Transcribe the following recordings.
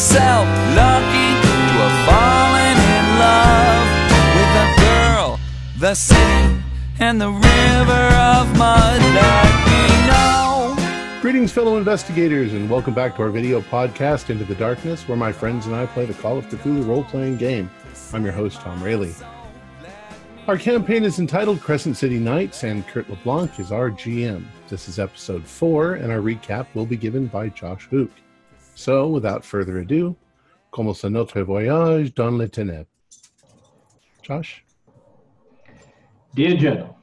lucky to have fallen in love with a girl, the city, and the river of mud that we know. Greetings, fellow investigators, and welcome back to our video podcast, Into the Darkness, where my friends and I play the Call of Cthulhu role playing game. I'm your host, Tom Rayleigh. Our campaign is entitled Crescent City Nights, and Kurt LeBlanc is our GM. This is episode four, and our recap will be given by Josh Hook. So, without further ado, commence notre voyage dans les ténèbres. Josh? Dear Journal,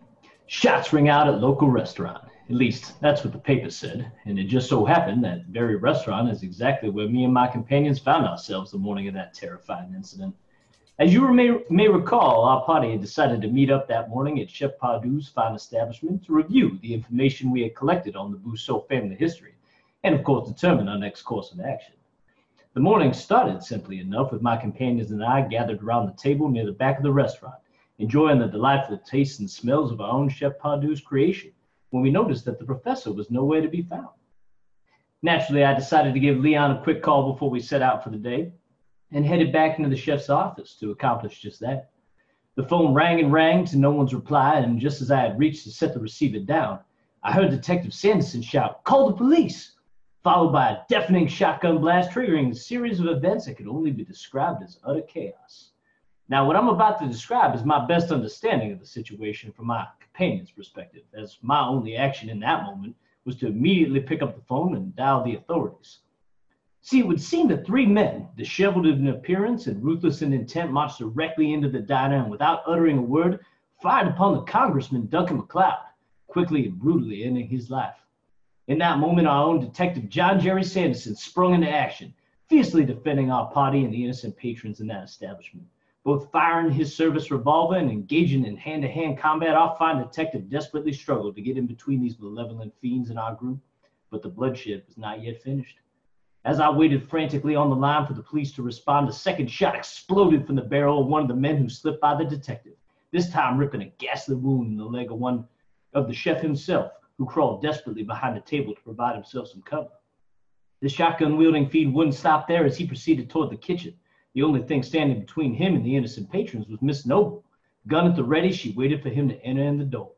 shots ring out at local restaurant. At least that's what the paper said. And it just so happened that very restaurant is exactly where me and my companions found ourselves the morning of that terrifying incident. As you may, may recall, our party had decided to meet up that morning at Chef Pardou's fine establishment to review the information we had collected on the Bousseau family history, and of course determine our next course of action. The morning started simply enough with my companions and I gathered around the table near the back of the restaurant, enjoying the delightful tastes and smells of our own Chef Pardou's creation, when we noticed that the professor was nowhere to be found. Naturally, I decided to give Leon a quick call before we set out for the day, and headed back into the chef's office to accomplish just that. The phone rang and rang to no one's reply, and just as I had reached to set the receiver down, I heard Detective Sanderson shout, Call the police! Followed by a deafening shotgun blast, triggering a series of events that could only be described as utter chaos. Now, what I'm about to describe is my best understanding of the situation from my companion's perspective, as my only action in that moment was to immediately pick up the phone and dial the authorities. See, it would seem that three men, disheveled in appearance and ruthless in intent, marched directly into the diner and without uttering a word, fired upon the congressman Duncan MacLeod, quickly and brutally ending his life. In that moment, our own detective John Jerry Sanderson sprung into action, fiercely defending our party and the innocent patrons in that establishment. Both firing his service revolver and engaging in hand to hand combat, our fine detective desperately struggled to get in between these malevolent fiends in our group, but the bloodshed was not yet finished. As I waited frantically on the line for the police to respond, a second shot exploded from the barrel of one of the men who slipped by the detective, this time ripping a ghastly wound in the leg of one of the chef himself, who crawled desperately behind the table to provide himself some cover. The shotgun wielding fiend wouldn't stop there as he proceeded toward the kitchen. The only thing standing between him and the innocent patrons was Miss Noble. Gun at the ready, she waited for him to enter in the door.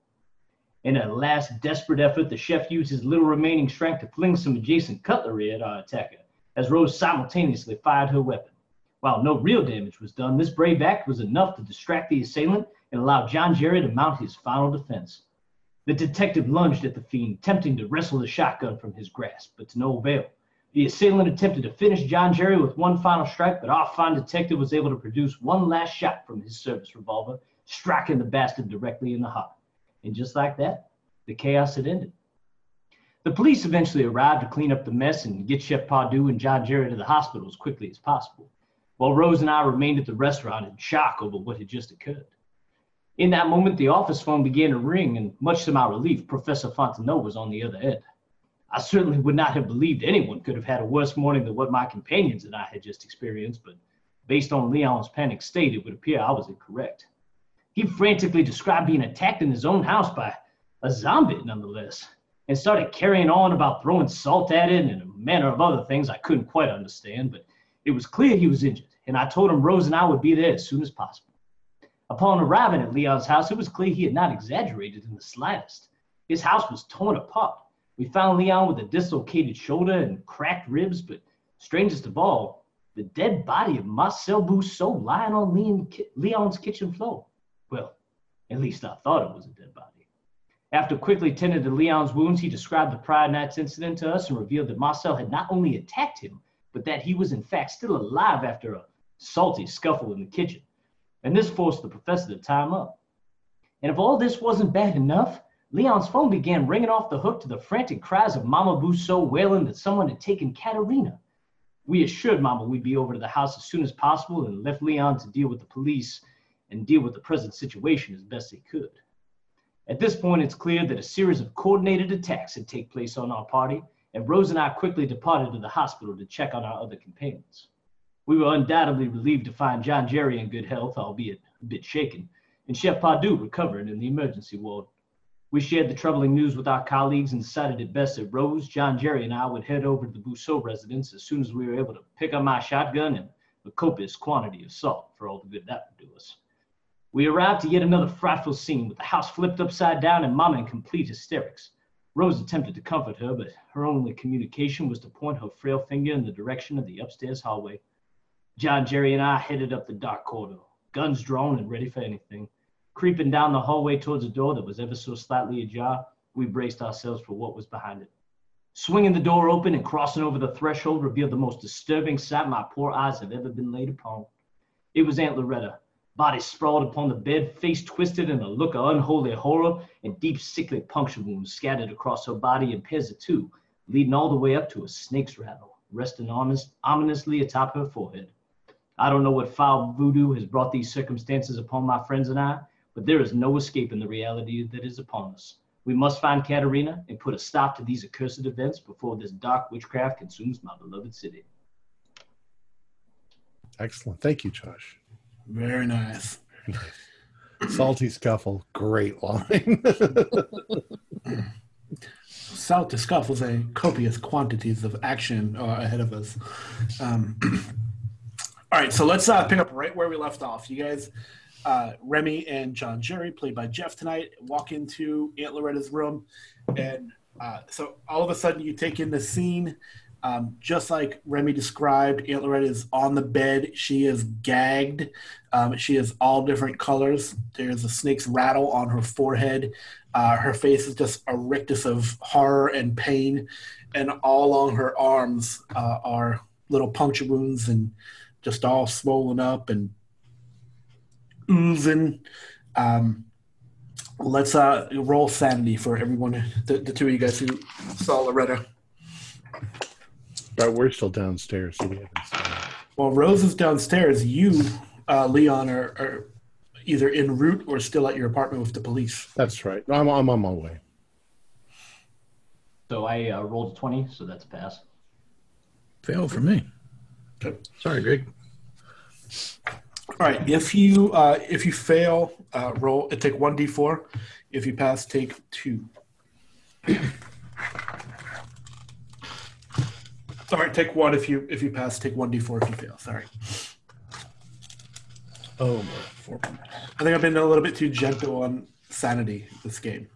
In a last desperate effort, the chef used his little remaining strength to fling some adjacent cutlery at our attacker, as Rose simultaneously fired her weapon. While no real damage was done, this brave act was enough to distract the assailant and allow John Jerry to mount his final defense. The detective lunged at the fiend, attempting to wrestle the shotgun from his grasp, but to no avail. The assailant attempted to finish John Jerry with one final strike, but our fine detective was able to produce one last shot from his service revolver, striking the bastard directly in the heart. And just like that, the chaos had ended. The police eventually arrived to clean up the mess and get Chef Pardue and John Jerry to the hospital as quickly as possible, while Rose and I remained at the restaurant in shock over what had just occurred. In that moment, the office phone began to ring, and much to my relief, Professor Fontenot was on the other end. I certainly would not have believed anyone could have had a worse morning than what my companions and I had just experienced, but based on Leon's panic state, it would appear I was incorrect. He frantically described being attacked in his own house by a zombie, nonetheless, and started carrying on about throwing salt at it and a manner of other things I couldn't quite understand, but it was clear he was injured, and I told him Rose and I would be there as soon as possible. Upon arriving at Leon's house, it was clear he had not exaggerated in the slightest. His house was torn apart. We found Leon with a dislocated shoulder and cracked ribs, but strangest of all, the dead body of Marcel Bousseau lying on Leon's kitchen floor. Well, at least I thought it was a dead body. After quickly tending to Leon's wounds, he described the prior night's incident to us and revealed that Marcel had not only attacked him, but that he was in fact still alive after a salty scuffle in the kitchen. And this forced the professor to time up. And if all this wasn't bad enough, Leon's phone began ringing off the hook to the frantic cries of Mama Bousseau wailing that someone had taken Katerina. We assured Mama we'd be over to the house as soon as possible and left Leon to deal with the police and deal with the present situation as best he could. At this point, it's clear that a series of coordinated attacks had taken place on our party, and Rose and I quickly departed to the hospital to check on our other companions. We were undoubtedly relieved to find John Jerry in good health, albeit a bit shaken, and Chef Pardue recovering in the emergency ward. We shared the troubling news with our colleagues and decided it best that Rose, John, Jerry, and I would head over to the Bousseau residence as soon as we were able to pick up my shotgun and a copious quantity of salt for all the good that would do us. We arrived to yet another frightful scene with the house flipped upside down and Mama in complete hysterics. Rose attempted to comfort her, but her only communication was to point her frail finger in the direction of the upstairs hallway. John, Jerry, and I headed up the dark corridor, guns drawn and ready for anything. Creeping down the hallway towards a door that was ever so slightly ajar, we braced ourselves for what was behind it. Swinging the door open and crossing over the threshold revealed the most disturbing sight my poor eyes have ever been laid upon. It was Aunt Loretta, body sprawled upon the bed, face twisted in a look of unholy horror, and deep, sickly puncture wounds scattered across her body in pairs of two, leading all the way up to a snake's rattle, resting ominous, ominously atop her forehead. I don't know what foul voodoo has brought these circumstances upon my friends and I, but there is no escaping the reality that is upon us. We must find Katerina and put a stop to these accursed events before this dark witchcraft consumes my beloved city. Excellent. Thank you, Josh. Very nice. Salty scuffle. Great line. South to scuffles a copious quantities of action uh, ahead of us. Um, all right, so let's uh, pick up right where we left off. You guys, uh, Remy and John Jerry, played by Jeff tonight, walk into Aunt Loretta's room, and uh, so all of a sudden you take in the scene. Um, just like Remy described, Aunt Loretta is on the bed. She is gagged. Um, she is all different colors. There's a snake's rattle on her forehead. Uh, her face is just a rictus of horror and pain, and all along her arms uh, are little puncture wounds and just all swollen up and oozing. Um, let's uh, roll sanity for everyone, the, the two of you guys who saw Loretta. but we're still downstairs, so we haven't seen it. Rose is downstairs, you, uh, Leon, are, are either en route or still at your apartment with the police. That's right. I'm, I'm on my way. So I uh, rolled a 20, so that's a pass. Fail for me. Okay. Sorry, Greg. All right. If you uh, if you fail, uh, roll. uh, Take one d4. If you pass, take two. Sorry, take one if you if you pass. Take one d4 if you fail. Sorry. Oh. Four points. I think I've been a little bit too gentle on sanity this game.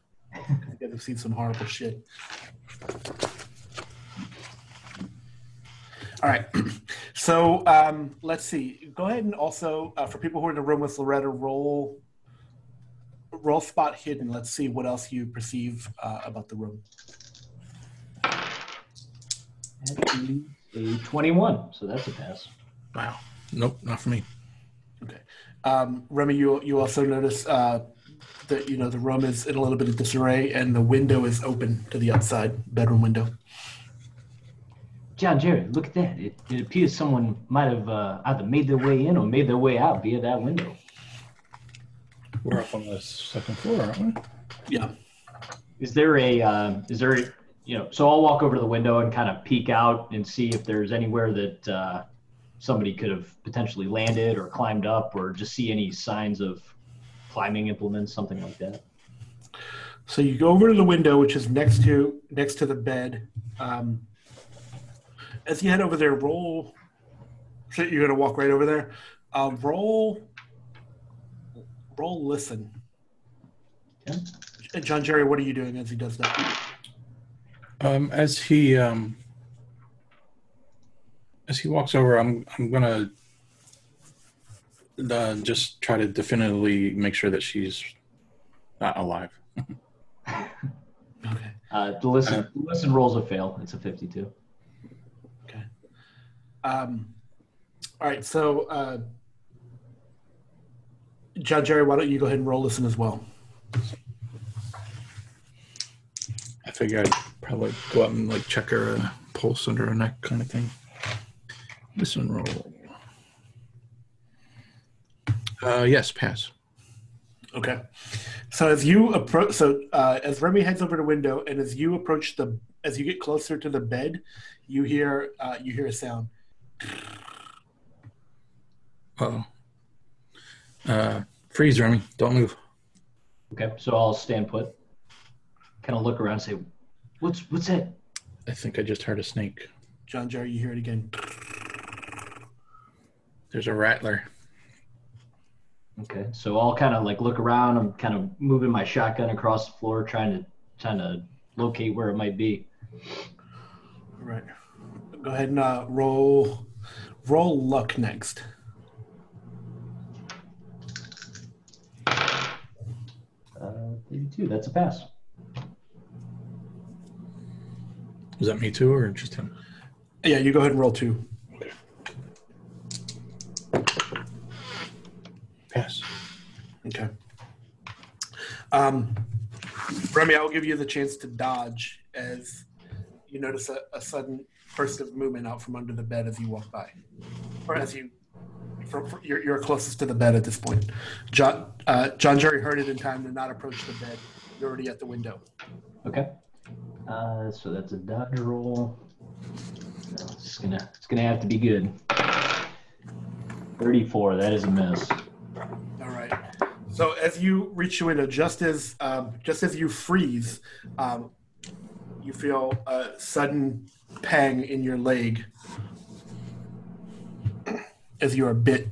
Have seen some horrible shit. All right. So um, let's see. Go ahead and also, uh, for people who are in the room with Loretta, roll roll spot hidden. Let's see what else you perceive uh, about the room. A 21, so that's a pass. Wow. Nope, not for me. Okay. Um, Remy, you you also notice uh, that you know the room is in a little bit of disarray, and the window is open to the outside bedroom window. John, Jerry, look at that. It, it appears someone might have uh, either made their way in or made their way out via that window. We're up on the second floor, aren't we? Yeah. Is there a, uh, is there, a- you know, so I'll walk over to the window and kind of peek out and see if there's anywhere that uh, somebody could have potentially landed or climbed up or just see any signs of climbing implements, something like that. So you go over to the window, which is next to next to the bed. Um, as you head over there, roll. So you're gonna walk right over there. Uh, roll. Roll. Listen. Okay. And John Jerry, what are you doing as he does that? Um, as he um, as he walks over, I'm I'm gonna uh, just try to definitively make sure that she's not alive. Okay. Uh, the listen, the listen rolls a fail. It's a 52. Um, all right. So, uh, John Jerry, why don't you go ahead and roll this in as well? I figure I'd probably go up and like check her uh, pulse under her neck, kind of thing. Listen, roll. Uh, yes, pass. Okay. So as you approach, so uh, as Remy heads over the window, and as you approach the, as you get closer to the bed, you hear uh, you hear a sound. Oh. Uh, freeze, Remy. Don't move. Okay, so I'll stand put. kind of look around and say, "What's what's that?" I think I just heard a snake. John Jerry, you hear it again. There's a rattler. Okay, so I'll kind of like look around. I'm kind of moving my shotgun across the floor, trying to trying to locate where it might be. All right. Go ahead and uh, roll roll luck next. Uh, 32. That's a pass. Was that me too, or just him? Yeah, you go ahead and roll two. Pass. Okay. Um, Remy, I'll give you the chance to dodge as you notice a, a sudden burst of movement out from under the bed as you walk by, or as you. From, from- you're, you're closest to the bed at this point. John, uh, John Jerry heard it in time to not approach the bed. You're already at the window. Okay. Uh, so that's a dodge roll. No, It's gonna it's gonna have to be good. 34. That is a miss. All right. So as you reach your window, just as um, just as you freeze, um, you feel a sudden pang in your leg as you are bit.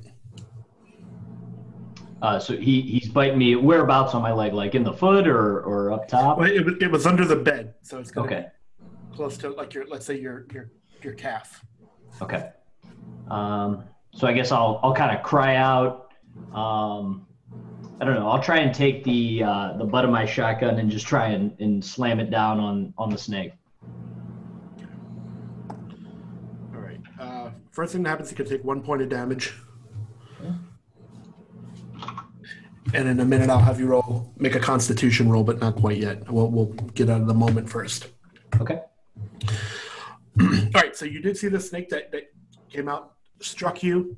Uh, so he he's biting me. Whereabouts on my leg? Like in the foot or or up top? Well, it, was- it was under the bed, so it's Okay. close to like your let's say your your your calf. Okay. Um, so I guess I'll I'll kind of cry out. Um, I don't know. I'll try and take the uh, the butt of my shotgun and just try and, and slam it down on on the snake. All right. Uh, first thing that happens, you can take one point of damage. And in a minute, I'll have you roll, make a Constitution roll, but not quite yet. We'll, we'll get out of the moment first. Okay. All right, so you did see the snake that, that came out, struck you,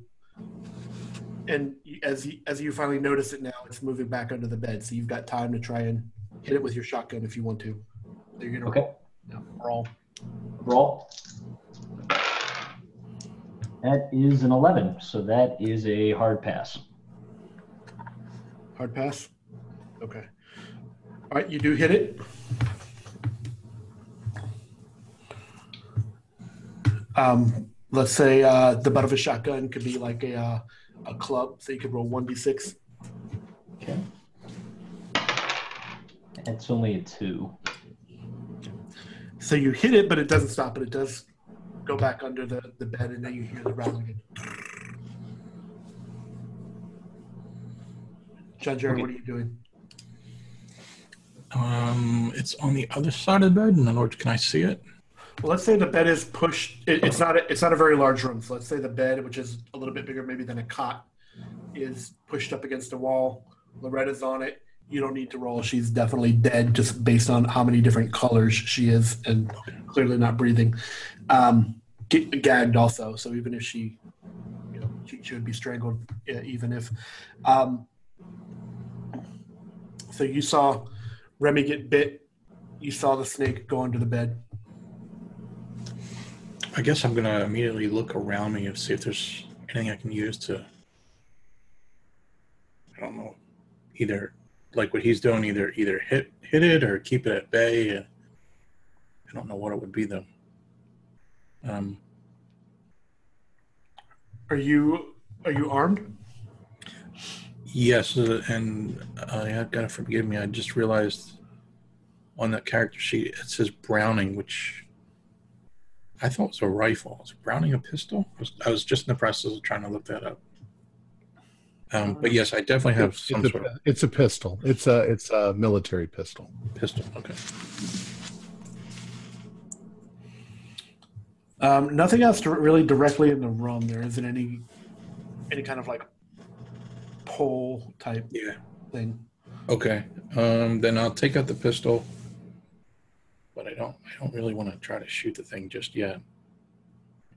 and as you, as you finally notice it now, it's moving back under the bed. So you've got time to try and hit it with your shotgun if you want to. So you're gonna Okay. roll. Roll. That is an 11. So that is a hard pass. Hard pass. Okay. All right, you do hit it. Um, let's say uh, the butt of a shotgun could be like a uh, a club, so you could roll one d six. Okay. It's only a two. So you hit it, but it doesn't stop it. It does go back under the, the bed, and then you hear the rattling. again. John Jerry, Okay. what are you doing? Um, it's on the other side of the bed. In other words, can I see it? Well, let's say the bed is pushed. It, it's not. A, it's not a very large room. So let's say the bed, which is a little bit bigger maybe than a cot, is pushed up against a wall. Loretta's on it. You don't need to roll. She's definitely dead, just based on how many different colors she is, and clearly not breathing. Um, gagged also. So even if she, you know, she, she would be strangled. Even if. Um, so you saw Remy get bit. You saw the snake go under the bed. I guess I'm gonna immediately look around me and see if there's anything I can use to. I don't know, either like what he's doing, either either hit hit it or keep it at bay. I don't know what it would be though. Um, Are you are you armed? yes, uh, and uh, you gotta forgive me. I just realized on that character sheet it says Browning, which I thought was a rifle. Is Browning a pistol? I was, I was just in the process of trying to look that up. Um, but yes, I definitely have It's, some a, sort of it's a pistol. It's a it's a military pistol. pistol. Okay. Um, nothing else to really directly in the room. There isn't any any kind of like pole type Yeah. thing. Okay. Um, then I'll take out the pistol, but I don't. I don't really want to try to shoot the thing just yet.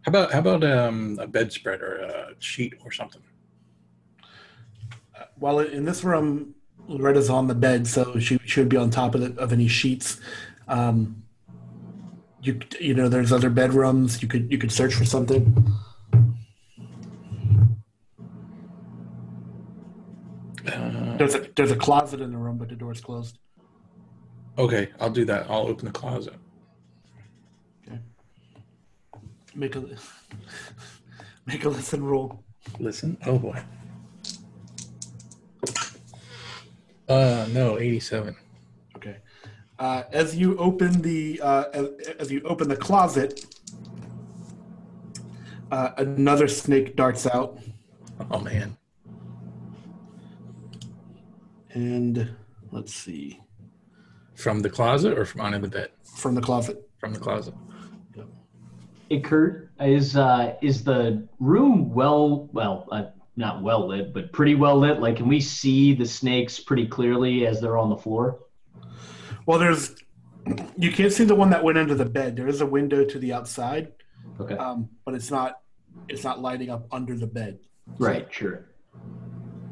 How about how about um, a bedspread or a sheet or something? While in this room, Loretta's on the bed, so she should be on top of the, of any sheets. Um, you you know, there's other bedrooms. You could you could search for something. Uh, There's a there's a closet in the room, but the door's closed. Okay, I'll do that. I'll open the closet. Okay. Make a make a listen roll. Listen. Oh boy. Uh no, 87. Okay. Uh, as you open the uh, as, as you open the closet, uh, another snake darts out, Oh man. and let's see From the closet or from under the bed? from the closet. From the closet. Hey Kurt, is uh is the room well well uh, not well lit, but pretty well lit? Like, can we see the snakes pretty clearly as they're on the floor? Well, there's you can't see the one that went under the bed. There is a window to the outside, Okay, um, but it's not it's not lighting up under the bed. right, sure.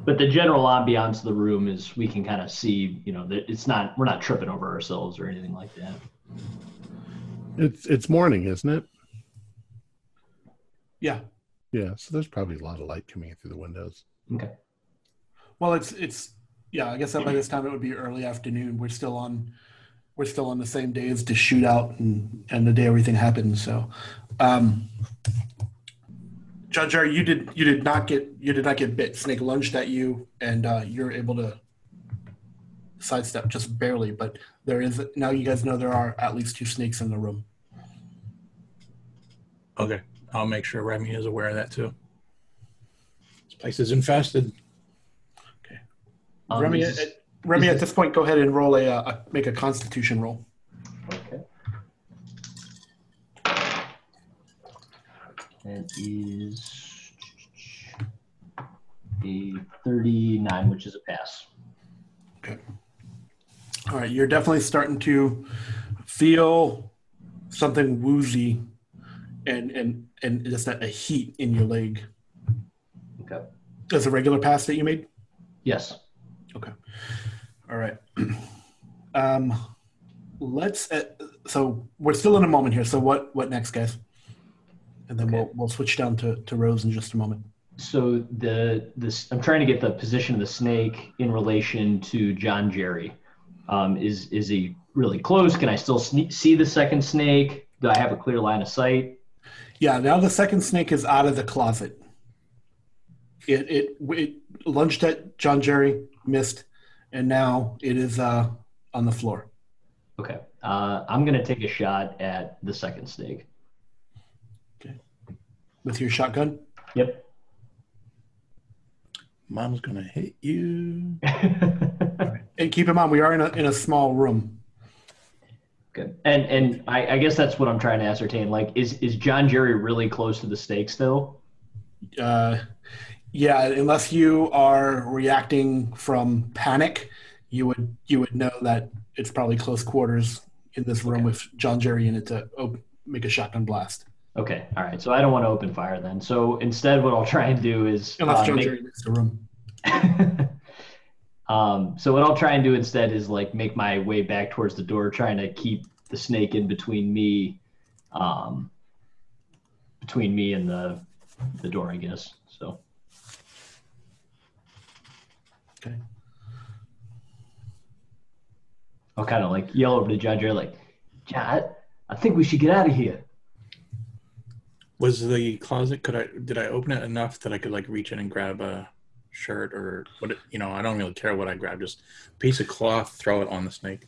But the general ambiance of the room is we can kind of see, you know, that it's not we're not tripping over ourselves or anything like that. It's it's morning, isn't it? Yeah. Yeah. So there's probably a lot of light coming in through the windows. Okay. Well, it's it's yeah. I guess that by this time it would be early afternoon. We're still on we're still on the same day as the shootout and and the day everything happened. So, um, Judge, you did you did not get you did not get bit. Snake lunged at you, and uh, you're able to sidestep just barely. But there is now you guys know there are at least two snakes in the room. Okay. I'll make sure Remy is aware of that too. This place is infested. Um, Remy, is- at, Remy, at this point, go ahead and roll a, uh, a make a Constitution roll. Okay. That is a 39, which is a pass. Okay. All right, you're definitely starting to feel something woozy and and and just a, a heat in your leg. Okay. That's a regular pass that you made. Yes. Okay. All right. Um, let's. Uh, so we're still in a moment here. So what what next, guys? And then Okay. we'll we'll switch down to to Rose in just a moment. So the this I'm trying to get the position of the snake in relation to John Jerry. Um, is is he really close? Can I still sne- see the second snake? Do I have a clear line of sight? Yeah. Now the second snake is out of the closet. It it it lunged at John Jerry, missed, and now it is uh on the floor. Okay. Uh, I'm gonna take a shot at the second snake. Okay. With your shotgun. Yep. Mom's gonna hit you. And keep in mind, we are in a in a small room. Good. And and I, I guess that's what I'm trying to ascertain. Like, is is John Jerry really close to the stake still? Uh, yeah, unless you are reacting from panic, you would you would know that it's probably close quarters in this room Okay. with John Jerry in it to op- make a shotgun blast. Okay. All right. So I don't want to open fire then. So instead, what I'll try and do is Unless uh, John make- Jerry makes the room. um, so what I'll try and do instead is like make my way back towards the door, trying to keep the snake in between me, um, between me and the the door, I guess. So Okay. I'll kind of like yell over to John Jerry, like, John, I think we should get out of here. Was the closet? Could I? Did I open it enough that I could like reach in and grab a shirt or what? It, you know, I don't really care what I grab. Just a piece of cloth, throw it on the snake.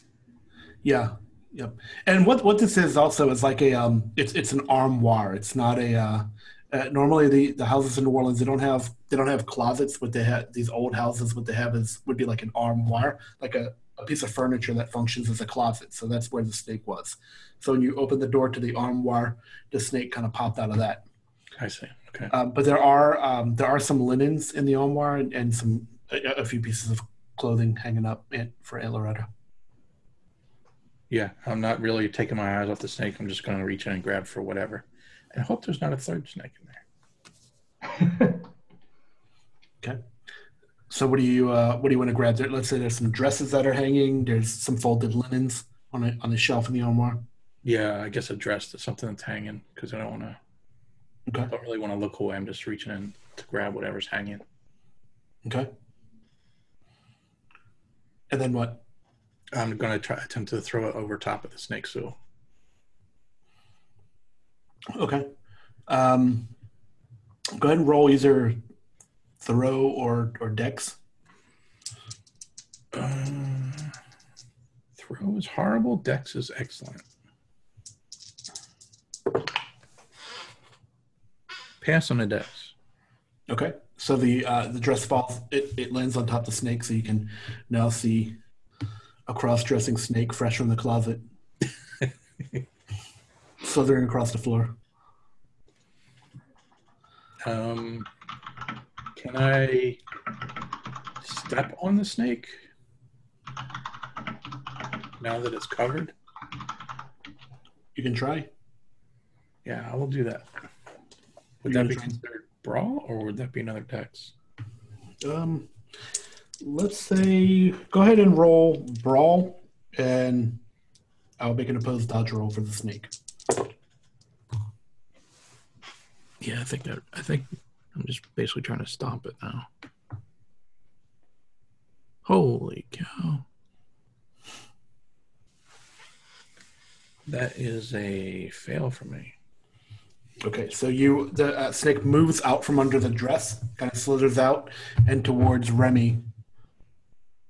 Yeah. Yep. And what what this is also is like a um it's it's an armoire. It's not a uh, uh normally the the houses in New Orleans they don't have they don't have closets. What they have these old houses what they have is would be like an armoire, like a, a piece of furniture that functions as a closet. So that's where the snake was. So when you open the door to the armoire, the snake kind of popped out of that. I see. Okay. Um, but there are um, there are some linens in the armoire and, and some a, a few pieces of clothing hanging up in, for Aunt Loretta. Yeah, I'm not really taking my eyes off the snake. I'm just going to reach in and grab for whatever, and hope there's not a third snake in there. Okay. So what do you uh, what do you want to grab? There, let's say there's some dresses that are hanging. There's some folded linens on a, on the shelf in the armoire. Yeah, I guess a dress to something that's hanging because I don't want to. Okay. Don't really want to look away. I'm just reaching in to grab whatever's hanging. Okay. And then what? I'm going to try attempt to throw it over top of the snake stool. Okay. Um, go ahead and roll either throw or or dex. Uh, throw is horrible. Dex is excellent. Pass on the dex. Okay. So the uh, the dress falls. It, it lands on top of the snake, so you can now see a cross-dressing snake fresh from the closet, slithering across the floor. Um, can I step on the snake now that it's covered? You can try. Yeah, I will do that. Would You're that be try- considered brawl, or would that be another dex? Um, let's say go ahead and roll brawl, and I'll make an opposed dodge roll for the snake. Yeah, I think that. I think I'm just basically trying to stomp it now. Holy cow! That is a fail for me. Okay, so you the uh, snake moves out from under the dress, kind of slithers out and towards Remy.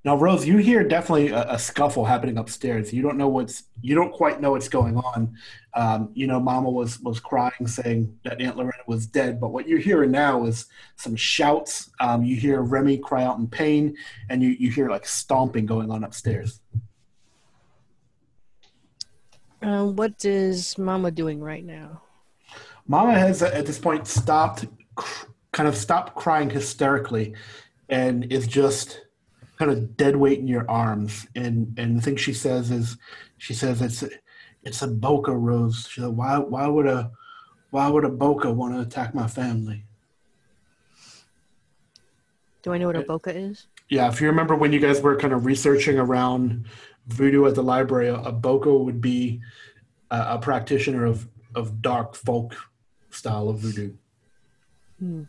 Now, Rose, you hear definitely a, a scuffle happening upstairs. You don't know what's you don't quite know what's going on. Um, you know, Mama was was crying, saying that Aunt Loretta was dead. But what you're hearing now is some shouts. Um, you hear Remy cry out in pain, and you you hear like stomping going on upstairs. Uh, what is Mama doing right now? Mama has at this point stopped, cr- kind of stopped crying hysterically, and is just kind of dead weight in your arms. And and the thing she says is, she says it's it's a Bokor Rose. She said, why why would a why would a Bokor want to attack my family? Do I know what a bokor is? Yeah, if you remember when you guys were kind of researching around voodoo at the library, a, Bokor would be a, a practitioner of of dark folk style of voodoo. I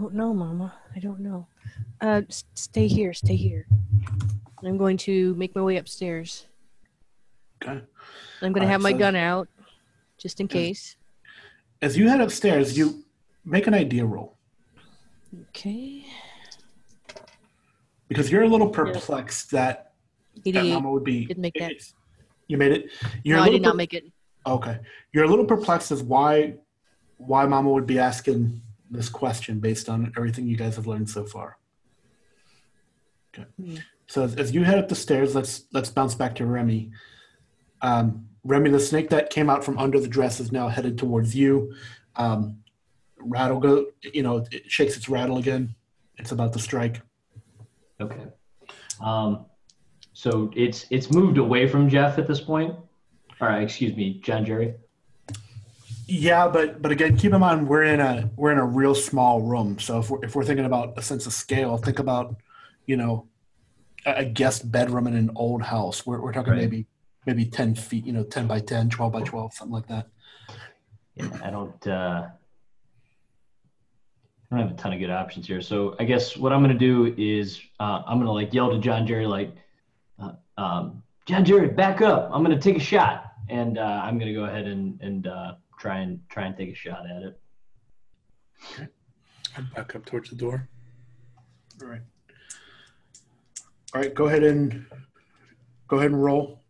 don't know, Mama. I don't know. Uh, s- stay here. Stay here. I'm going to make my way upstairs. Okay. I'm going to have my so- gun out, just in case. As you head upstairs, you make an idea roll Okay. because you're a little perplexed that, that Mama would be. Didn't make that. You made it. You're No, I did not make it. Okay, you're a little perplexed as why why Mama would be asking this question based on everything you guys have learned so far. Okay, Hmm. so as, as you head up the stairs, let's let's bounce back to Remy. Um, Remy, the snake that came out from under the dress is now headed towards you. Um, rattle go, you know, it shakes its rattle again. It's about to strike. Okay. Um, so it's it's moved away from Jeff at this point. All right, excuse me, John Jerry. Yeah, but but again, keep in mind we're in a we're in a real small room. So if we're if we're thinking about a sense of scale, think about you know a, guest bedroom in an old house. We're we're talking Right. maybe maybe ten feet, you know, ten by 10, 12 by twelve, something like that. Yeah, I don't. Uh, I don't have a ton of good options here. So I guess what I'm gonna do is uh, I'm gonna like yell to John Jerry like, uh, um, John Jerry, back up! I'm gonna take a shot, and uh, I'm gonna go ahead and and uh, try and try and take a shot at it. I'd back up towards the door. All right. All right, go ahead and go ahead and roll.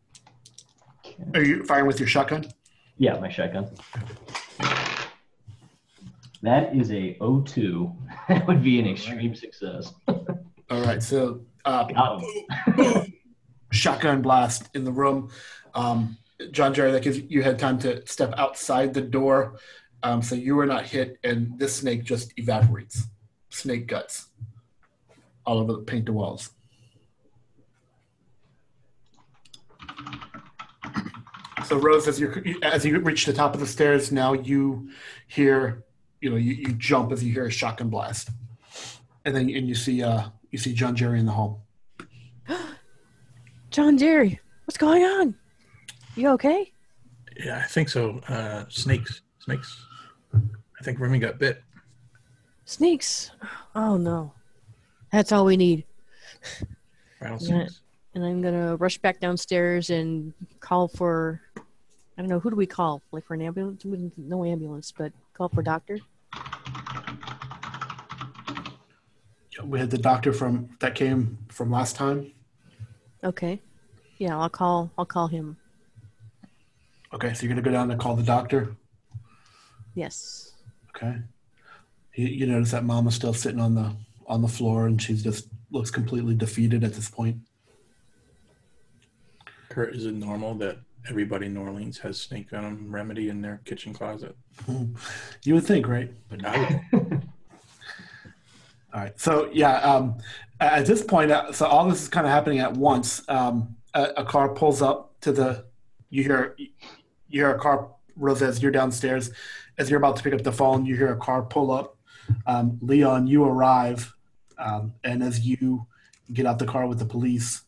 Are you firing with your shotgun? Yeah, my shotgun. That is a 02. That would be an extreme success. All right, so uh, Got him. shotgun blast in the room. Um, John Jerry, that gives you, had time to step outside the door, um, so you were not hit, and this snake just evaporates. Snake guts all over the painted walls. So Rose, as you as you reach the top of the stairs, now you hear, you know, you, you jump as you hear a shotgun blast, and then and you see uh you see John Jerry in the home. John Jerry, what's going on? You okay? Yeah, I think so. Uh, snakes, snakes. I think Remy got bit. Snakes. Oh no. That's all we need. Rattlesnakes. and I'm gonna rush back downstairs and call for. I don't know who do we call? Like for an ambulance? No ambulance, but call for doctor. We had the doctor from that came from last time. Okay. Yeah, I'll call. I'll call him. Okay, so you're gonna go down and call the doctor. Yes. Okay. You, you notice that Mama's still sitting on the on the floor, and she's just looks completely defeated at this point. Kurt, is it normal that everybody in New Orleans has snake venom remedy in their kitchen closet? You would think, right? But I would, All right. So yeah, um, at this point, uh, so all this is kind of happening at once. Um, a, a car pulls up to the. You hear, you hear a car. Rosa, as you're downstairs, as you're about to pick up the phone, you hear a car pull up. Um, Leon, you arrive, um, and as you get out the car with the police,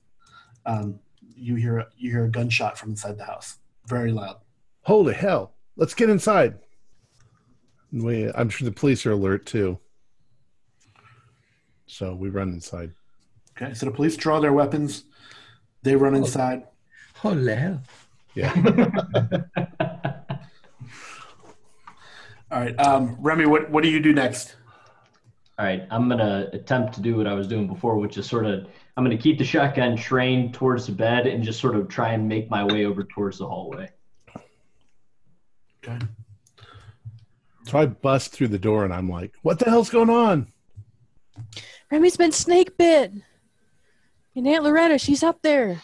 um, you hear you hear a gunshot from inside the house, very loud. Holy hell! Let's get inside. We, I'm sure the police are alert too. So we run inside. Okay, so the police draw their weapons. They run inside. holy hell. Yeah. All right, um, Remy, what what do you do next? All right, I'm gonna attempt to do what I was doing before, which is sort of I'm gonna keep the shotgun trained towards the bed and just sort of try and make my way over towards the hallway. Okay. so I bust through the door and I'm like, "What the hell's going on?" Remy's been snake bit. And Aunt Loretta, she's up there.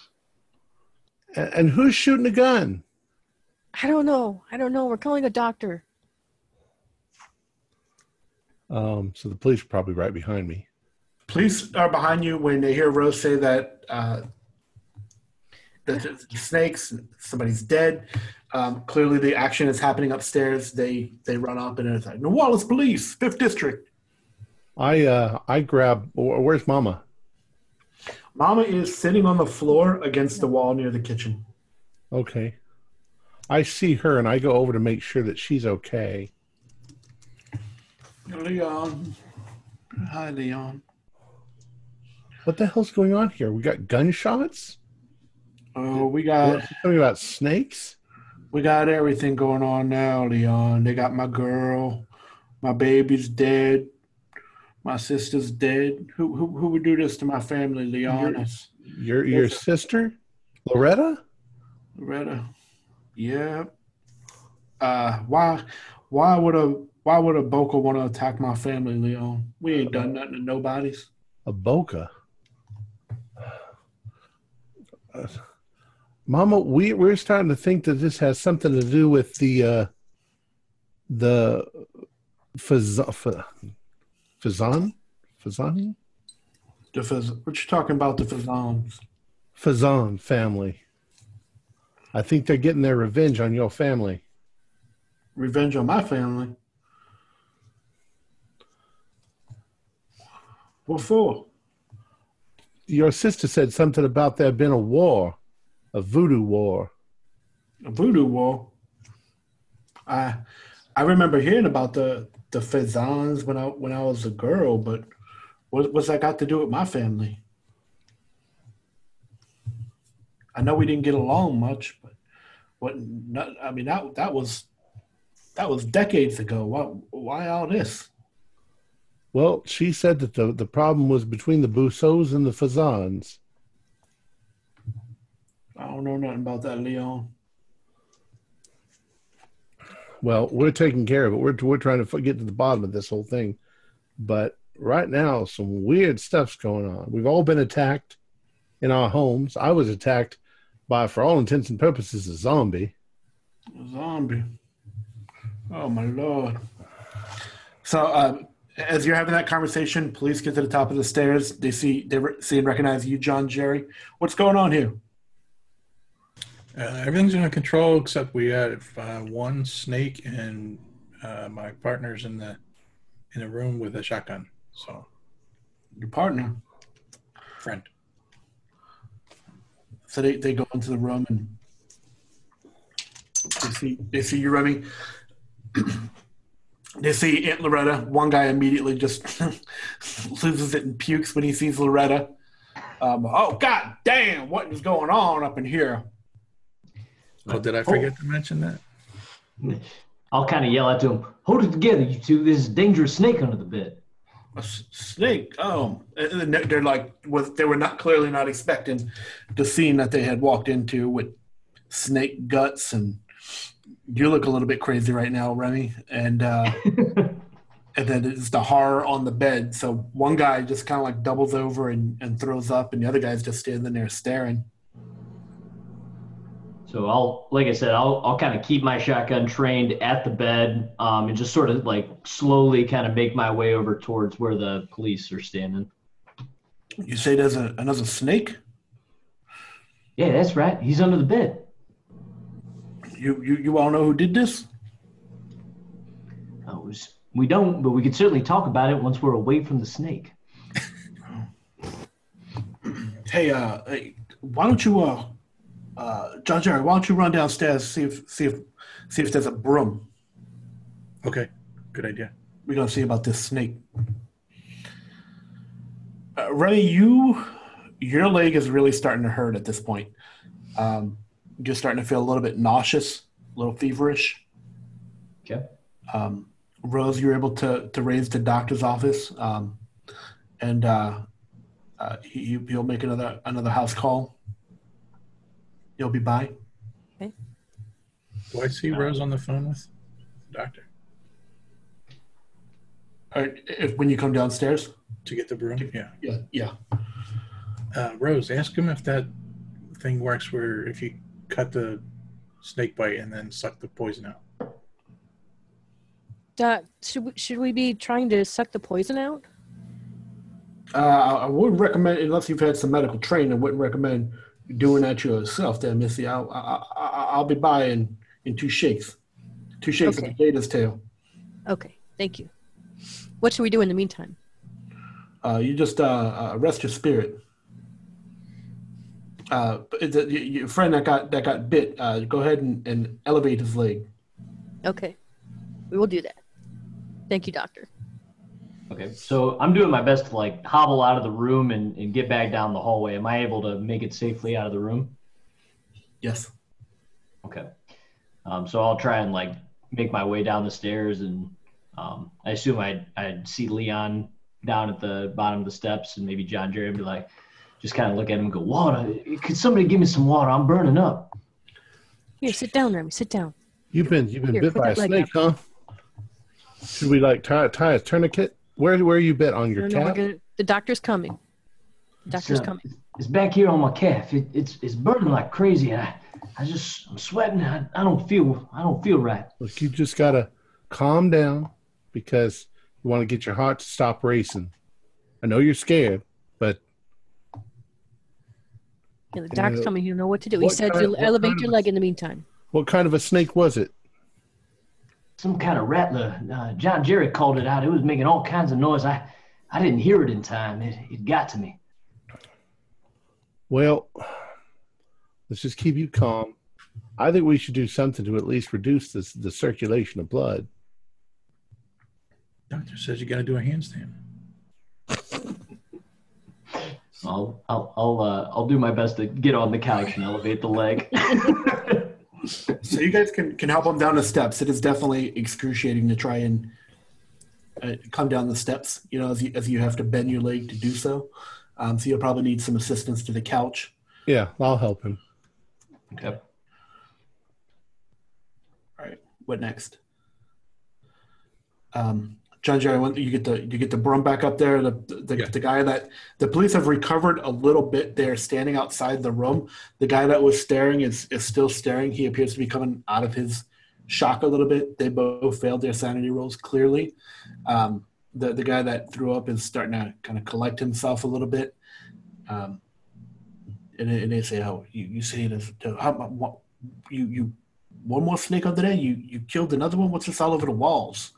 And, and who's shooting a gun? I don't know. I don't know. We're calling a doctor. Um, so the police are probably right behind me. Police are behind you when they hear Rose say that uh, the the snakes, somebody's dead. Um, clearly, the action is happening upstairs. They they run up and it's like, "New Orleans Police, Fifth District." I uh, I grab. Where's Mama? Mama is sitting on the floor against the wall near the kitchen. Okay. I see her and I go over to make sure that she's okay. Leon, hi, Leon. What the hell's going on here? We got gunshots? Oh, we got Something about snakes? we got everything going on now, Leon. They got my girl, my baby's dead, my sister's dead. Who who who would do this to my family, Leon? It's Your your Yes, sister? Loretta? Loretta. Yeah. Uh, why why would a why would a Bokor want to attack my family, Leon? We ain't done nothing to nobody's. A Bokor. Uh, Mama, we we're starting to think that this has something to do with the uh the Fazan Fazan The Faz- what you talking about? The Fazans? Fazan family. I think they're getting their revenge on your family. Revenge on my family. What for? Your sister said something about there being a war, a voodoo war. A voodoo war. I I remember hearing about the the Fazans when I when I was a girl, but what what's that got to do with my family? I know we didn't get along much, but what? Not, I mean that that was that was decades ago. Why why all this? Well, she said that the, the problem was between the Bousseaux and the Fazans. I don't know nothing about that, Leon. Well, we're taking care of it. We're, we're trying to get to the bottom of this whole thing. But right now, some weird stuff's going on. We've all been attacked in our homes. I was attacked by, for all intents and purposes, a zombie. A zombie. Oh my lord. So uh, as you're having that conversation, police get to the top of the stairs. They see they re- see and recognize you, John Jerry. What's going on here? Uh, everything's under control except we have uh, one snake and uh, my partner's in the in a room with a shotgun. So Your partner. friend. So they, they go into the room and they see they see you, Remy. they see Aunt Loretta. One guy immediately just loses it and pukes when he sees Loretta. Um, oh God damn! What is going on up in here? Oh, did I forget to mention that? I'll kind of yell out to him, "Hold it together, you two! There's a dangerous snake under the bed." A s- snake. Oh, and they're- they're like, was they were not clearly not expecting the scene that they had walked into with snake guts, and you look a little bit crazy right now, Remy, and uh, and then it's the horror on the bed. So one guy just kind of like doubles over and, and throws up, and the other guy's just standing there staring. So I'll, like I said, I'll, I'll kind of keep my shotgun trained at the bed, um, and just sort of like slowly kind of make my way over towards where the police are standing. You say there's a, another snake? Yeah, that's right. He's under the bed. You you you all know who did this? Oh, was- we don't, but we could certainly talk about it once we're away from the snake. Hey, uh, hey, why don't you, uh, uh, John Jerry, why don't you run downstairs see if see if see if there's a broom? Okay, good idea. We're gonna see about this snake. Uh, Ray, you your leg is really starting to hurt at this point. Um, you're starting to feel a little bit nauseous, a little feverish. Okay. Um, Rose, you're able to to raise the doctor's office, um, and uh, uh, he, he'll make another another house call. You'll be by. Do I see Rose on the phone with the doctor Or if when you come downstairs. to get the broom? Yeah. Yeah, yeah. Uh, Rose, ask him if that thing works where if you cut the snake bite and then suck the poison out. Uh, should we, should we be trying to suck the poison out? Uh, I I wouldn't recommend unless you've had some medical training. I wouldn't recommend doing that yourself, there, Missy. I'll I, I, I'll be by in, two shakes, two shakes Okay. of potato's tail. Okay, thank you. What should we do in the meantime? Uh, you just uh, uh, rest your spirit. Uh, but the, your your friend that got that got bit, uh, go ahead and, and elevate his leg. Okay, we will do that. Thank you, doctor. Okay. So I'm doing my best to like hobble out of the room and, and get back down the hallway. Am I able to make it safely out of the room? Yes. Okay. Um, so I'll try and like make my way down the stairs, and um, I assume I'd, I'd see Leon down at the bottom of the steps, and maybe John Jerry would be like, just kind of look at him and go, "Water? Could somebody give me some water? I'm burning up." Here, sit down, Remy. Sit down. You've been you've been Here, bit by a that leg snake, huh? Should we like tie tie a tourniquet? Where where you bit on your No, no, calf? gonna, the doctor's coming. The doctor's It's, uh, coming. It's back here on my calf. It, it's it's burning like crazy. I I just I'm sweating. I, I don't feel I don't feel right. Look, you just gotta calm down because you want to get your heart to stop racing. I know you're scared, but Yeah, the doctor's uh, coming. He'll know what to do. He said kind- to elevate your of- leg in the meantime. what kind of a snake was it? Some kind of rattler. Uh, John Jerry called it out. It was making all kinds of noise. I I didn't hear it in time. It it got to me. Well, let's just keep you calm. I think we should do something to at least reduce this, the circulation of blood. Doctor says you got to do a handstand. I'll I'll I'll uh, I'll do my best to get on the couch and elevate the leg. So you guys can, can help him down the steps. It is definitely excruciating to try and uh, come down the steps. You know, as you as you have to bend your leg to do so. Um, so you'll probably need some assistance to the couch. Yeah, I'll help him. okay. All right. What next? Um, John Jerry, when you get the you get the broom back up there. The the, Yeah. the guy that the police have recovered a little bit. They're standing outside the room. The guy that was staring is is still staring. He appears to be coming out of his shock a little bit. They both failed their sanity rolls clearly. Um, the the guy that threw up is starting to kind of collect himself a little bit. Um, and, they- and they say, "Oh, you you say this? How, what, you you one more snake under there? You you killed another one? What's this all over the walls?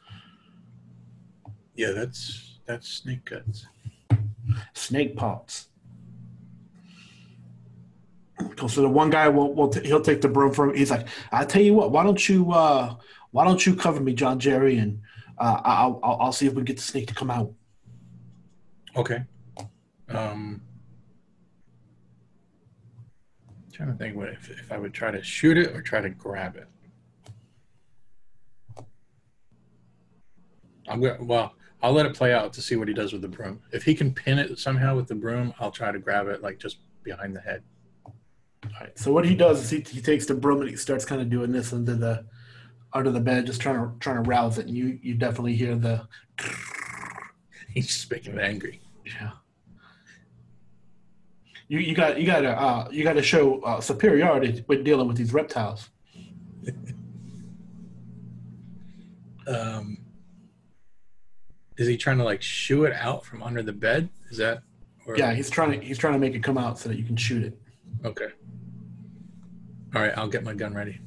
Yeah, that's that's snake guts. Snake parts." So the one guy will, will t- he'll take the broom from. He's like, "I tell you what, why don't you uh, why don't you cover me, John Jerry, and uh, I'll, I'll I'll see if we can get the snake to come out." Okay. Um, trying to think what if, if I would try to shoot it or try to grab it. I'm gonna Well, I'll let it play out to see what he does with the broom. If he can pin it somehow with the broom, I'll try to grab it like just behind the head. All right. So what he does is he, he takes the broom and he starts kind of doing this under the under the bed, just trying to trying to rouse it. And you you definitely hear the He's just making it angry. yeah. You you got you got to uh, you got to show uh, superiority when dealing with these reptiles. Um, is he trying to like shoo it out from under the bed? Is that? Or, Yeah, he's trying to he's trying to make it come out so that you can shoot it. Okay. All right, I'll get my gun ready.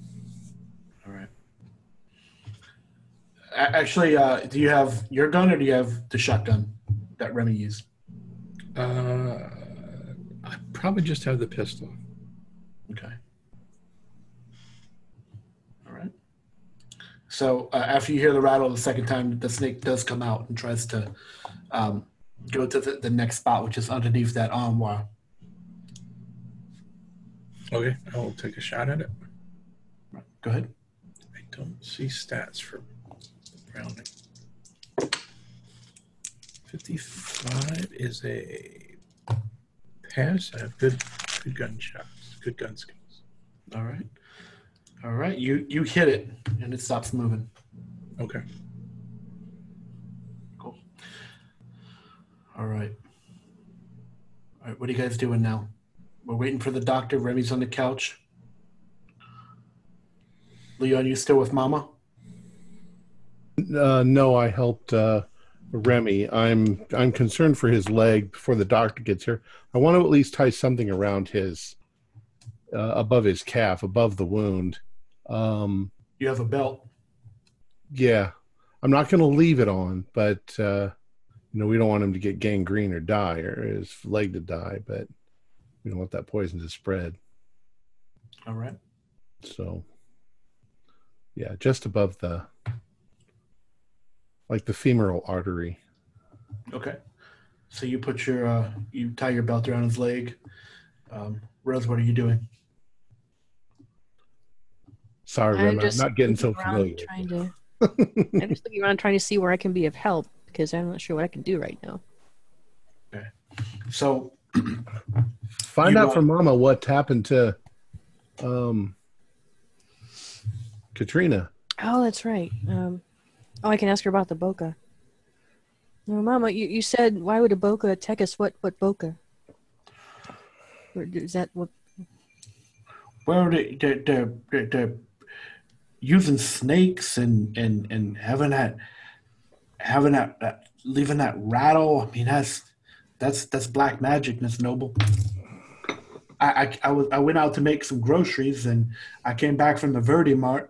All right. Actually, uh, do you have your gun or do you have the shotgun that Remy used? Uh, I probably just have the pistol. Okay. All right. So uh, after you hear the rattle the second time, the snake does come out and tries to um, go to the, the next spot, which is underneath that armoire. Okay, I will take a shot at it. Go ahead. I don't see stats for rounding. 55 is a pass. I have good good gun shots, good gun skills. All right. All right. You you hit it and it stops moving. Okay. Cool. All right. All right. What are you guys doing now? We're waiting for the doctor. Remy's on the couch. Leon, you still with Mama? Uh, no, I helped uh, Remy. I'm I'm concerned for his leg before the doctor gets here. I want to at least tie something around his uh, above his calf, above the wound. Um, You have a belt. yeah, I'm not going to leave it on, but uh, you know we don't want him to get gangrene or die or his leg to die, but we don't want that poison to spread. All right. So, yeah, just above the like the femoral artery. Okay. So you put your uh, you tie your belt around his leg. Um, Rose, what are you doing? Sorry, I'm I'm just not getting so familiar. Trying to, I'm just looking around trying to see where I can be of help because I'm not sure what I can do right now. So Find out from Mama what happened to um Katrina. Oh, that's right. Um, oh, I can ask her about the Bokor. No, Mama, you, you said why would a Bokor attack us? What what Bokor? Or Is that what? well, the they they they they're using snakes and and and having that having that, that leaving that rattle. I mean, that's that's that's black magic, Miss Noble. I, I I was I went out to make some groceries and I came back from the Verti Marte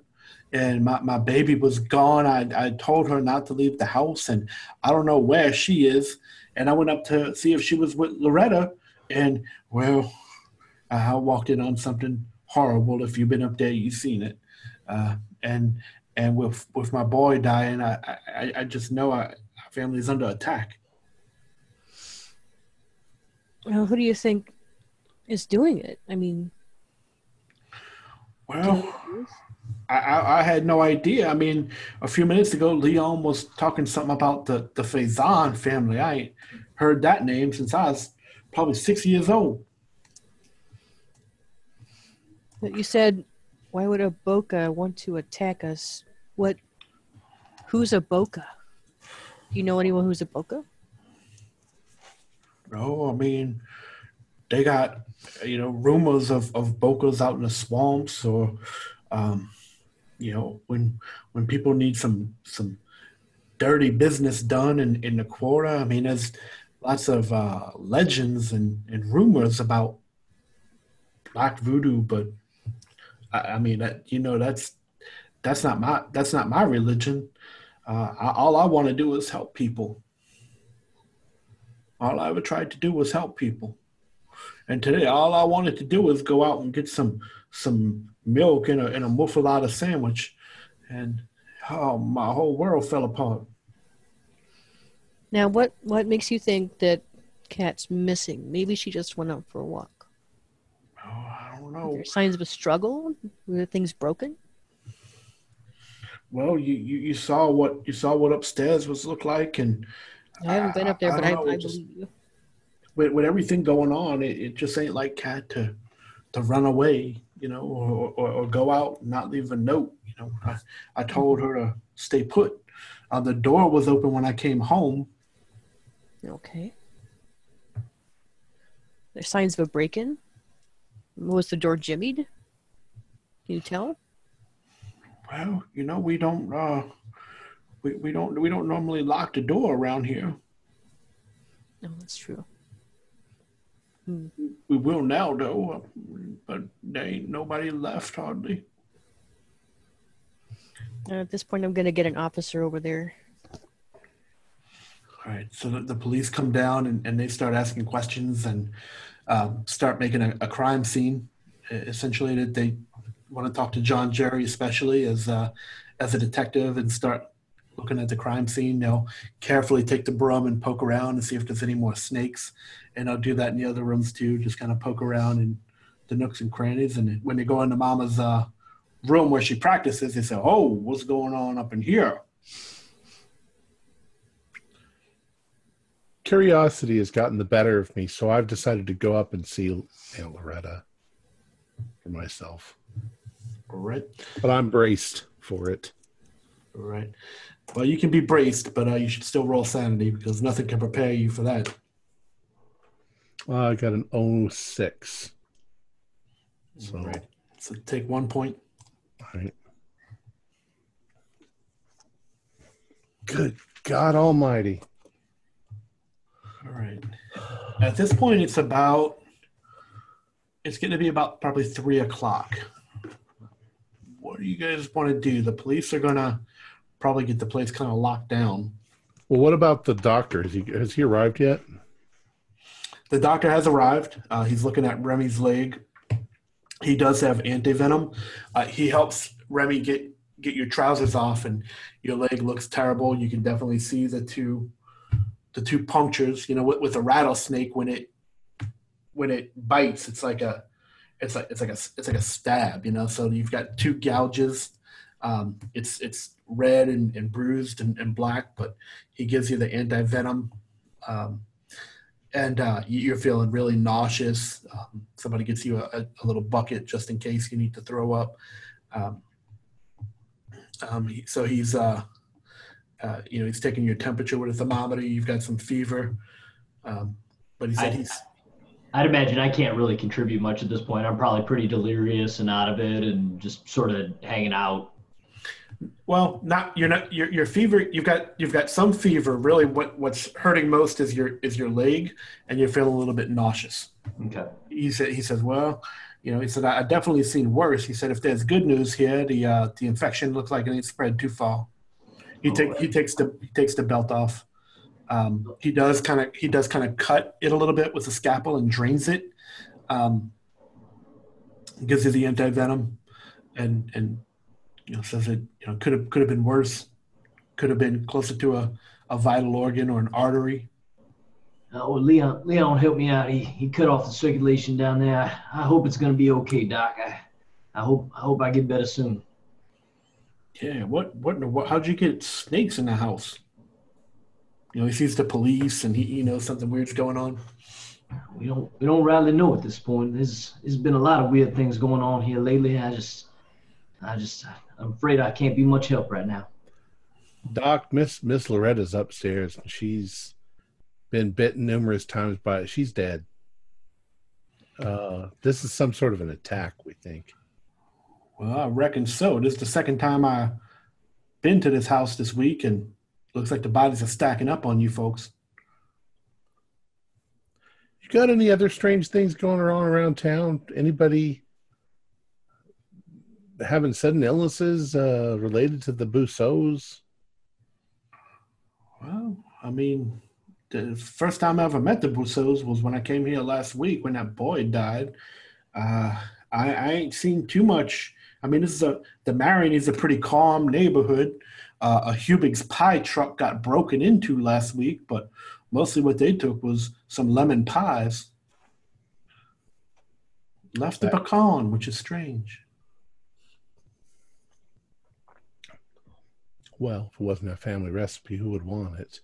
and my, my baby was gone. I, I told her not to leave the house and I don't know where she is. And I went up to see if she was with Loretta and well, I walked in on something horrible. If you've been up there, you've seen it. Uh, and and with with my boy dying, I I, I just know I, our family is under attack. Well, who do you think is doing it? I mean, Well, I, I, I had no idea. I mean, a few minutes ago, Leon was talking something about the the Faison family. I ain't heard that name since I was probably six years old. but you said why would a Bokor want to attack us? What? Who's a Bokor? Do you know anyone who's a Bokor? No, I mean, they got you know rumors of of bokors out in the swamps, or um, you know when when people need some some dirty business done in in the quarter. I mean, there's lots of uh, legends and and rumors about black voodoo, but I, I mean, that, you know, that's that's not my that's not my religion. Uh, I, all I want to do is help people. All I ever tried to do was help people. And today, all I wanted to do was go out and get some some milk and a, and a muffuletta sandwich, and oh, my whole world fell apart. Now, what what makes you think that Cat's missing? Maybe she just went out for a walk. Oh, don't Are there signs of a struggle? Were things broken? Well, you, you, you saw what you saw what upstairs was look like, and I haven't been up there, I- but I, know, I just- believe you. with, with everything going on, it, it just ain't like Cat to to run away, you know, or, or, or go out and not leave a note. You know, I, I told her to stay put. Uh, the door was open when I came home. Okay. There's signs of a break-in. Was the door jimmied? Can you tell? Well, you know, we don't uh, we, we don't we don't normally lock the door around here. No, that's true. We will now, though, but there ain't nobody left hardly. Uh, at this point, I'm gonna get an officer over there. All right, so the, the police come down and, and they start asking questions and um, start making a, a crime scene. Essentially, they want to talk to John Jerry, especially as uh, as a detective, and start looking at the crime scene. They'll carefully take the broom and poke around and see if there's any more snakes, and I'll do that in the other rooms too. Just kind of poke around in the nooks and crannies. And when they go into Mama's uh, room where she practices, they say, "Oh, what's going on up in here?" Curiosity has gotten the better of me, so I've decided to go up and see Aunt Loretta for myself. All right. But I'm braced for it. All right. Well, you can be braced, but uh, you should still roll sanity because nothing can prepare you for that. Uh, I got an 06. So, All right. So take one point. all right. Good God Almighty. All right. At this point, it's about. It's going to be about probably three o'clock. What do you guys want to do? The police are going to probably get the place kind of locked down. Well, what about the doctor? Has he, has he arrived yet? The doctor has arrived. Uh, he's looking at Remy's leg. He does have antivenom. Uh, he helps Remy get get your trousers off, and your leg looks terrible. You can definitely see the two the two punctures. You know, with, with a rattlesnake, when it when it bites, it's like a it's like it's like a it's like a stab. You know, so you've got two gouges. Um, it's it's red and, and bruised and, and black, but he gives you the antivenom. Um, and uh, you- you're feeling really nauseous. Um, somebody gets you a, a little bucket just in case you need to throw up. Um, um, he- so he's, uh, uh, you know, he's taking your temperature with a thermometer. You've got some fever, um, but he said I- he's I'd imagine I can't really contribute much at this point. I'm probably pretty delirious and out of it and just sort of hanging out. well, not you're not your your fever. You've got you've got some fever. Really, what what's hurting most is your is your leg, and you're feeling a little bit nauseous. Okay. he said he says well you know he said i I definitely seen worse he said if there's good news here the uh the infection looks like it ain't spread too far he take he takes the he takes the belt off um he does kind of he does kind of cut it a little bit with a scalpel and drains it um gives you the anti-venom and and you know says it you know could have could have been worse could have been closer to a a vital organ or an artery Uh, well, Leon, Leon helped me out. He, he cut off the circulation down there. I, I hope it's gonna be okay, Doc. I, I hope I hope I get better soon. Yeah, what, what, what, how'd you get snakes in the house? You know, he sees the police and he, he knows something weird's going on. We don't we don't really know at this point. There's there's been a lot of weird things going on here lately. I just I just I'm afraid I can't be much help right now. Doc, Miss Miss Loretta's upstairs. and She's been bitten numerous times by it. She's dead. Uh, this is some sort of an attack, we think. Well, I reckon so. This is the second time I've been to this house this week and looks like the bodies are stacking up on you folks. You got any other strange things going on around town? Anybody having sudden illnesses uh, related to the Bousseaus? Well, I mean, the first time I ever met the Bousseaus was when I came here last week when that boy died. Uh, I, I ain't seen too much. I mean, this is a the Marigny is a pretty calm neighborhood. Uh, a Hubig's pie truck got broken into last week, but mostly what they took was some lemon pies. Left the pecan, which is strange. Well, if it wasn't a family recipe, who would want it?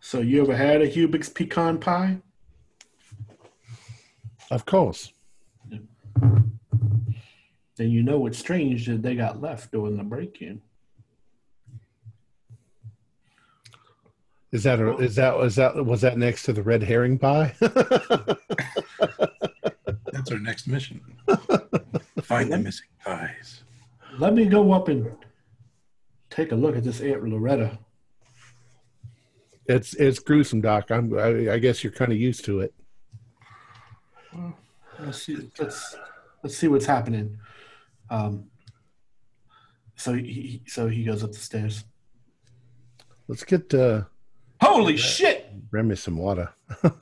So you ever had a Hubig's pecan pie? Of course. Then you know it's strange that they got left during the break-in. Is that a, is that was that was that next to the red herring pie? That's our next mission. Find the missing pies. Let me go up and take a look at this Aunt Loretta. it's it's gruesome, Doc. I'm I, I guess you're kind of used to it. Let's see. Let's let's see what's happening. Um. So he so he goes up the stairs. Let's get uh, Holy shit! Remy some water. All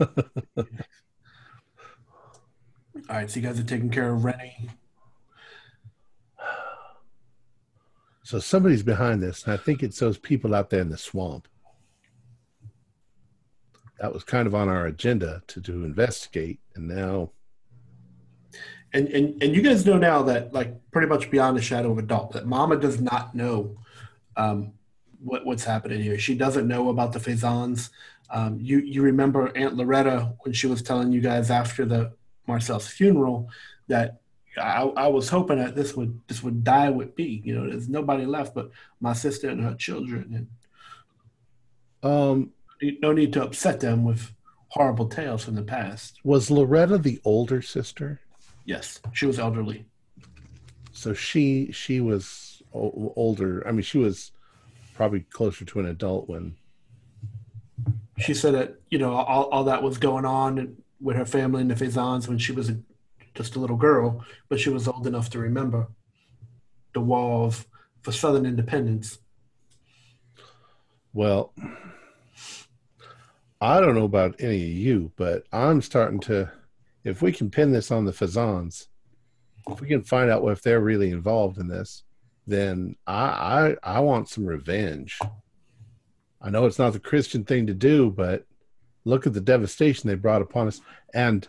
right, so you guys are taking care of Rennie. So somebody's behind this, and I think it's those people out there in the swamp. That was kind of on our agenda to to investigate, and now And, and and you guys know now that like pretty much beyond a shadow of a doubt that Mama does not know um, what what's happening here. She doesn't know about the Faisans. Um, you you remember Aunt Loretta when she was telling you guys after the Marcel's funeral that I, I was hoping that this would this would die with me. You know, there's nobody left but my sister and her children, um, and no need to upset them with horrible tales from the past. was Loretta the older sister? Yes, she was elderly. So she she was o- older. I mean, she was probably closer to an adult when. she said that you know all, all that was going on with her family in the Faisans when she was a, just a little girl, but she was old enough to remember the war of for Southern independence. Well, I don't know about any of you, but I'm starting to. If we can pin this on the Fazans, if we can find out if they're really involved in this, then I I, I want some revenge. I know it's not the Christian thing to do, but look at the devastation they brought upon us. And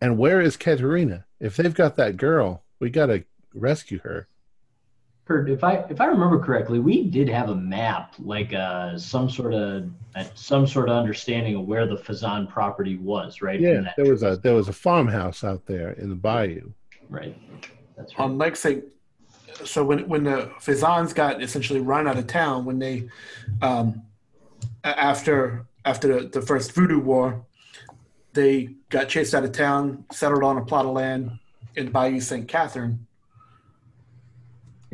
and where is Katerina? If they've got that girl, we got to rescue her. Kurt, if I if I remember correctly, we did have a map, like uh, some sort of uh, some sort of understanding of where the Fazan property was, right? Yeah, that- there was a there was a farmhouse out there in the bayou. right. That's right. On like say, so when when the Faisans got essentially run out of town when they, um, after after the, the first Voodoo War, they got chased out of town, settled on a plot of land in Bayou St. Catherine.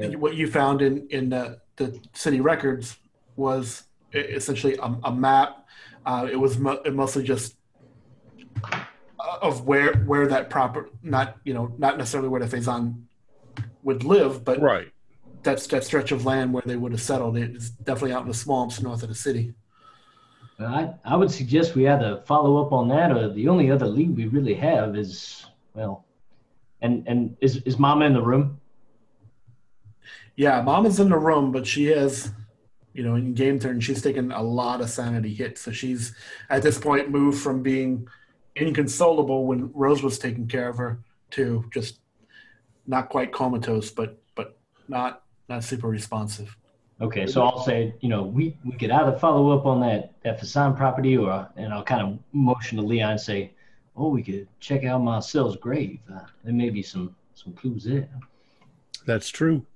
Yep. What you found in in the, the city records was essentially a, a map. Uh, it was mo- mostly just uh, of where where that proper not you know not necessarily where the Faison would live, but Right. that's that stretch of land where they would have settled. It's definitely out in the swamps north of the city. I, I would suggest we either follow up on that, or the only other lead we really have is well, and and is is Mama in the room? Yeah, Mama's in the room, but she has, you know, in game turn, she's taken a lot of sanity hits. So she's at this point moved from being inconsolable when Rose was taking care of her to just not quite comatose, but but not not super responsive. Okay, so I'll say, you know, we, we could either follow up on that that Fasan property, or and I'll kind of motion to Leon and say, oh, we could check out Marcel's grave. Uh, there may be some some clues there. That's true.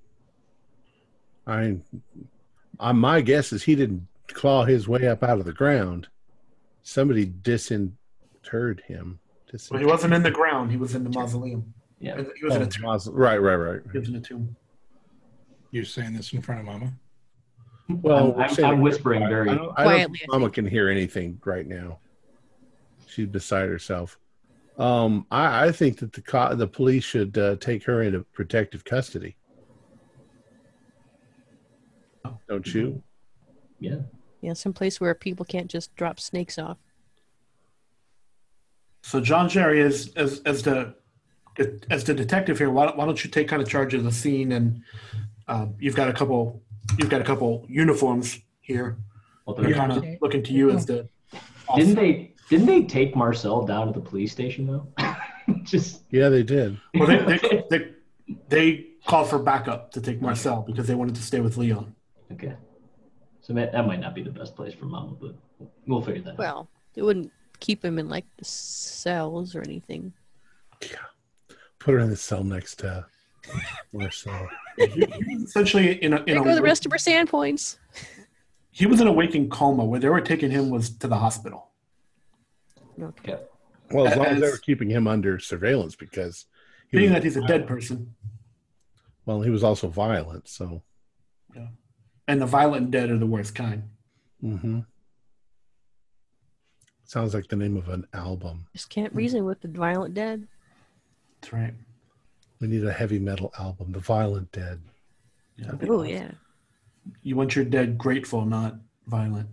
I, I, my guess is he didn't claw his way up out of the ground. Somebody disinterred him. Well, he wasn't in the ground; he was in the mausoleum. Yeah. He was in a Oh, tomb. maus- right, right, right. He was in a tomb. You're saying this in front of Mama? Well, I'm, I'm, I'm whispering very. I don't, I don't Quietly, think Mama can hear anything right now. She's beside herself. Um, I, I think that the co- the police should uh, take her into protective custody. Don't you? Yeah. Yeah, someplace where people can't just drop snakes off. So John Jerry, as as as the as the detective here, why don't, why don't you take kind of charge of the scene? And um, you've got a couple you've got a couple uniforms here. Well, they're- kind of looking to you as the Didn't they didn't they take Marcel down to the police station though? Just Yeah, they did. Well, they, they, they, they called for backup to take Marcel because they wanted to stay with Leon. Okay. So that, that might not be the best place for Mama, but we'll figure that out. Well, it wouldn't keep him in like the cells or anything. Yeah. Put her in the cell next to Marcel. Essentially, in a, in There a go the rest of her sand points. he was in a waking coma. Where they were taking him was to the hospital. Okay. Okay. Well, as long as they As- were keeping him under surveillance because he Being was, that he's a dead person, well, he was also violent. So, and the violent dead are the worst kind. hmm sounds like the name of an album. Just can't reason with the violent dead. That's right. We need a heavy metal album, The Violent Dead. Yeah. Oh yeah. You want your dead grateful, not violent.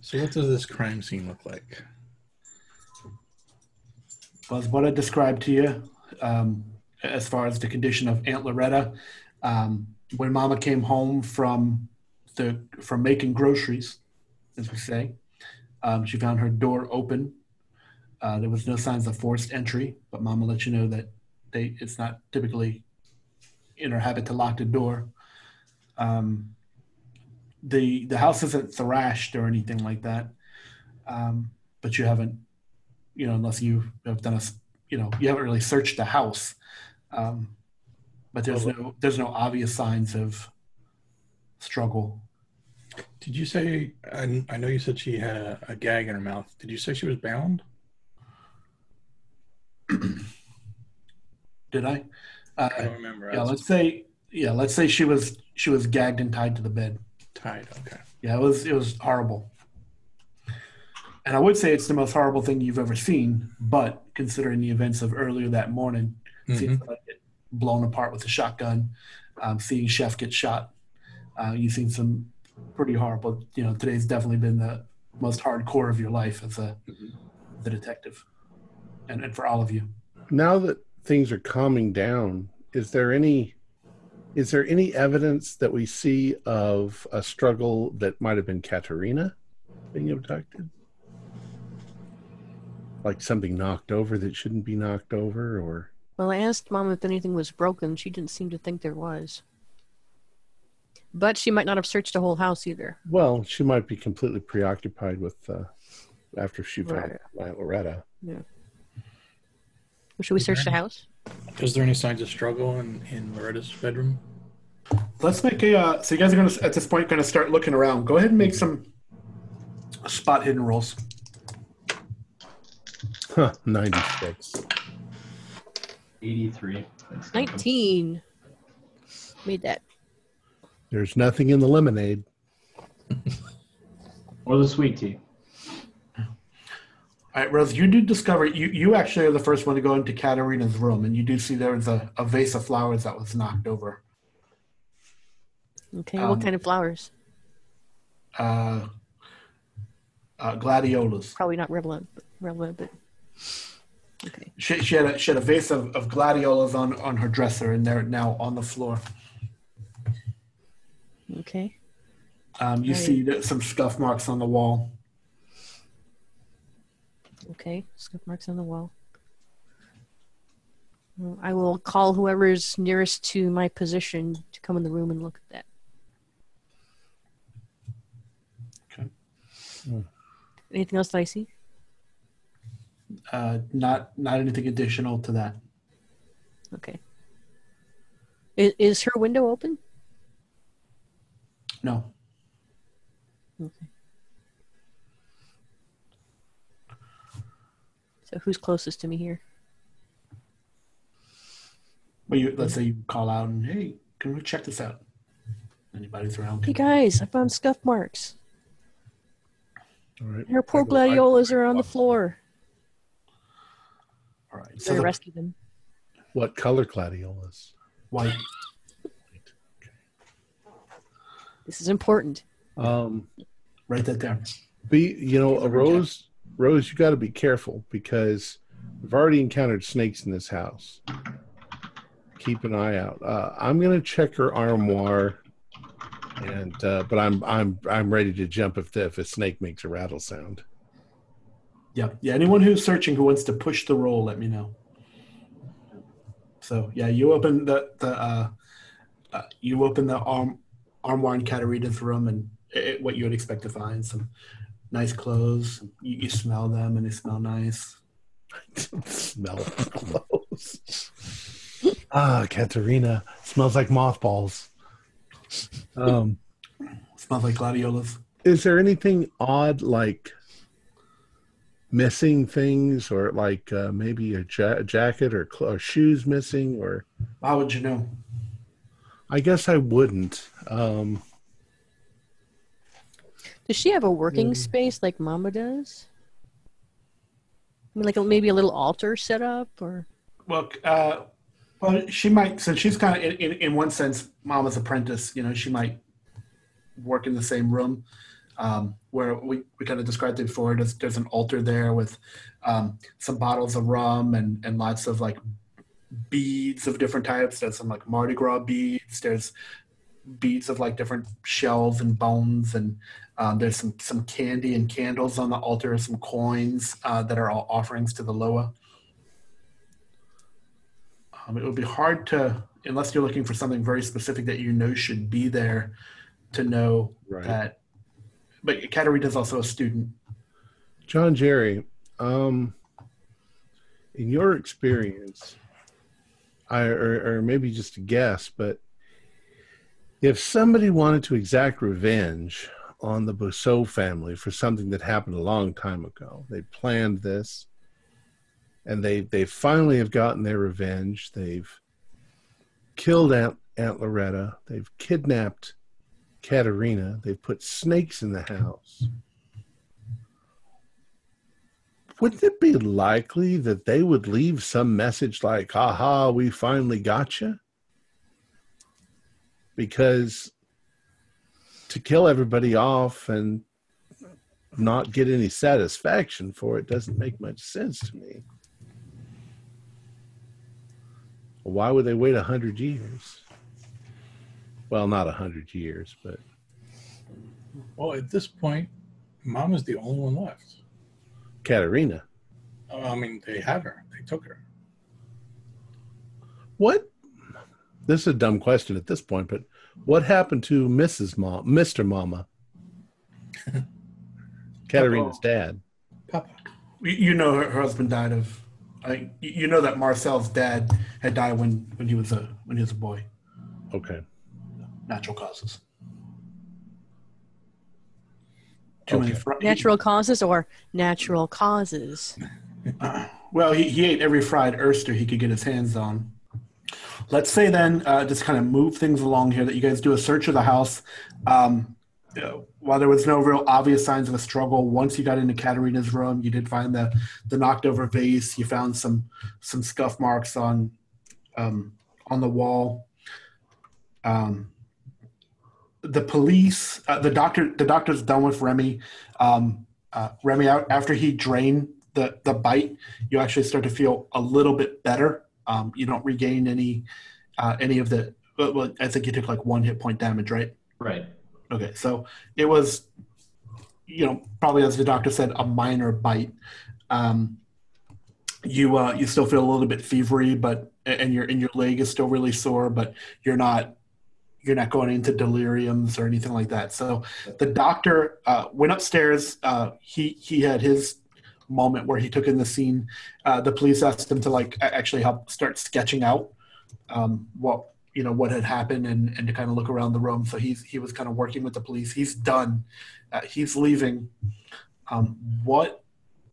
So what does this crime scene look like? was what I described to you um, as far as the condition of Aunt Loretta. Um, when Mama came home from the from making groceries, as we say, um, she found her door open. Uh, there was no signs of forced entry, but Mama let you know that they it's not typically in her habit to lock the door. Um, the the house isn't thrashed or anything like that, um, but you haven't you know, unless you have done a, you know, you haven't really searched the house. Um, but there's no, there's no obvious signs of struggle. Did you say? I, I know you said she had a, a gag in her mouth. Did you say she was bound? Did I? I Uh, don't remember. Yeah, let's say, yeah, let's say she was, she was gagged and tied to the bed. tied. Okay. Yeah, it was, it was horrible. And I would say it's the most horrible thing you've ever seen, but considering the events of earlier that morning, seeing Mhm. somebody get blown apart with a shotgun, um, seeing Chef get shot. Uh, you've seen some pretty horrible. You know, today's definitely been the most hardcore of your life as a the detective, and, and for all of you. Now that things are calming down, is there any is there any evidence that we see of a struggle that might have been Katerina being abducted? Like something knocked over that shouldn't be knocked over, or Well, I asked Mom if anything was broken. She didn't seem to think there was. But she might not have searched the whole house either. well, she might be completely preoccupied with uh, after she found Aunt Loretta. Yeah. Should we search the house? Is there any signs of struggle in, in Loretta's bedroom? Let's make a. Uh, so you guys are gonna at this point gonna start looking around. Go ahead and make some spot hidden rolls. Huh, ninety six. 83. That's 19. Made that. There's nothing in the lemonade. Or the sweet tea. All right, Rose, you do discover you you actually are the first one to go into Katerina's room, and you do see there is a, a vase of flowers that was knocked over. Okay. Um, what kind of flowers? Uh, uh, gladiolas. Probably not relevant, relevant, but okay. She, she had a, she had a vase of, of gladiolas on, on her dresser, and they're now on the floor. Okay. Um, you Right. see that some scuff marks on the wall. Okay. Scuff marks on the wall. Well, I will call whoever's nearest to my position to come in the room and look at that. Okay. Anything else that I see? Uh, not not anything additional to that. Okay. Is, is her window open? No. Okay. So who's closest to me here? Well, you, let's say you call out and hey, can we check this out? Anybody's around? Hey guys, I found scuff marks. All right. Her poor I go- I- gladiolas are on the floor. All right. So Better the rescue them. What color gladiolas? white. This is important. Um, Write that down. be you know, a rose. Rose, you got to be careful because we've already encountered snakes in this house. Keep an eye out. Uh, I'm gonna check her armoire, and uh, but I'm I'm I'm ready to jump if the, if a snake makes a rattle sound. Yeah, yeah. Anyone who's searching who wants to push the roll, let me know. So yeah, you open the the uh, uh, you open the arm armoire in Katerina's room, and it, what you would expect to find some nice clothes. You, you smell them, and they smell nice. Smell clothes. ah, Katerina smells like mothballs. Um, Smells like gladiolas. is there anything odd like missing things, or like uh, maybe a, ja- jacket or, cl- or shoes missing, or How would you know? I guess I wouldn't. Um, Does she have a working space like Mama does? I mean, like a, maybe a little altar set up, or Well, uh, well, she might. So she's kind of in, in, in one sense, Mama's apprentice. You know, she might work in the same room um, where we, we kind of described it before. There's, there's an altar there with um, some bottles of rum and, and lots of like beads of different types. There's some like Mardi Gras beads. There's beads of like different shells and bones and um, there's some some candy and candles on the altar some coins uh, that are all offerings to the loa um, it would be hard to unless you're looking for something very specific that you know should be there to know Right. that but Katerina's also a student John Jerry, um, in your experience, I or, or maybe just a guess, but if somebody wanted to exact revenge on the Bousseau family for something that happened a long time ago, they planned this, and they they finally have gotten their revenge. They've killed Aunt Aunt Loretta. They've kidnapped Katerina. They've put snakes in the house wouldn't it be likely that they would leave some message like, aha, we finally got you? Because to kill everybody off and not get any satisfaction for it doesn't make much sense to me. Why would they wait a hundred years? Well, not a hundred years, but Well, at this point, Mama's the only one left. Katerina. Oh, I mean, they have her. They took her. What? This is a dumb question at this point, but what happened to Mrs. Mom, Mr. Mama? Katerina's dad. Papa. you, you know her, her husband died of like you you know that Marcel's dad had died when when he was a when he was a boy Okay. Natural causes Too many Okay. fri- natural causes or natural causes. Well, he, he ate every fried oyster he could get his hands on. Let's say then, uh, just kind of move things along here, that you guys do a search of the house. Um, while there was no real obvious signs of a struggle, once you got into Katerina's room, you did find the the knocked over vase. You found some some scuff marks on um, on the wall. Um, the police, uh, the doctor, the doctor's done with Remy. Um, uh, Remy, after he drained the the bite, you actually start to feel a little bit better. Um, you don't regain any uh, any of the. Well, I think you took like one hit point damage, right? Right. Okay, so it was, you know, probably as the doctor said, a minor bite. Um, you uh, you still feel a little bit fevery, but and your and your leg is still really sore, but you're not you're not going into deliriums or anything like that. So the doctor uh, went upstairs. Uh, he he had his moment where he took in the scene. Uh, the police asked him to like actually help start sketching out um, what you know what had happened and, and to kind of look around the room. So he's he was kind of working with the police. He's done. Uh, he's leaving. Um, what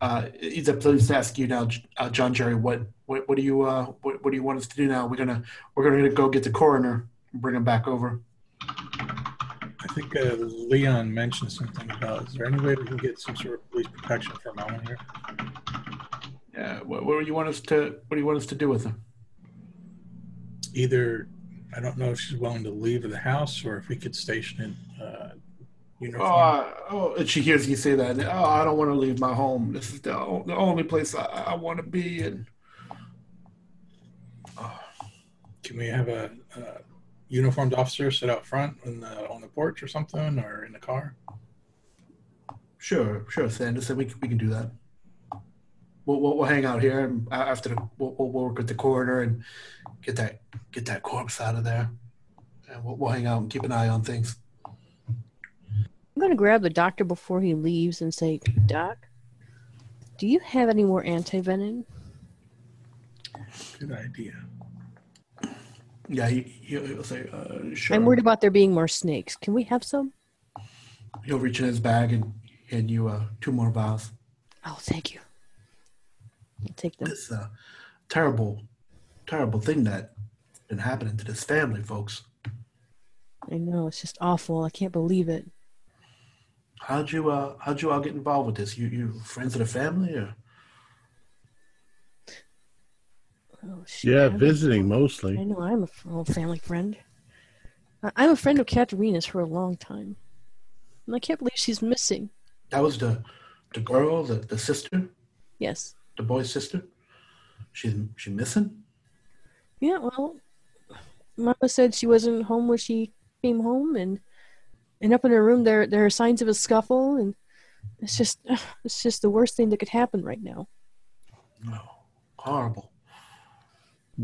uh, the police ask you now, uh, John Jerry? What what, what do you uh, what, what do you want us to do now? We're gonna we're gonna go get the coroner bring him back over. I think uh, Leon mentioned something about. Is there any way we can get some sort of police protection for Mama here? Yeah. What, what do you want us to what do you want us to do with him? Either I don't know if she's willing to leave the house, or if we could station it. Uh, uniform. Oh, oh, and she hears you say that. Oh, I don't want to leave my home. This is the, the only place I, I want to be in. Can we have a, a uniformed officer sit out front on the on the porch or something, or in the car? Sure, sure, Sanderson. We can, we can do that. we'll, we'll, we'll hang out here and after the, we'll, we'll work with the coroner and get that get that corpse out of there. And we'll, we'll hang out and keep an eye on things. I'm going to grab the doctor before he leaves and say, Doc, do you have any more anti-venom? Good idea. Yeah, he, he'll, he'll say, uh, sure. I'm worried about there being more snakes. Can we have some? He'll reach in his bag and hand you uh, two more vials. Oh, thank you. I'll take them. This uh, terrible, terrible thing that's been happening to this family, folks. I know it's just awful. I can't believe it. How'd you uh, how'd you all get involved with this? You you friends of the family or? Oh, shit. Yeah, I'm a- visiting I know I'm a old family friend. I- I'm a friend of Katerina's for a long time, and I can't believe she's missing. That was the the girl, the, the sister, Yes. the boy's sister. She's she missing? Yeah. Well, Mama said she wasn't home when she came home, and and up in her room there there are signs of a scuffle, and it's just it's just the worst thing that could happen right now. No, horrible.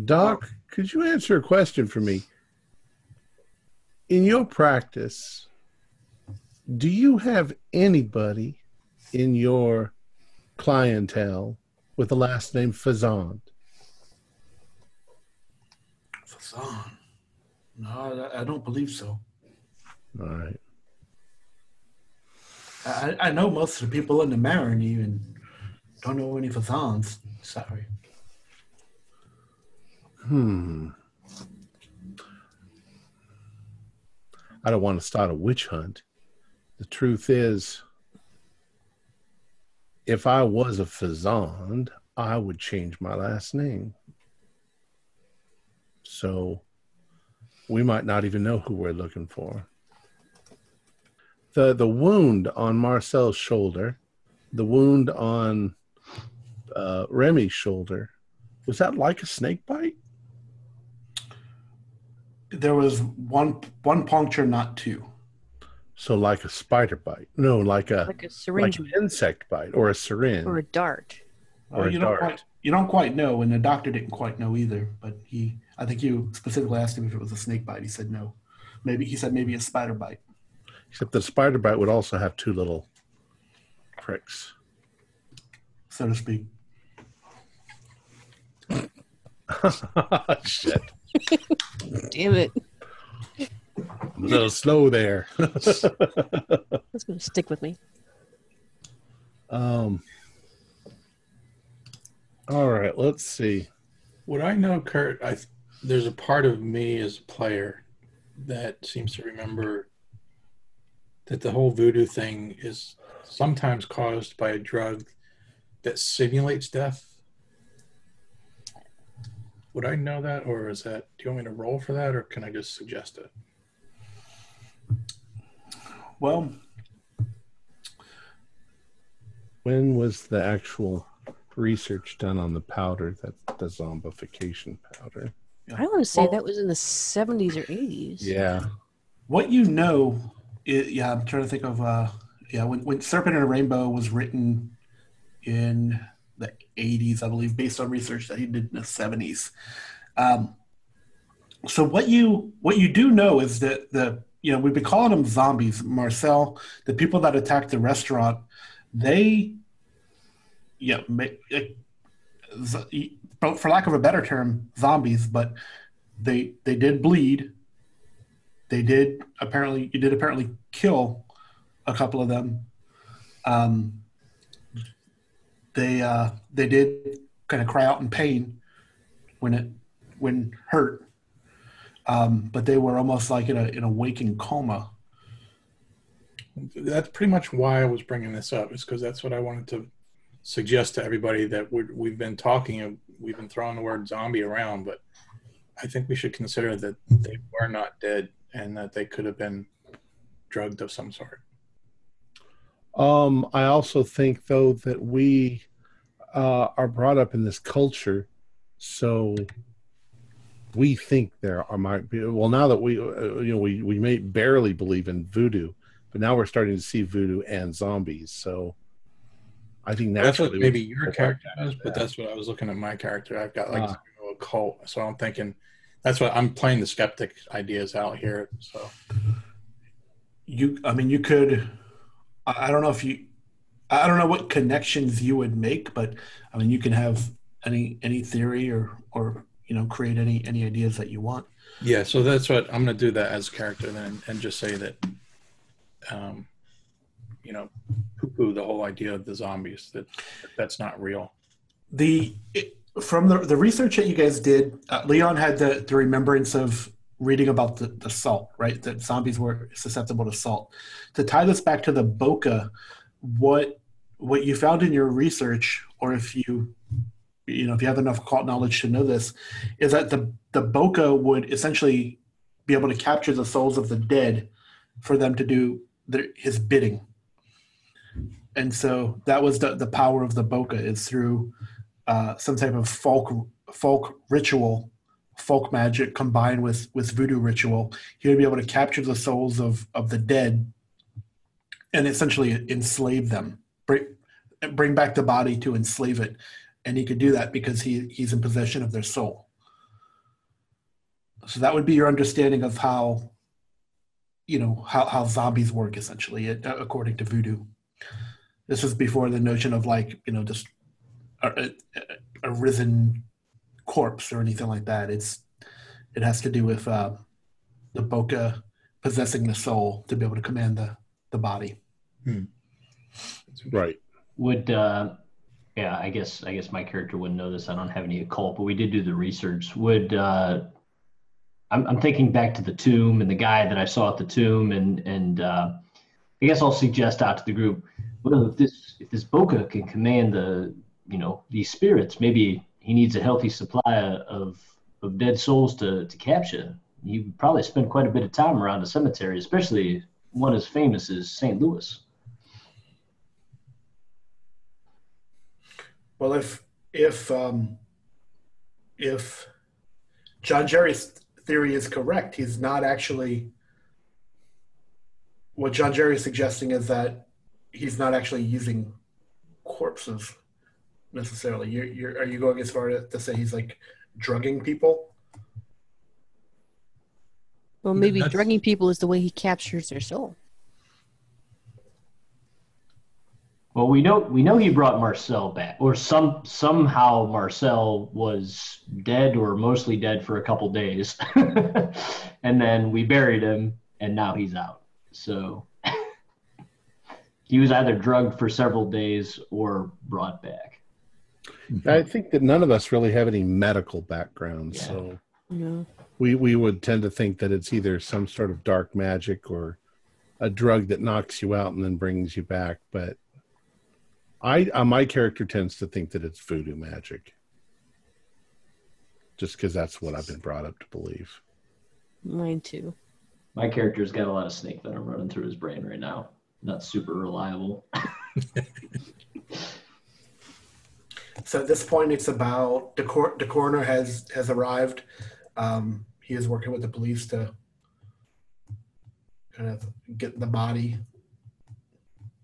Doc, could you answer a question for me? In your practice, do you have anybody in your clientele with the last name Fazand? Fasan. No, I, I don't believe so. All right. I, I know most of the people in the Marigny and don't know any Fasans. Sorry. Hmm. I don't want to start a witch hunt. The truth is, if I was a Fazand, I would change my last name. So we might not even know who we're looking for. The the wound on Marcel's shoulder, the wound on uh, Remy's shoulder, was that like a snake bite? There was one one puncture, not two. So like a spider bite? No, like a Like a like an insect bite or a syringe or a dart. or Uh, a you don't dart. quite you don't quite know, and the doctor didn't quite know either. But he, I think you specifically asked him if it was a snake bite. He said no. Maybe he said maybe a spider bite. Except the spider bite would also have two little pricks. so to speak. Shit. Damn it! I'm a little slow there. That's gonna stick with me. um all right, let's see. What I know, Kurt, I there's a part of me as a player that seems to remember that the whole voodoo thing is sometimes caused by a drug that simulates death. Would I know that, or is that? Do you want me to roll for that, or can I just suggest it? Well, When was the actual research done on the powder that the zombification powder? I want to say Well- that was in the 70s or 80s. Yeah. what you know, i yeah, I'm trying to think of. Uh, yeah, when when Serpent and a Rainbow was written in the 80s, I believe, based on research that he did in the 70s. Um, so what you what you do know is that the you know we've been calling them zombies. Marcel, the people that attacked the restaurant, they, yeah, for lack of a better term, zombies. But they they did bleed. They did apparently you did apparently kill a couple of them. Um, they uh, they did kind of cry out in pain when it when hurt, um, but they were almost like in a in a waking coma. That's pretty much why I was bringing this up, is because that's what I wanted to suggest to everybody that we're, we've been talking we've been throwing the word zombie around, but I think we should consider that they were not dead and that they could have been drugged of some sort. Um, I also think though that we uh, are brought up in this culture, so we think there are might be. Well, now that we, uh, you know, we we may barely believe in voodoo, but now we're starting to see voodoo and zombies. So I think That's what maybe your character does, but that's what I was looking at my character. I've got like Ah. a cult, so I'm thinking that's what I'm playing the skeptic ideas out here. So You, I mean, you could. I don't know if you. I don't know what connections you would make, but I mean, you can have any any theory or or you know create any any ideas that you want. yeah, so that's what I'm going to do that as a character then, and just say that, um, you know, poo-poo the whole idea of the zombies that that's not real. the it, from the the research that you guys did, uh, Leon had the the remembrance of reading about the, the salt, right? That zombies were susceptible to salt. To tie this back to the Bokor, what what you found in your research, or if you you know if you have enough cult knowledge to know this, is that the the Bokor would essentially be able to capture the souls of the dead for them to do their, his bidding. And so that was the, the power of the Bokor is through uh, some type of folk folk ritual, folk magic combined with with voodoo ritual. He would be able to capture the souls of of the dead and essentially enslave them, bring bring back the body to enslave it, and he could do that because he he's in possession of their soul. So that would be your understanding of how, you know, how how zombies work essentially, uh, according to voodoo. This was before the notion of like you know just a, a, a risen corpse or anything like that. It's it has to do with uh, the Bokor possessing the soul to be able to command the the body. right. Would uh, yeah, I guess I guess my character wouldn't know this. I don't have any occult, but we did do the research. Would uh, I'm, I'm thinking back to the tomb and the guy that I saw at the tomb, and and uh, I guess I'll suggest out to the group. Well, if this if this Bokor can command the you know these spirits, maybe he needs a healthy supply of of dead souls to to capture. You probably spend quite a bit of time around a cemetery, especially one as famous as St. Louis. Well, if if um, if John Jerry's theory is correct, he's not actually. What John Jerry is suggesting is that he's not actually using corpses necessarily. You're, you're, are you going as far to, to say he's like drugging people? Well, maybe That's- drugging people is the way he captures their soul. Well, we know we know he brought Marcel back, or some somehow Marcel was dead or mostly dead for a couple days, and then we buried him, and now he's out. So he was either drugged for several days or brought back. I think that none of us really have any medical background, Yeah. so No. we we would tend to think that it's either some sort of dark magic or a drug that knocks you out and then brings you back. But I, uh, my character tends to think that it's voodoo magic, just because that's what I've been brought up to believe. Mine too. My character's got a lot of snake venom running through his brain right now. Not super reliable. So at this point, it's about the, cor- the coroner has has arrived. Um, he is working with the police to kind of get the body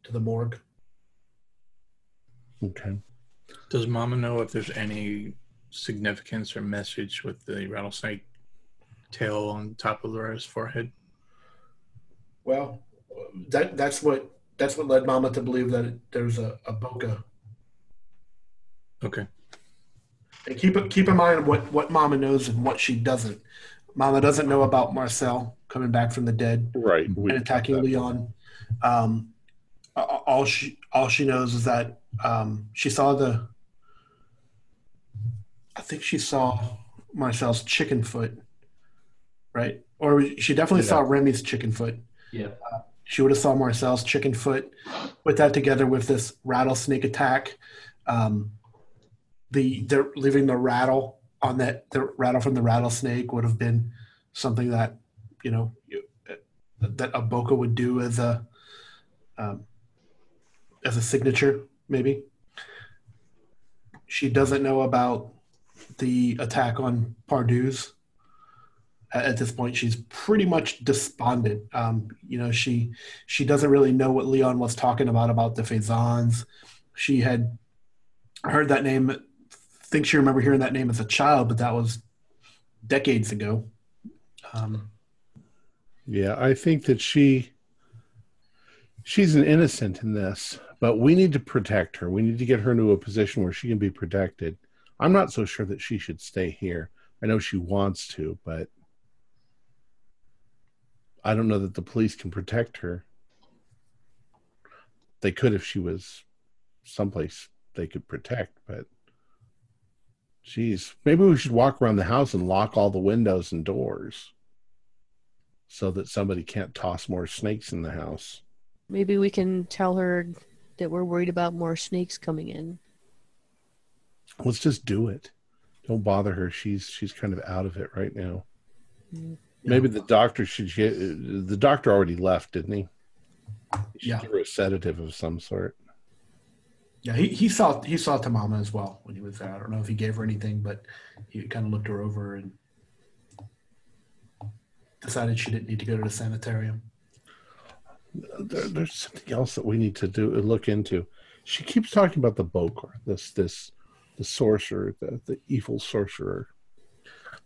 to the morgue. Okay. Does Mama know if there's any significance or message with the rattlesnake tail on top of Laura's forehead? Well, that that's what that's what led Mama to believe that there's a, a bokor. Okay. And keep it keep in mind what what Mama knows and what she doesn't. Mama doesn't know about Marcel coming back from the dead Right. And attacking Leon. Um, a- a- all she all she knows is that um, she saw the. I think she saw Marcel's chicken foot, right? Or she definitely saw Remy's chicken foot. Yeah. She would have saw Marcel's chicken foot. Put that together with this rattlesnake attack. Um, the the leaving the rattle on that the rattle from the rattlesnake would have been something that you know that a Bokor would do as a um, as a signature, maybe. She doesn't know about the attack on Pardus. At at this point, she's pretty much despondent. Um, you know, she she doesn't really know what Leon was talking about about the Faisans. she had heard that name. Think she remember hearing that name as a child, but that was decades ago. Um, Yeah, I think that she she's an innocent in this, but we need to protect her. We need to get her into a position where she can be protected. I'm not so sure that she should stay here. I know she wants to, but I don't know that the police can protect her. They could if she was someplace they could protect, but geez, maybe we should walk around the house and lock all the windows and doors so that somebody can't toss more snakes in the house. Maybe we can tell her that we're worried about more snakes coming in. Let's just do it. Don't bother her. She's she's kind of out of it right now. Mm. Maybe the doctor should get the doctor already left, didn't he? He should Yeah. give a sedative of some sort. Yeah, he, he saw he saw Tamama as well when he was there. I don't know if he gave her anything, but he kind of looked her over and decided she didn't need to go to the sanitarium. There, there's something else that we need to do look into. She keeps talking about the Bokor, this this the sorcerer, the, the evil sorcerer.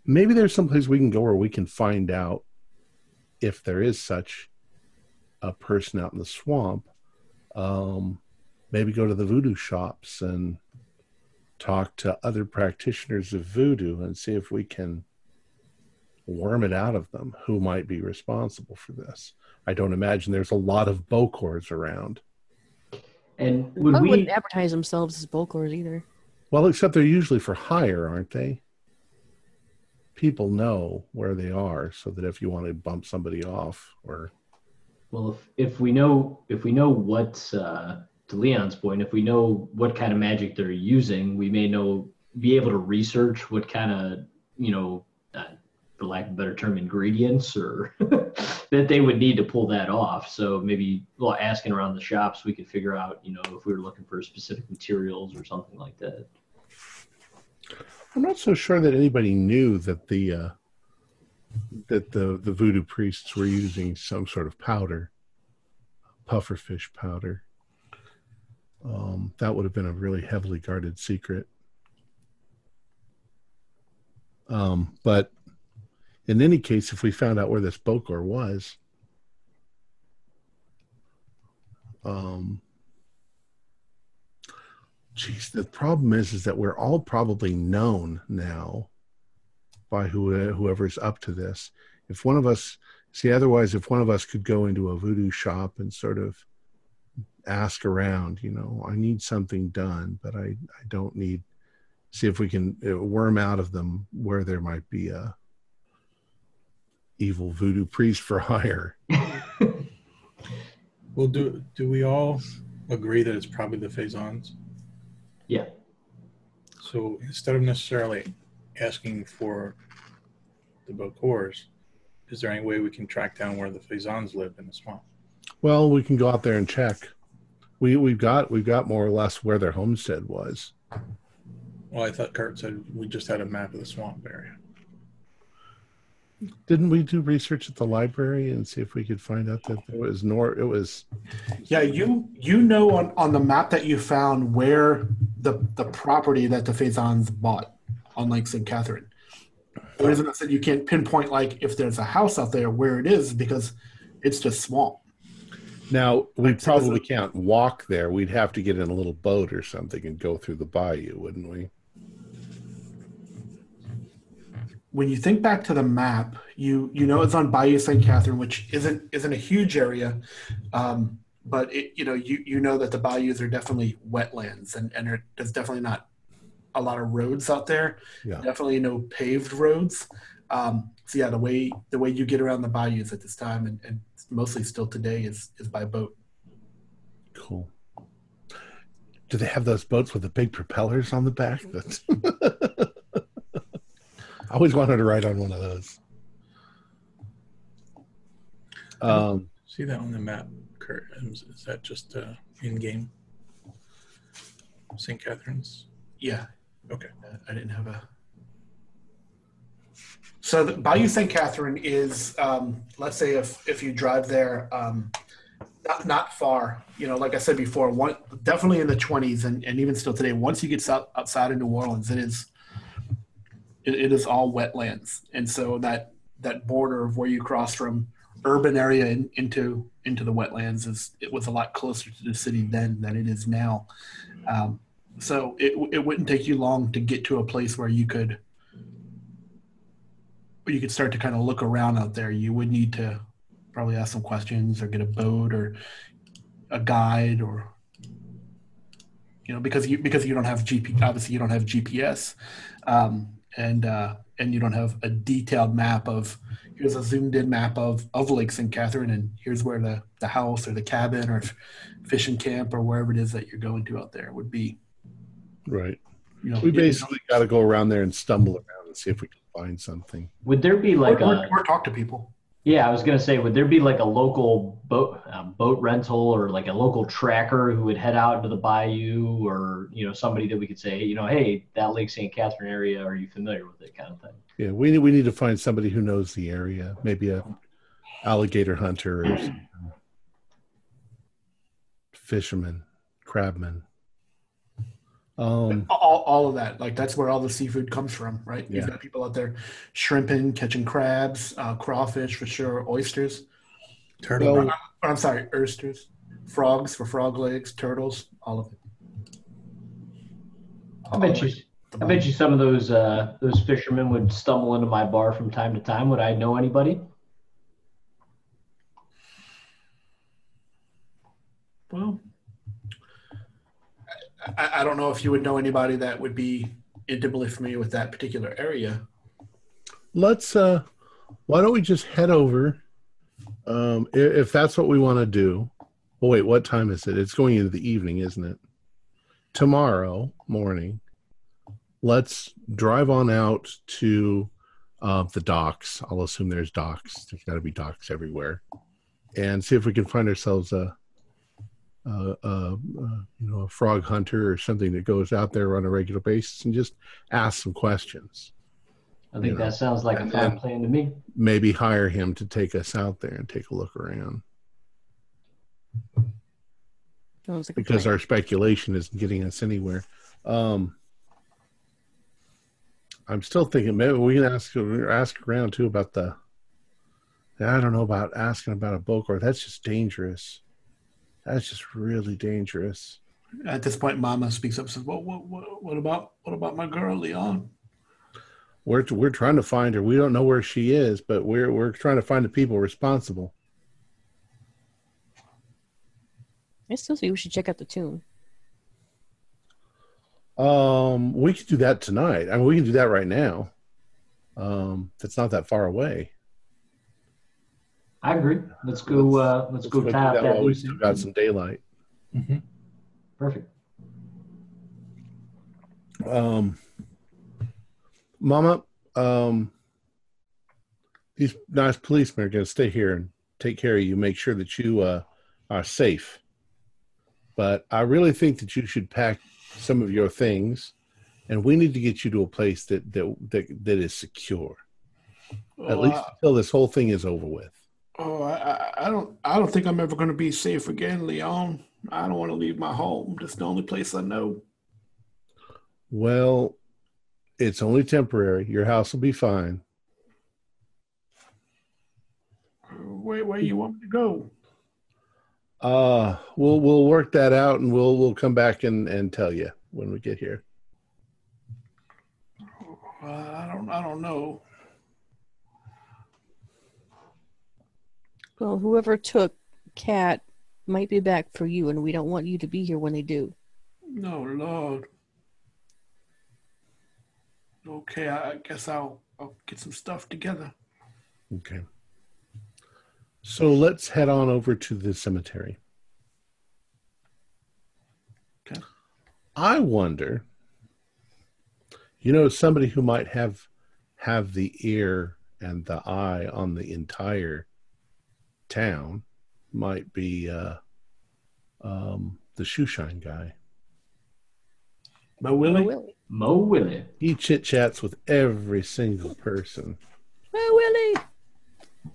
Maybe there's someplace we can go where we can find out if there is such a person out in the swamp. Um, maybe go to the voodoo shops and talk to other practitioners of voodoo and see if we can worm it out of them who might be responsible for this. I don't imagine there's a lot of Bokors around. And would we? wouldn't advertise themselves as Bokors either. Well, except they're usually for hire, aren't they? People know where they are so that if you want to bump somebody off or Well, if, if we know if we know what uh, to Leon's point, if we know what kind of magic they're using, we may know be able to research what kind of you know, uh, for lack of a better term, ingredients or that they would need to pull that off. So maybe well, asking around the shops, we could figure out you know if we were looking for specific materials or something like that. I'm not so sure that anybody knew that the uh, that the the voodoo priests were using some sort of powder, pufferfish powder. Um, that would have been a really heavily guarded secret. Um, but in any case, if we found out where this Bokor was, um, Geez, the problem is, is that we're all probably known now by who, whoever's up to this. If one of us, see, otherwise, if one of us could go into a voodoo shop and sort of ask around, you know, I need something done, but I, I don't need, see if we can uh, worm out of them where there might be a evil voodoo priest for hire. Well, do do we all agree that it's probably the Phazons? Yeah. So instead of necessarily asking for the Bokors, is there any way we can track down where the Phazons live in the swamp? Well, we can go out there and check. We we've got we've got more or less where their homestead was. Well, I thought Kurt said we just had a map of the swamp area. Didn't we do research at the library and see if we could find out that it was nor it was Yeah, you you know on, on the map that you found where the the property that the Faisans bought on Lake St. Catherine. The reason I said you can't pinpoint like if there's a house out there where it is because it's just swamp. Now we Like, probably can't walk there. We'd have to get in a little boat or something and go through the bayou, wouldn't we? When you think back to the map, you you know it's on Bayou St. Catherine, which isn't isn't a huge area, um, but it, you know you you know that the bayous are definitely wetlands and and there- there's definitely not a lot of roads out there. Yeah. definitely no paved roads. Um, so yeah, the way the way you get around the bayous at this time, and, and mostly still today, is is by boat. Cool. Do they have those boats with the big propellers on the back? That's I always wanted to ride on one of those. Um, See that on the map, Kurt? Is, is that just uh, in game? St. Catherine's? Yeah. Okay. I didn't have a. So the Bayou St. Catherine is, um, let's say if if you drive there, um, not not far. You know, like I said before, one definitely in the twenties, and, and even still today. Once you get south, outside of New Orleans, it is it, it is all wetlands, and so that that border of where you cross from urban area in, into into the wetlands is it was a lot closer to the city then than it is now. Um, so it it wouldn't take you long to get to a place where you could you could start to kind of look around out there. You would need to probably ask some questions or get a boat or a guide or you know because you because you don't have GP obviously you don't have GPS um, and uh, and you don't have a detailed map of here's a zoomed in map of of Lake St. Catherine and here's where the the house or the cabin or fishing camp or wherever it is that you're going to out there would be Right. you know We basically got to go around there and stumble around and see if we can find something. Would there be like or, a or, or talk to people Yeah, I was gonna say, would there be like a local boat uh, boat rental or like a local tracker who would head out into the bayou, or you know somebody that we could say, you know, hey, that Lake St. Catherine area, are you familiar with it, kind of thing. Yeah, we need we need to find somebody who knows the area. Maybe a alligator hunter or fisherman, crabman. Um, all, all of that like that's where all the seafood comes from right Yeah. you've got people out there shrimping catching crabs uh, crawfish for sure oysters Turtle. Well- Or, i'm sorry oysters frogs for frog legs turtles all of it I bet you, I bet you some of those uh, those fishermen would stumble into my bar from time to time. Would I know anybody? well I, I don't know if you would know anybody that would be intimately familiar with that particular area. Let's uh why don't we just head over um i- if that's what we want to do. Oh wait what time is it? It's going into the evening isn't it? Tomorrow morning let's drive on out to uh, the docks. I'll assume there's docks. There's got to be docks everywhere. And see if we can find ourselves a uh, uh, uh, you know, a frog hunter or something that goes out there on a regular basis and just ask some questions I think You know, that sounds like a and fun then- plan to me. maybe hire him to take us out there and take a look around like because our speculation isn't getting us anywhere. Um, I'm still thinking maybe we can ask ask around too about the. I don't know about asking about a Bokor. That's just dangerous. That's just really dangerous. at this point mama speaks up and says well what, what, what about what about my girl leon We're we're trying to find her. We don't know where she is, but we're we're trying to find the people responsible. I still think we should check out the tomb. Um, we could do that tonight. I mean, we can do that right now. Um, that's not that far away. I agree. Let's go. Uh, let's, go tap that that. while we still got some daylight. Mhm. Perfect. Um, Mama, um, these nice policemen are going to stay here and take care of you, make sure that you uh, are safe. But I really think that you should pack some of your things, and we need to get you to a place that that that, that is secure, at least I- until this whole thing is over with. Oh, I, I, don't, I don't think I'm ever going to be safe again, Leon. I don't want to leave my home. That's the only place I know. Well, it's only temporary. Your house will be fine. Where, where you want me to go? Uh, we'll we'll work that out, and we'll we'll come back and and tell you when we get here. Uh, I don't, I don't know. Well, whoever took Cat might be back for you, and we don't want you to be here when they do. No, Lord. Okay, I, I guess I'll, I'll get some stuff together. Okay. So let's head on over to the cemetery. Okay. I wonder, you know, somebody who might have have the ear and the eye on the entire town might be uh, um, the shoeshine guy. Mo Willie, Oh, Willie. Mo Willie. He chit chats with every single person. Oh, Willie.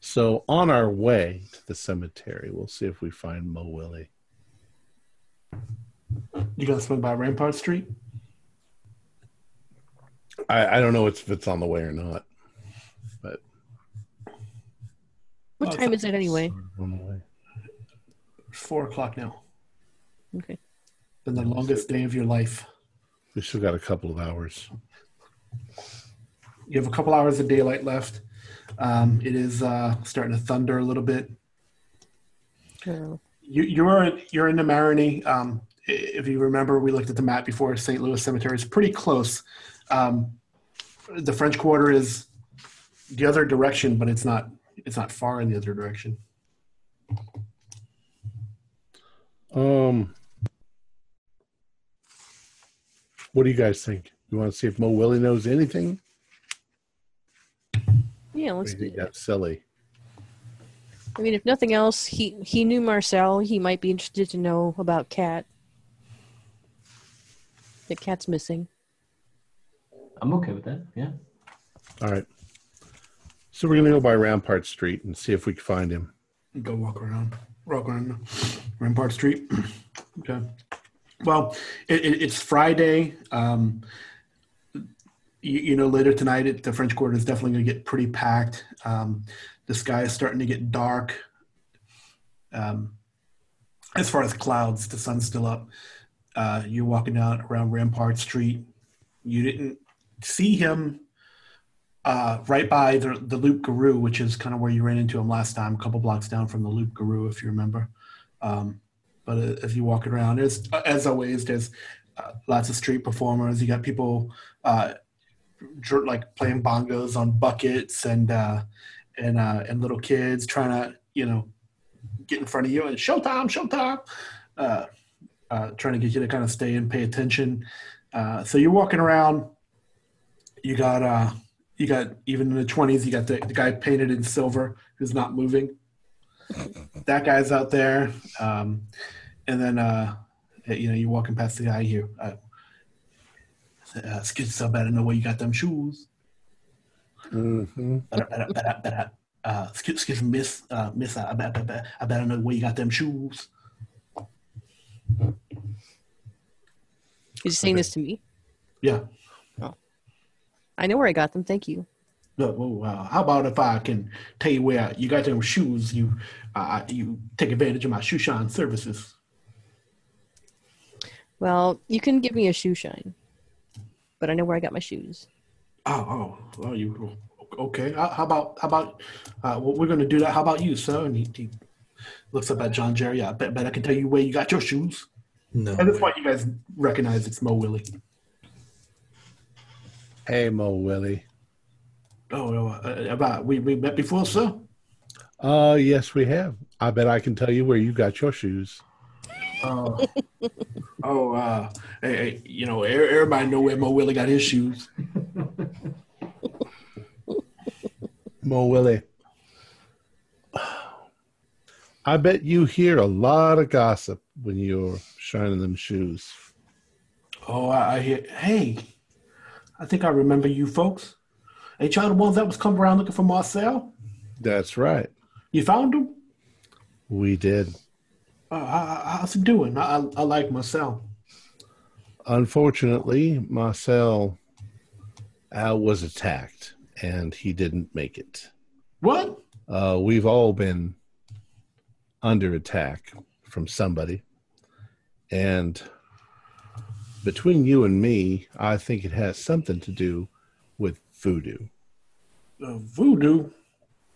So on our way to the cemetery, we'll see if we find Mo Willie. You gonna swing by Rampart Street? I, I don't know if it's on the way or not, but What Oh, time is it anyway? on the way. It's four o'clock now. Okay. Been the longest day of your life. We still got a couple of hours. You have a couple hours of daylight left. Um, it is uh, starting to thunder a little bit. Oh. You, you're you're in the Marigny. Um, if you remember, we looked at the map before. St. Louis Cemetery is pretty close. Um, the French Quarter is the other direction, but it's not it's not far in the other direction. Um, what do you guys think? You want to see if Mo Willie knows anything? Yeah, let's you do that. that's silly. I mean, if nothing else, he he knew Marcel. He might be interested to know about Cat. That Cat's missing. I'm okay with that. Yeah. All right. So we're gonna go by Rampart Street and see if we can find him. Go walk around, walk around Rampart Street. okay. Well, it, it, it's Friday. Um, you, you know, later tonight, it, the French Quarter is definitely to get pretty packed. Um, the sky is starting to get dark. Um, as far as clouds, the sun's still up. Uh, you're walking down around Rampart Street. You didn't see him uh, right by the, the Loop Guru, which is kind of where you ran into him last time, a couple blocks down from the Loop Guru, if you remember. Um, but uh, as you walk around, as always, there's uh, lots of street performers. You got people uh, like playing bongos on buckets and uh, and and little kids trying to you know get in front of you and showtime, showtime. Trying to get you to kind of stay and pay attention. So you're walking around. You got you got even in the twenties, you got the, the guy painted in silver who's not moving. that guy's out there, um, and then uh, you know you're walking past the guy here. Uh, uh, excuse me, so better know where you got them shoes. Mm-hmm. Better, better, better, better. Uh, excuse, excuse me, miss, uh, miss. I better, better, I better know where you got them shoes. Is he saying this to me? Yeah. I know where I got them. Thank you. Look, well, uh, how about if I can tell you where you got them shoes? You, uh, you take advantage of my shoe shine services. Well, you can give me a shoe shine, but I know where I got my shoes. Oh, oh, oh, you okay? How how about how about uh, well, we're gonna do that? How about you, sir? And he, he looks up at John Jerry. I bet, bet I can tell you where you got your shoes. No. At this point, you guys recognize it's Mo Willie. Hey, Mo Willie. Oh, uh, about we we met before, sir. Uh, yes, we have. I bet I can tell you where you got your shoes. Oh, oh, uh, hey, hey, you know, everybody know where Mo Willie got his shoes. Mo Willie. I bet you hear a lot of gossip when you're shining them shoes. Oh, I, I hear. Hey, I think I remember you folks. Ain't y'all the ones that was coming around looking for Marcel? That's right. You found him? We did. Uh, how, how's he doing? I, I, I like Marcel. Unfortunately, Marcel uh, was attacked and he didn't make it. What? Uh, we've all been under attack from somebody. And between you and me, I think it has something to do with voodoo. Uh, voodoo?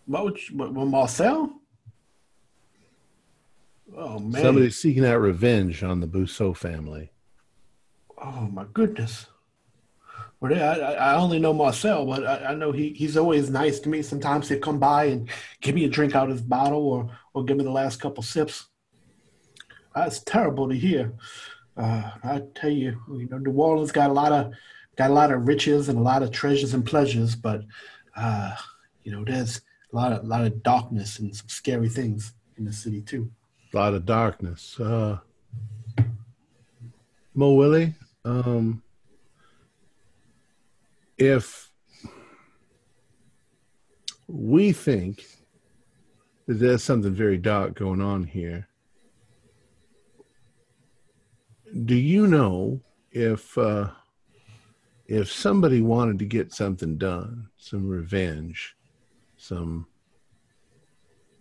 What would you, what, Marcel? Oh man! Somebody's seeking out revenge on the Bousseau family. Oh my goodness! Well, I, I I only know Marcel, but I, I know he, he's always nice to me. Sometimes he'll come by and give me a drink out of his bottle, or or give me the last couple sips. That's terrible to hear. Uh, I tell you, you know, New Orleans got a lot of got a lot of riches and a lot of treasures and pleasures, but uh, you know, there's a lot of a lot of darkness and some scary things in the city too. A lot of darkness. Uh, Mo Willie, um, if we think that there's something very dark going on here. Do you know if uh, if somebody wanted to get something done, some revenge, some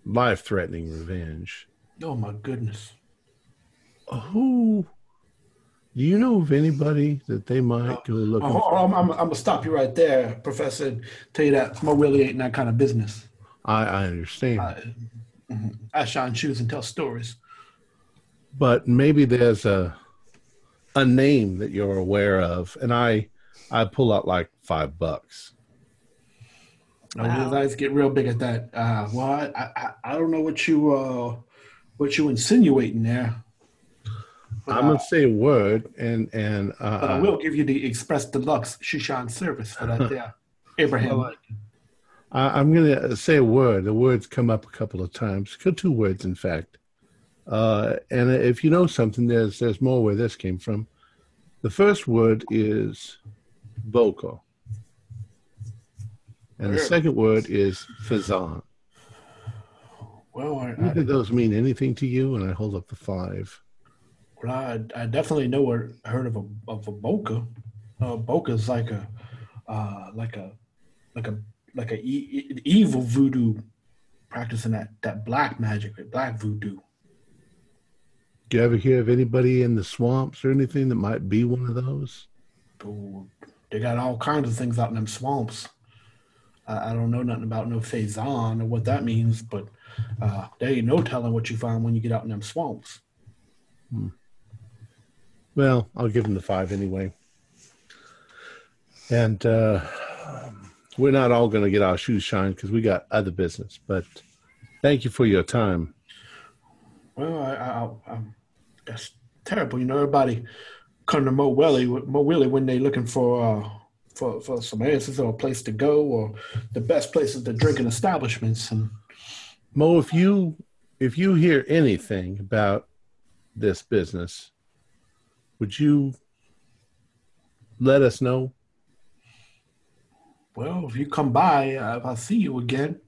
life-threatening revenge, Oh my goodness. who do you know of anybody that they might go look? Oh, for? I'm, I'm, I'm gonna stop you right there, Professor. Tell you that Mo Willie ain't that kind of business. I, I understand. I, mhm. I shine shoes and tell stories. but maybe there's a a name that you're aware of and i i pull out like five bucks Wow. His eyes get real big at that. Uh, well, I, I, I don't know what you uh, what you insinuating there. But, i'm uh, gonna say a word and and but I uh, will give you the Express Deluxe Shoeshine service for that there. Abraham. Well, I, i'm gonna say a word the words come up a couple of times two words in fact uh and if you know something there's there's more where this came from the first word is bokor and the second word is fazan well, I, Either I, those mean anything to you? And I hold up the five. well, I, I definitely know or heard of a of a bokor. Uh, bokor is like a uh, like a like a like a e- evil voodoo practicing that that black magic, black voodoo. Do you ever hear of anybody in the swamps or anything that might be one of those? Ooh, they got all kinds of things out in them swamps. I, I don't know nothing about no Faison or what that means, but uh, there ain't no telling what you find when you get out in them swamps. Well, I'll give them the five anyway. And uh, we're not all going to get our shoes shined because we got other business. But thank you for your time. Well, I, I, I, that's terrible. You know, everybody come to Mo Willie, Mo Willie when they're looking for uh, for for some answers or a place to go or the best places to drink in establishments. And Mo, if you if you hear anything about this business, would you let us know? well, if you come by, uh, if I see you again,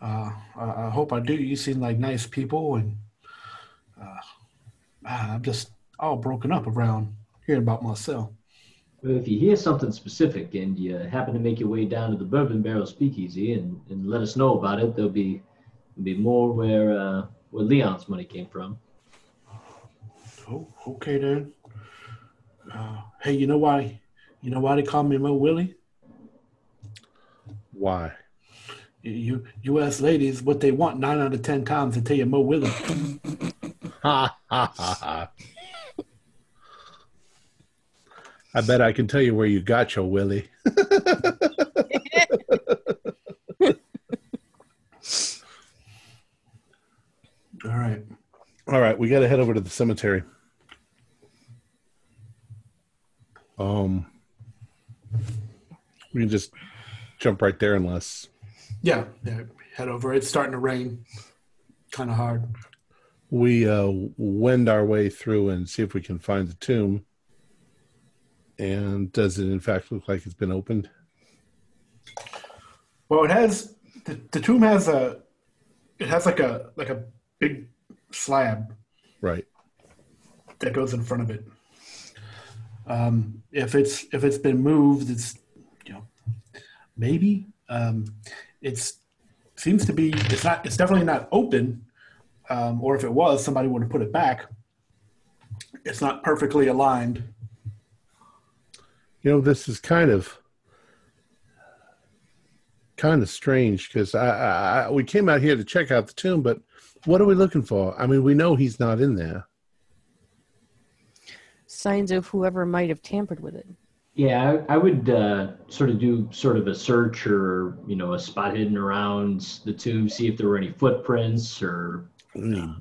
uh, I, I hope I do. You seem like nice people, and ah, I'm just all broken up around hearing about myself. But if you hear something specific and you happen to make your way down to the Bourbon Barrel Speakeasy and, and let us know about it, there'll be there'll be more where uh, where Leon's money came from. Oh, okay then. Uh, hey, you know why? You know why they call me Mo Willie? Why? You U.S. ladies, what they want nine out of ten times they tell you Mo Willie. Ha ha ha. I bet I can tell you where you got your Willie. All right. All right, we got to head over to the cemetery. Um, we can just jump right there unless Yeah, yeah. Head over. It's starting to rain. Kind of hard. We uh, wend our way through and see if we can find the tomb. And does it in fact look like it's been opened? Well, it has the, the tomb has a it has like a like a big slab Right. that goes in front of it. Um, if it's if it's been moved, it's you know maybe um, it's seems to be it's not it's definitely not open. Um, or if it was, somebody would have put it back. It's not perfectly aligned. You know, this is kind of kind of strange because I, I, I we came out here to check out the tomb, but what are we looking for? I mean, we know he's not in there. Signs of whoever might have tampered with it. Yeah, I, I would uh, sort of do sort of a search or you know a spot hidden around the tomb, see if there were any footprints or Any,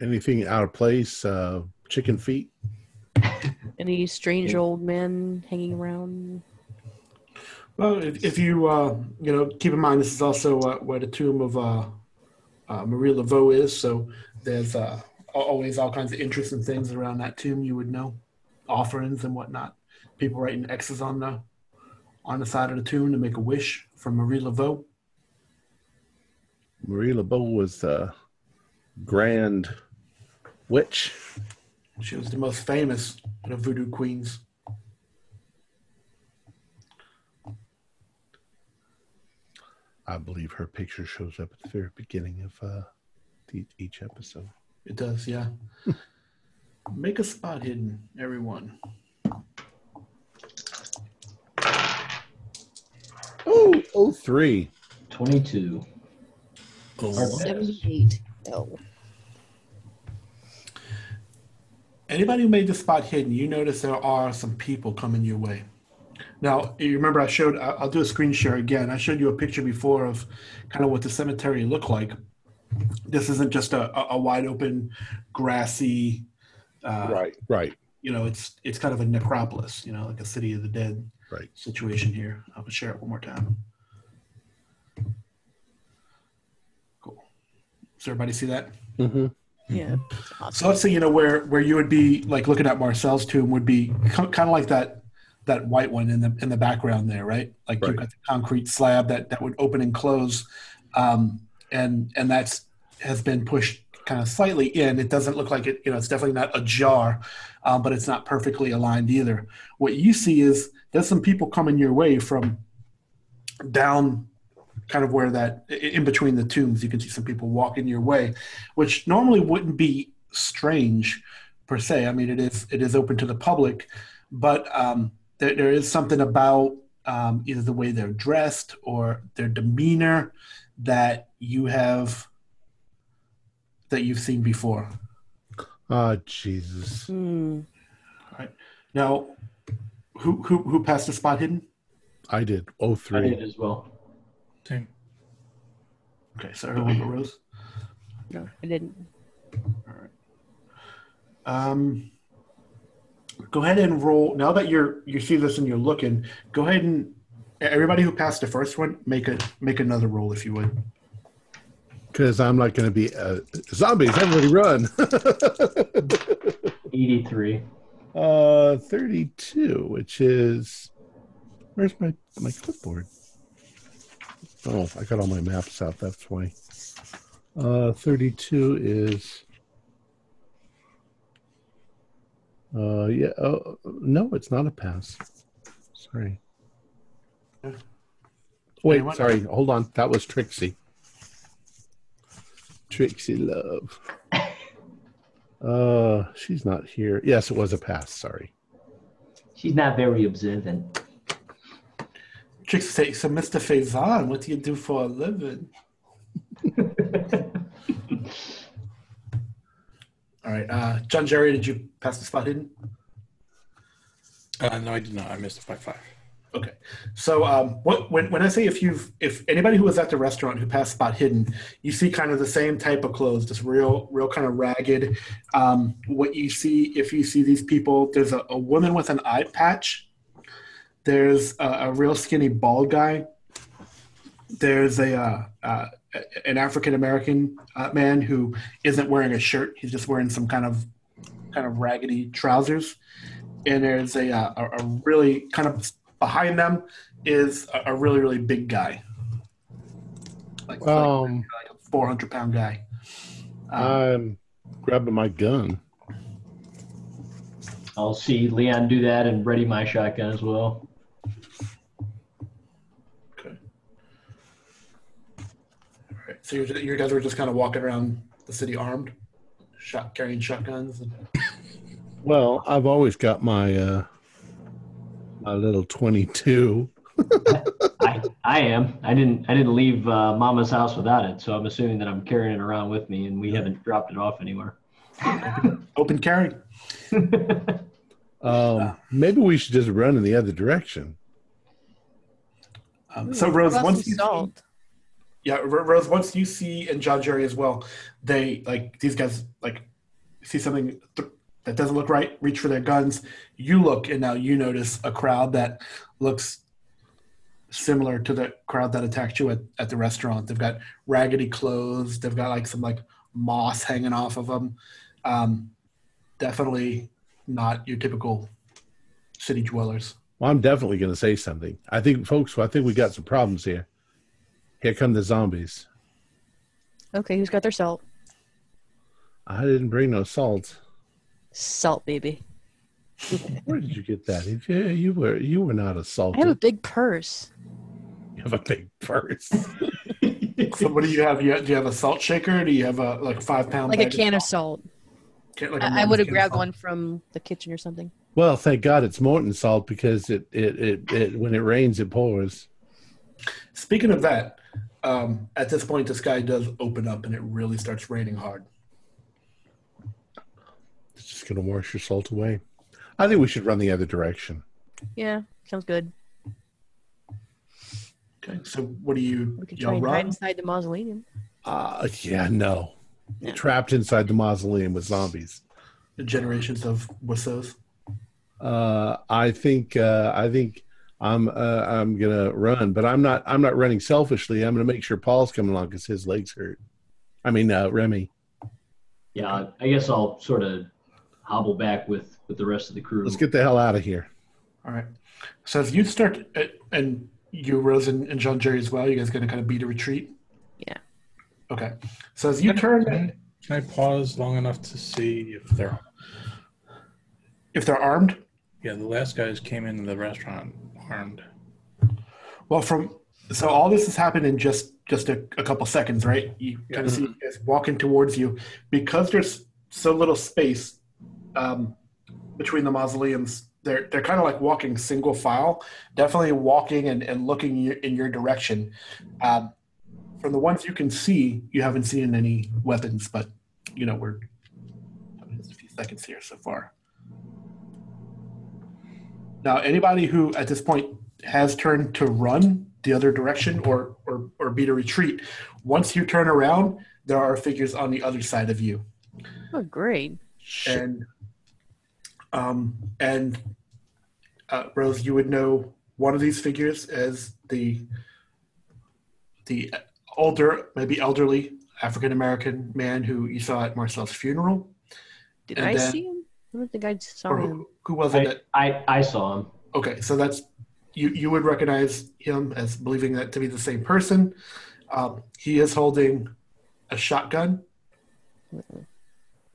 anything out of place? Uh, chicken feet? Any strange old men hanging around? Well, if, if you uh, you know keep in mind, this is also uh, where the tomb of uh, uh, Marie Laveau is. So there's uh, always all kinds of interesting things around that tomb. You would know offerings and whatnot. People writing X's on the on the side of the tomb to make a wish from Marie Laveau. Marie Laveau was the grand witch. She was the most famous of the voodoo queens. I believe her picture shows up at the very beginning of uh, the, each episode. It does, yeah. Make a spot hidden, everyone. Oh, oh, three. 22. Oh, 78. Oh. Anybody who made the spot hidden, you notice there are some people coming your way. Now, you remember I showed, I- I'll do a screen share again. I showed you a picture before of kind of what the cemetery looked like. This isn't just a, a- a wide open, grassy, uh, right, right. you know, it's it's kind of a necropolis, you know, like a city of the dead Right. situation here. I'll share it one more time. Does everybody see that? Mm-hmm. Yeah. So let's say you know where where you would be like looking at Marcel's tomb would be kind of like that that white one in the in the background there, right? Like you've got the concrete slab that that would open and close, um, and and that's has been pushed kind of slightly in. It doesn't look like it. You know, it's definitely not ajar, um, but it's not perfectly aligned either. What you see is there's some people coming your way from down kind of where that in between the tombs you can see some people walking your way which normally wouldn't be strange per se i mean it is it is open to the public but um, there, there is something about um, either the way they're dressed or their demeanor that you have that you've seen before Ah, Jesus. Hmm. now who who, who passed the spot hidden I did. Oh three. I did as well. Same. okay so everyone but rose No, I didn't. Um, go ahead and roll. Now that you're you see this and you're looking, go ahead and everybody who passed the first one, make a make another roll if you would. Because I'm not going to be uh, zombies. Everybody run. 83. uh, 32, which is. Where's my, my clipboard? Oh, I got all my maps out. That's why. Uh, 32 is. Uh, yeah. Oh, no, it's not a pass. Sorry. Wait, sorry. Hold on. That was Trixie. Trixie Love. Uh, she's not here. Yes, it was a pass. Sorry. She's not very observant. Trixie say, so Mr. Faison, what do you do for a living? All right, uh, John Jerry, did you pass the spot hidden? Uh, no, I did not. I missed it by five. Okay. So um, what, when, when I say if you've if anybody who was at the restaurant who passed spot hidden, you see kind of the same type of clothes, just real real kind of ragged. Um, what you see if you see these people, there's a, a woman with an eye patch. There's a, a real skinny bald guy. There's a uh, uh, an African American uh, man who isn't wearing a shirt. He's just wearing some kind of kind of raggedy trousers. And there's a uh, a, a really kind of behind them is a, a really really big guy, like, like, Um, like a 400 pound guy. Um, I'm grabbing my gun. I'll see Leon do that and ready my shotgun as well. So you you guys were just kind of walking around the city armed, shot carrying shotguns. And, Well, I've always got my uh my little 22. I, I am. I didn't. I didn't leave uh, Mama's house without it, so I'm assuming that I'm carrying it around with me, and we haven't dropped it off anywhere. open carry. Um, maybe we should just run in the other direction. Um, so Rose, once some you see, salt? Yeah, Rose, once you see and John Jerry as well, they like these guys like see something th- that doesn't look right, reach for their guns. You look, and now you notice a crowd that looks similar to the crowd that attacked you at, at the restaurant. They've got raggedy clothes. They've got like some like moss hanging off of them. Um, definitely not your typical city dwellers. Well, I'm definitely going to say something. I think, folks, I think we got some problems here. Here come the zombies. Okay, who's got their salt? I didn't bring no salt. Salt, baby. Where did you get that? Did you, you were you were not a salt. I have a big purse. You have a big purse. So what do you have? You have do you have a salt shaker? Do you have a like a five pound? Like a can of salt. Can- like a I, I mom's would have grabbed one from the kitchen or something. well, thank God it's Morton salt because it it, it, it when it rains it pours. Speaking of that, um, at this point the sky does open up and it really starts raining hard. It's just gonna wash your salt away. I think we should run the other direction. Yeah, sounds good. Okay, so what do you We could try and hide inside the mausoleum. Uh yeah, no. Yeah. Trapped inside the mausoleum with zombies. The generations of Wissos. Uh I think uh I think I'm uh, I'm gonna run, but I'm not I'm not running selfishly. I'm gonna make sure Paul's coming along because his legs hurt. I mean uh Remy. Yeah, I guess I'll sort of hobble back with with the rest of the crew. Let's get the hell out of here. All right. So as you start, uh, and you, Rose, and, and John Jerry as well, you guys going to kind of beat a retreat? Yeah. Okay. So as you turn, Can I pause long enough to see if they're if they're armed, yeah the last guys came into the restaurant armed. well, from so all this has happened in just just a, a couple seconds, right? You kind of see guys walking towards you because there's so little space um, between the mausoleums. They're they're kind of like walking single file, definitely walking and, and looking in your direction. Um, from the ones you can see, you haven't seen any weapons, but you know we're a few seconds here so far. Now, anybody who at this point has turned to run the other direction or or or beat a retreat, once you turn around, there are figures on the other side of you Oh, great. and um, and uh, Rose, you would know one of these figures as the the older, maybe elderly African American man who you saw at Marcel's funeral, Did And I then- see him? I don't think I saw or him. who, who was it? I, That, I I saw him. okay, so that's you. You would recognize him as believing that to be the same person. Um, he is holding a shotgun,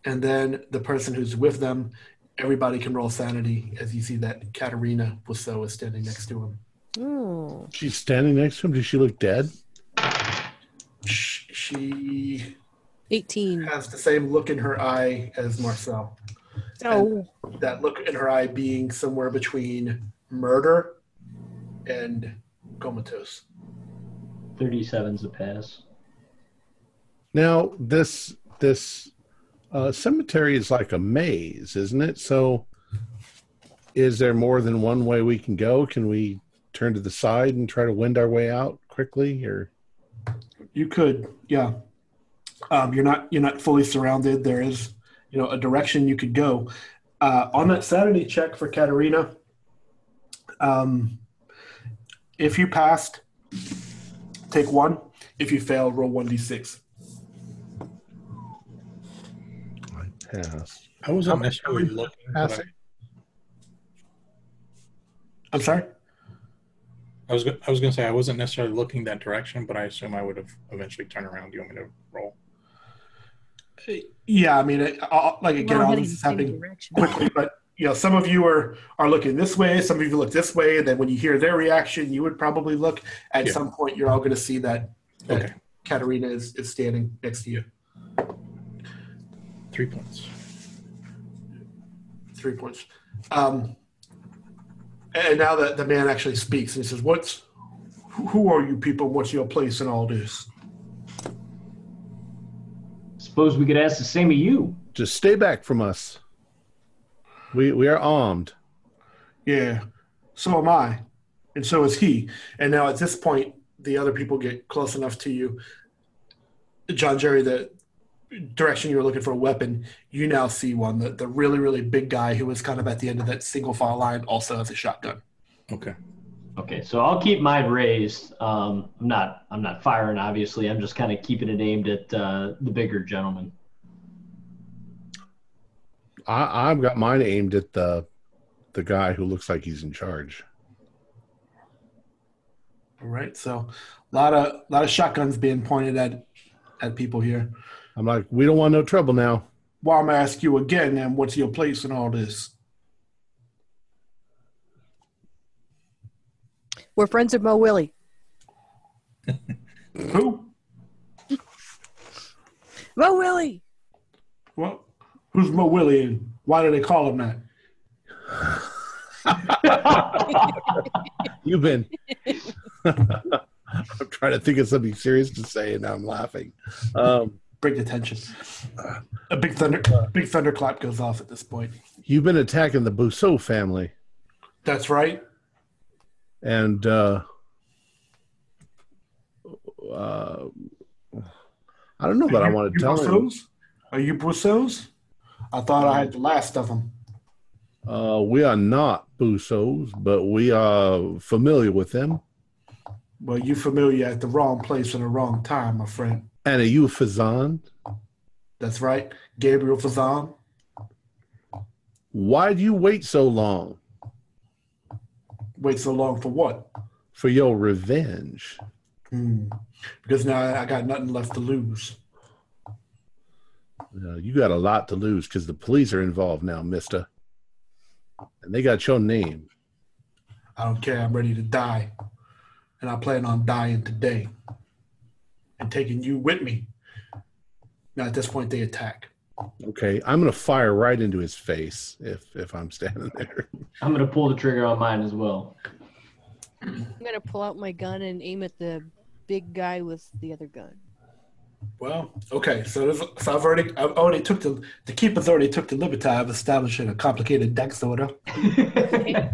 and then the person who's with them everybody can roll sanity as you see that Katerina Wiseau is standing next to him. Oh, She's standing next to him. Does she look dead? Sh- She 18. has the same look in her eye as Marcel. Oh, That look in her eye being somewhere between murder and comatose. 37's a pass. Now this this uh, cemetery is like a maze, isn't it? So, is there more than one way we can go? Can we turn to the side and try to wind our way out quickly, or You could, yeah. Um, you're not you're not fully surrounded. There is, you know, a direction you could go. Uh, on that sanity check for Katerina, um, if you passed, take one. If you fail, roll one d six. I passed. I wasn't How- necessarily many looking. But I, passing? I'm sorry. I was I was going to say I wasn't necessarily looking that direction, but I assume I would have eventually turned around. Do you want me to roll? Yeah, I mean, it, all, like again, all this is happening direction. quickly, but you know, some of you are are looking this way, some of you look this way, and then when you hear their reaction, you would probably look. At Yeah. some point, you're all going to see that that Okay, Katerina is, is standing next to you. three points. Three points. Um, and now that the man actually speaks, and he says, "What's who- who are you people? What's your place in all this?" Suppose we could ask the same of you. Just stay back from us. We we are armed. Yeah, so am I, and so is he. And now at this point, the other people get close enough to you. John Jerry, the direction you were looking for a weapon, you now see one. The, the really, really big guy who was kind of at the end of that single file line also has a shotgun. Okay. Okay, so I'll keep mine raised. Um, I'm not I'm not firing, obviously. I'm just kind of keeping it aimed at uh, the bigger gentleman. I I've got mine aimed at the the guy who looks like he's in charge. All right, so a lot of a lot of shotguns being pointed at at people here. I'm like, we don't want no trouble now. Well, I'm gonna ask you again. Then, what's your place in all this? We're friends of Mo Willie. Who? Mo Willie. What? Who's Mo Willie and why do they call him that? You've been. I'm trying to think of something serious to say, and now I'm laughing. Um, Bring attention. A big thunder, big thunderclap goes off at this point. you've been attacking the Bousseau family, That's right. And uh, uh, I don't know that I want to tell him. Brousseaus? Are you Brousseaus? I thought I had the last of them. Uh, we are not Bousseaus, but we are familiar with them. Well, you're familiar at the wrong place at the wrong time, my friend. And are you Fazan? That's right, Gabriel Fazan. Why do you wait so long Wait so long for what? for your revenge? Hmm. Because now I got nothing left to lose. Uh, you got a lot to lose because the police are involved now, mister. And they got your name. I don't care. I'm ready to die. And I plan on dying today and taking you with me. Now, at this point, they attack. Okay, I'm gonna fire right into his face if if I'm standing there. I'm gonna pull the trigger on mine as well. I'm gonna pull out my gun and aim at the big guy with the other gun. Well, okay. So, there's, so I've already, I've already took the, the keepers already took the liberty of establishing a complicated dex order.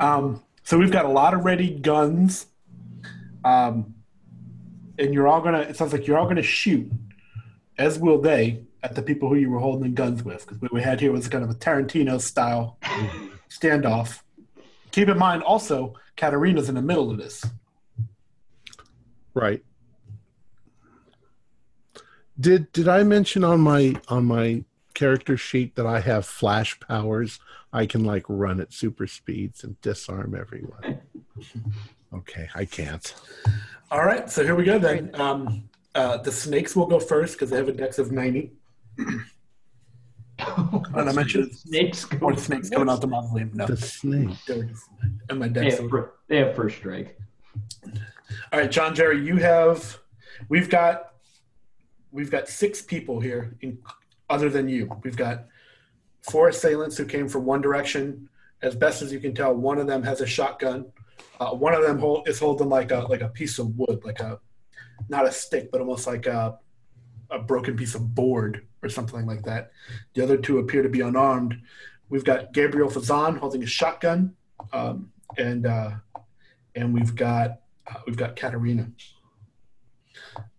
Um, so we've got a lot of ready guns. Um, and you're all gonna. It sounds like you're all gonna shoot, as will they, at the people who you were holding guns with. Because what we had here was kind of a Tarantino style standoff. Keep in mind, also, Katerina's in the middle of this. Right. Did did I mention on my on my character sheet that I have flash powers? I can like run at super speeds and disarm everyone. Okay, I can't. All right, so here we go then. Um, uh, the snakes will go first because they have a dex of 90. And I mentioned Snakes go more snakes coming out the mausoleum. No, The snake. there it is. And my They dex. have, fir- they have first strike. All right, John Jerry, you have. We've got. We've got six people here, in, other than you. We've got four assailants who came from one direction. As best as you can tell, one of them has a shotgun. Uh, one of them hold, is holding like a like a piece of wood, like a not a stick, but almost like a a broken piece of board or something like that. The other two appear to be unarmed. We've got Gabriel Fazan holding a shotgun, um, and uh, and we've got uh, we've got Katerina.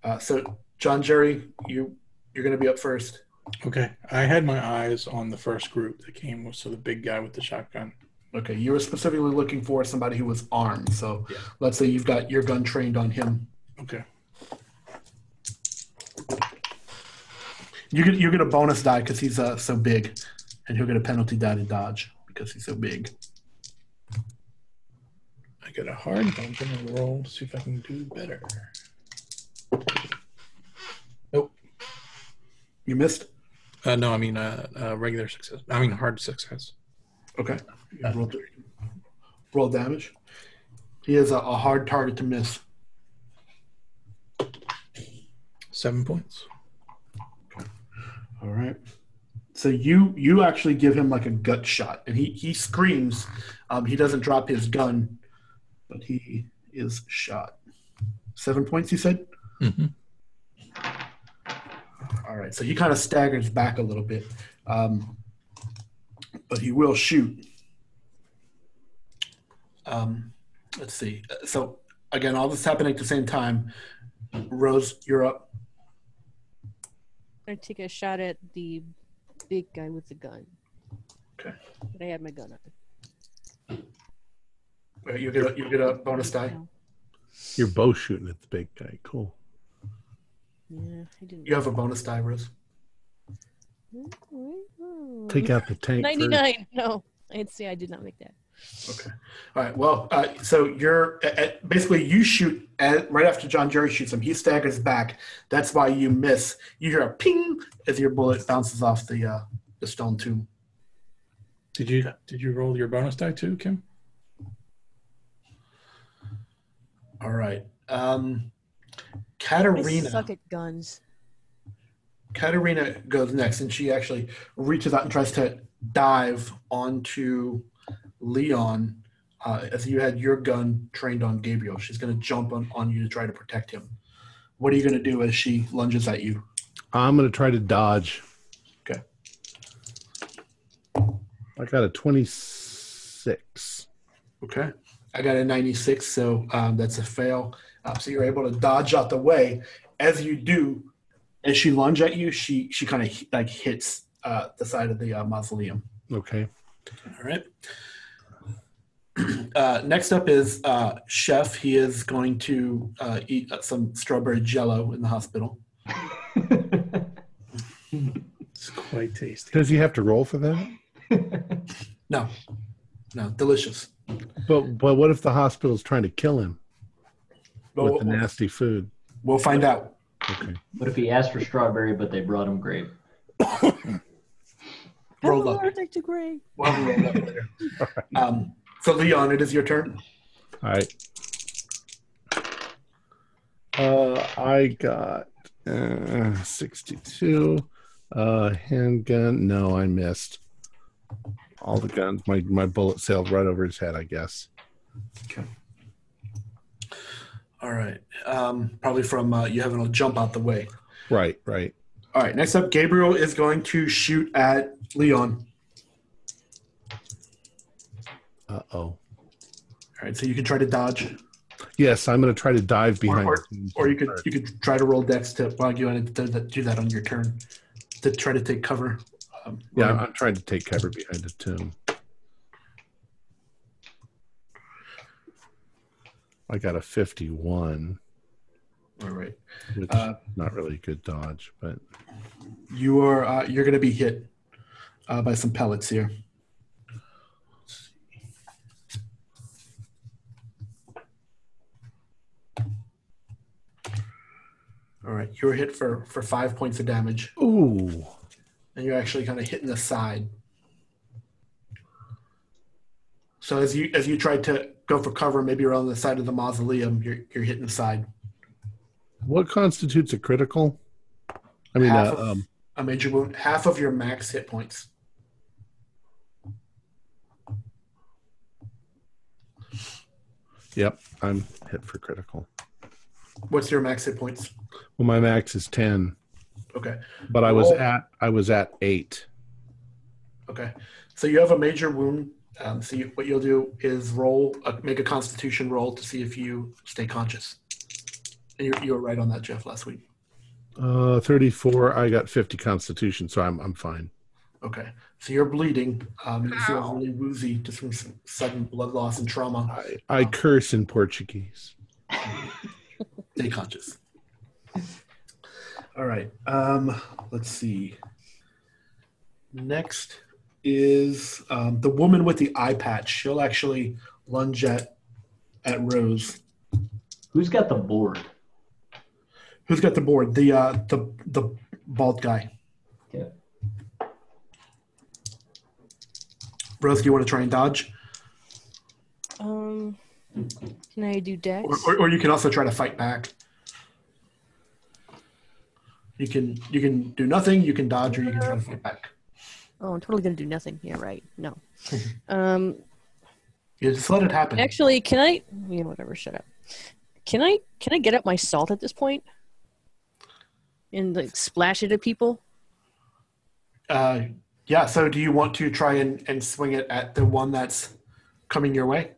Uh, so John Jerry, you you're going to be up first. Okay, I had my eyes on the first group that came with so the big guy with the shotgun. Okay, you were specifically looking for somebody who was armed. So Yeah. let's say you've got your gun trained on him. Okay, You get you get a bonus die because he's uh, so big, and he'll get a penalty die to dodge because he's so big. I get a hard. I'm gonna roll to see if I can do better. Nope. You missed. Uh, no, I mean uh, uh, regular success. I mean hard success. Okay. Roll, roll damage. He is a, a hard target to miss. Seven points. All right. So you you actually give him like a gut shot, and he he screams. Um, he doesn't drop his gun, but he is shot. Seven points, you said. Mhm. All right. So he kind of staggers back a little bit, um, but he will shoot. Um, let's see. So again, all this happening at the same time. Rose, you're up. I'm gonna take a shot at the big guy with the gun. Okay. But I had my gun on. Uh, You get a, you get a bonus die. You're both shooting at the big guy. Cool. Yeah, I didn't. You have a bonus die, Rose. Take out the tank. first. 99. No, I'd say I did not make that. Okay. All right. Well, uh, so you're at, at- basically you shoot at, right after John Jerry shoots him. He staggers back. That's why you miss. You hear a ping as your bullet bounces off the uh, the stone tomb. Did you did you roll your bonus die too, Kim? All right. Um, I Katerina. suck at guns. Katerina goes next, and she actually reaches out and tries to dive onto Leon. Uh, as you had your gun trained on Gabriel, she's going to jump on, on you to try to protect him. What are you going to do as she lunges at you? I'm going to try to dodge. Okay. I got a 26. Okay. I got a 96, so um, that's a fail. Uh, so you're able to dodge out the way. As you do, as she lunge at you, she she kind of like hits uh, the side of the uh, mausoleum. Okay. All right. Uh, next up is uh, Chef. He is going to uh, eat uh, some strawberry jello in the hospital. It's quite tasty. Does he have to roll for that? No, no, delicious. But but what if the hospital is trying to kill him But with we'll, the nasty food? we'll find out. Okay. What if he asked for strawberry, but they brought him grape? Roll I'm allergic to grape. We'll roll up later. Um, so Leon, it is your turn. All right. Uh, I got uh, 62. Uh, handgun. No, I missed. All the guns. My my bullet sailed right over his head. I guess. Okay. All right. Um, probably from uh, you having to jump out the way. Right. Right. All right. Next up, Gabriel is going to shoot at Leon. Uh oh. All right. So you can try to dodge, Yes, I'm going to try to dive behind. or, the or you could you could try to roll dex to while you want to do that on your turn to try to take cover. Um, Yeah, I'm trying to take cover behind a tomb. I got a 51, All right. which Uh, not really a good dodge, but You are uh, you're going to be hit uh, by some pellets here. All right, you were hit for for five points of damage, ooh, and you're actually kind of hitting the side. So as you as you tried to go for cover, maybe around the side of the mausoleum, you're you're hitting the side. what constitutes a critical? I mean, Half uh, of- um, A major wound, half of your max hit points. yep, I'm hit for critical. What's your max hit points? Well, my max is 10, Okay. but I was Roll. at I was at eight. Okay, so you have a major wound. Um, so you, what you'll do is roll, uh, make a Constitution roll to see if you stay conscious. And you, you were right on that, Jeff, last week. Uh, 34. I got 50 Constitution, so I'm I'm fine. Okay, so you're bleeding. Um, you feel really woozy just from some sudden blood loss and trauma. I, I curse in Portuguese. Stay conscious. All right. Um, let's see. Next is um, the woman with the eye patch. She'll actually lunge at at Rose. Who's got the board? Who's got the board? The uh, the the bald guy. Okay. Rose, do you want to try and dodge, Um, can I do dex? or, or, or you can also try to fight back? You can you can do nothing. You can dodge, or you can try to fight back. Oh, I'm totally gonna do nothing. Yeah, right. No. um, Yeah, just let it happen. actually, can I? Yeah, whatever. Shut up. Can I? Can I get up my salt at this point? And like splash it at people? Uh, yeah. So, do you want to try and, and swing it at the one that's coming your way?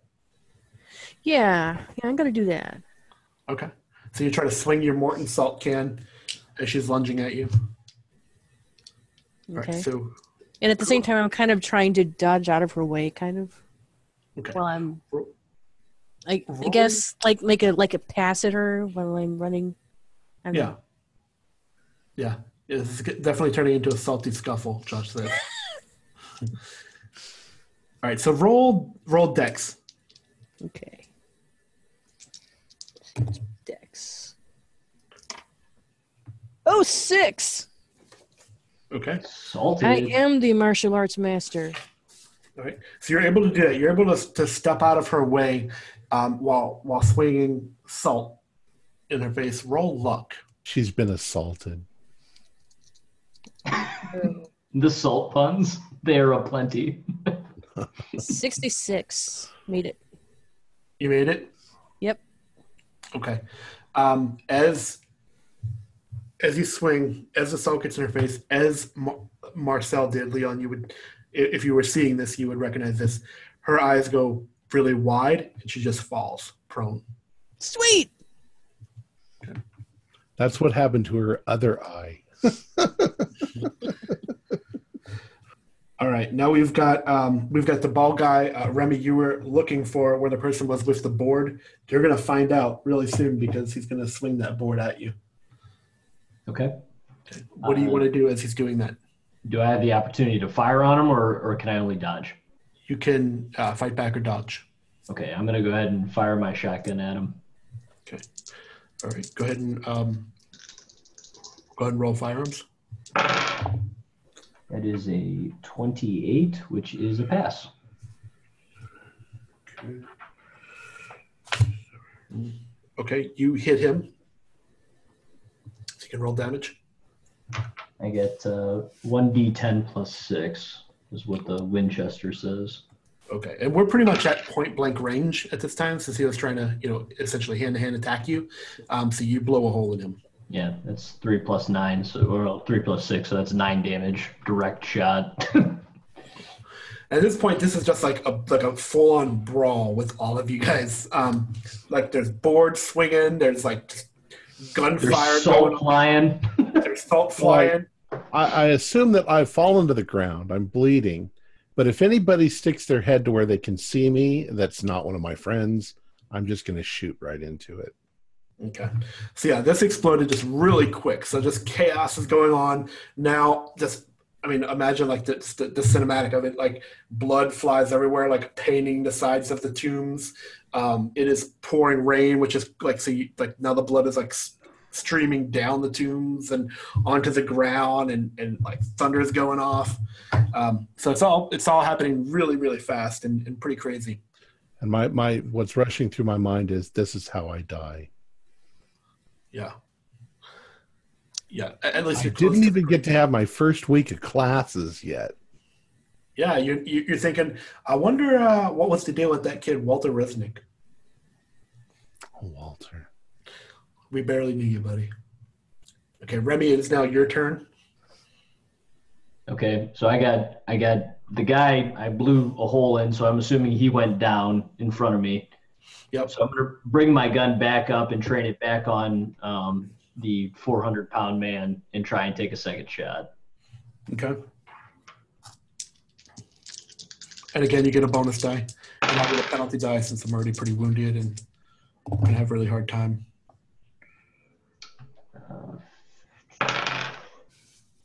Yeah, yeah, I'm gonna do that. Okay. So you try to swing your Morton salt can as she's lunging at you. All right. Okay. So, And at the same time, I'm kind of trying to dodge out of her way, kind of. okay. While I'm, I, I guess, like make a like a pass at her while I'm running. I don't Yeah. Yeah. This is definitely turning into a salty scuffle, Josh says. All right, so roll roll dex. Okay. Dex. Oh, six! Okay. Salted. I am the martial arts master. All right. So you're able to do it. You're able to, to step out of her way um, while while swinging salt in her face. Roll luck. She's been assaulted. The salt puns, they are aplenty. 66. Made it. You made it. Yep. Okay. Um, as as you swing, as the salt gets in her face, as Mar- Marcel did, Leon, you would, if you were seeing this, you would recognize this. Her eyes go really wide, and she just falls prone. Sweet! That's what happened to her other eye. All right, now we've got um, we've got the ball guy. Uh, Remy, you were looking for where the person was with the board. You're gonna find out really soon because he's gonna swing that board at you. Okay. What do you Uh, want to do as he's doing that? Do I have the opportunity to fire on him, or, or can I only dodge? You can uh, fight back or dodge. Okay, I'm gonna go ahead and fire my shotgun at him. Okay. All right. Go ahead and um, go ahead and roll firearms. That is a 28, which is a pass. Okay, you hit him. So you can roll damage. I get uh, 1d10 plus 6, is what the Winchester says. Okay, and we're pretty much at point blank range at this time, since he was trying to, you know, essentially hand to hand attack you. Um, so you blow a hole in him. Yeah, that's 3 plus 9, so, or 3 plus 6, so that's 9 damage. Direct shot. At this point, this is just like a like a full on brawl with all of you guys. Um, like there's boards swinging, there's like gunfire going on, flying. there's salt flying. I, I assume that I've fallen to the ground. I'm bleeding. But if anybody sticks their head to where they can see me, that's not one of my friends. I'm just going to shoot right into it. Okay. So yeah, this exploded just really quick. So just chaos is going on now. Just I mean, imagine like the, the, the cinematic of it, like blood flies everywhere, like painting the sides of the tombs. Um, it is pouring rain, which is like so. You, like now the blood is like streaming down the tombs and onto the ground, and and like thunder is going off. Um, so it's all it's all happening really really fast and, and pretty crazy. And my, my what's rushing through my mind is this is how I die. Yeah. Yeah. At least I you're didn't even get to have my first week of classes yet. Yeah, you're, you're thinking, I wonder uh, what was the deal with that kid, Walter Resnick. Oh, Walter. We barely knew you, buddy. Okay, Remy, it is now your turn. Okay, so I got I got the guy I blew a hole in, so I'm assuming he went down in front of me. Yep. So I'm gonna bring my gun back up and train it back on um, the 400 pound man and try and take a second shot. Okay. And again, you get a bonus die. And I'll get a penalty die since I'm already pretty wounded and I'm gonna have a really hard time.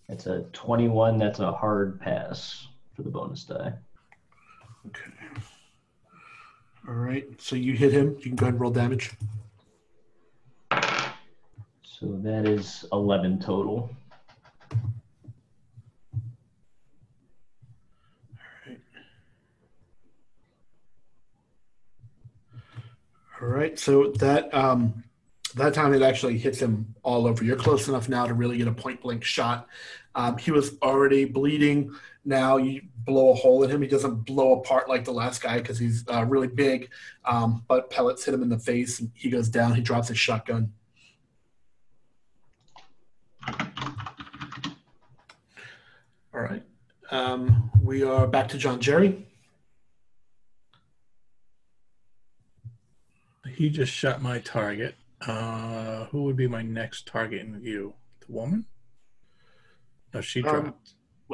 It's a 21. That's a hard pass for the bonus die. Okay. All right. So you hit him. You can go ahead and roll damage. So that is 11 total. All right. So that um, that time it actually hits him all over. You're close enough now to really get a point blank shot. Um, he was already bleeding. Now you blow a hole in him. He doesn't blow apart like the last guy because he's uh, really big. Um, but pellets hit him in the face, and he goes down. He drops his shotgun. All right. Um, we are back to John Jerry. He just shot my target. Uh, who would be my next target in view? The woman? No, she Um, dropped. Well,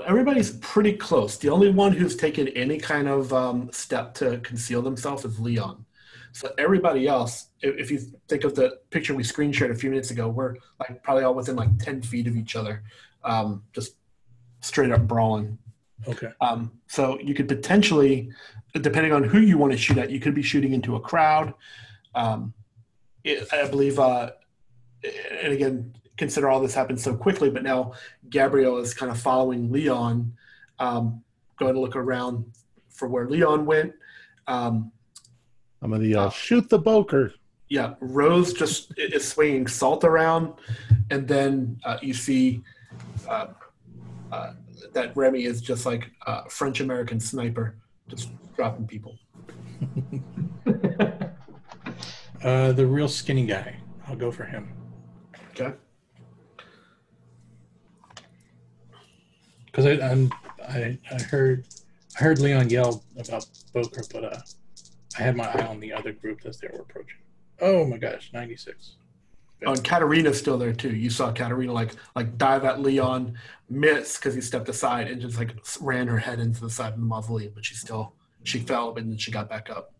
everybody's pretty close. The only one who's taken any kind of um, step to conceal themselves is Leon. So everybody else, if, if you think of the picture we screen shared a few minutes ago, we're like probably all within like ten feet of each other, um, just straight up brawling. Okay. Um, so you could potentially, depending on who you want to shoot at, you could be shooting into a crowd. Um, it, I believe, uh, and again, consider all this happened so quickly, but now Gabrielle is kind of following Leon, um, going to look around for where Leon went. Um, I'm gonna yell, shoot the bokor. yeah, Rose just is swinging salt around, and then uh, you see uh, uh, that Remy is just like a French American sniper, just dropping people. Uh, the real skinny guy. I'll go for him Okay. Because I I'm, I I heard I heard Leon yell about Bokor, but uh, I had my eye on the other group as they were approaching. Oh my gosh, ninety six. Oh, and Katerina's still there too. You saw Katerina like like dive at Leon, miss because he stepped aside and just like ran her head into the side of the mausoleum, but she still she fell, and then she got back up.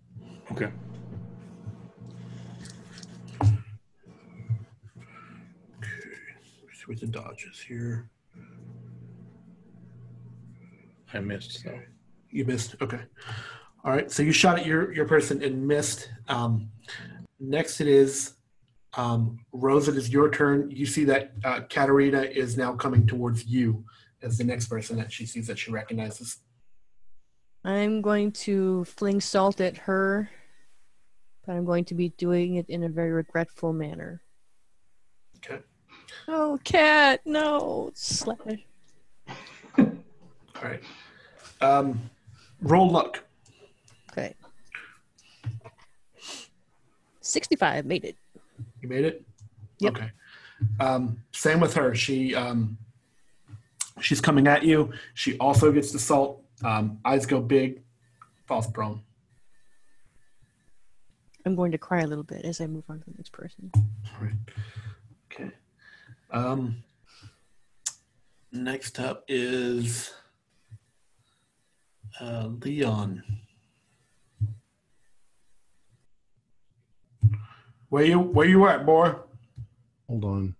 Okay. Okay. The dodges here. I missed. So You missed. Okay. All right. So you shot at your your person and missed. Um, next, it is um, Rose. It is your turn. You see that uh, Katerina is now coming towards you as the next person that she sees that she recognizes. I'm going to fling salt at her, but I'm going to be doing it in a very regretful manner. Okay. Oh, cat, no! Slash. All right. Um, roll luck. Okay. 65, made it. You made it. Yep. Okay. Um, same with her. She um, she's coming at you. She also gets the salt. Um, eyes go big, falls prone. I'm going to cry a little bit as I move on to the next person. All right. Okay. Um, next up is uh, Leon. Where you where you at, boy? Hold on.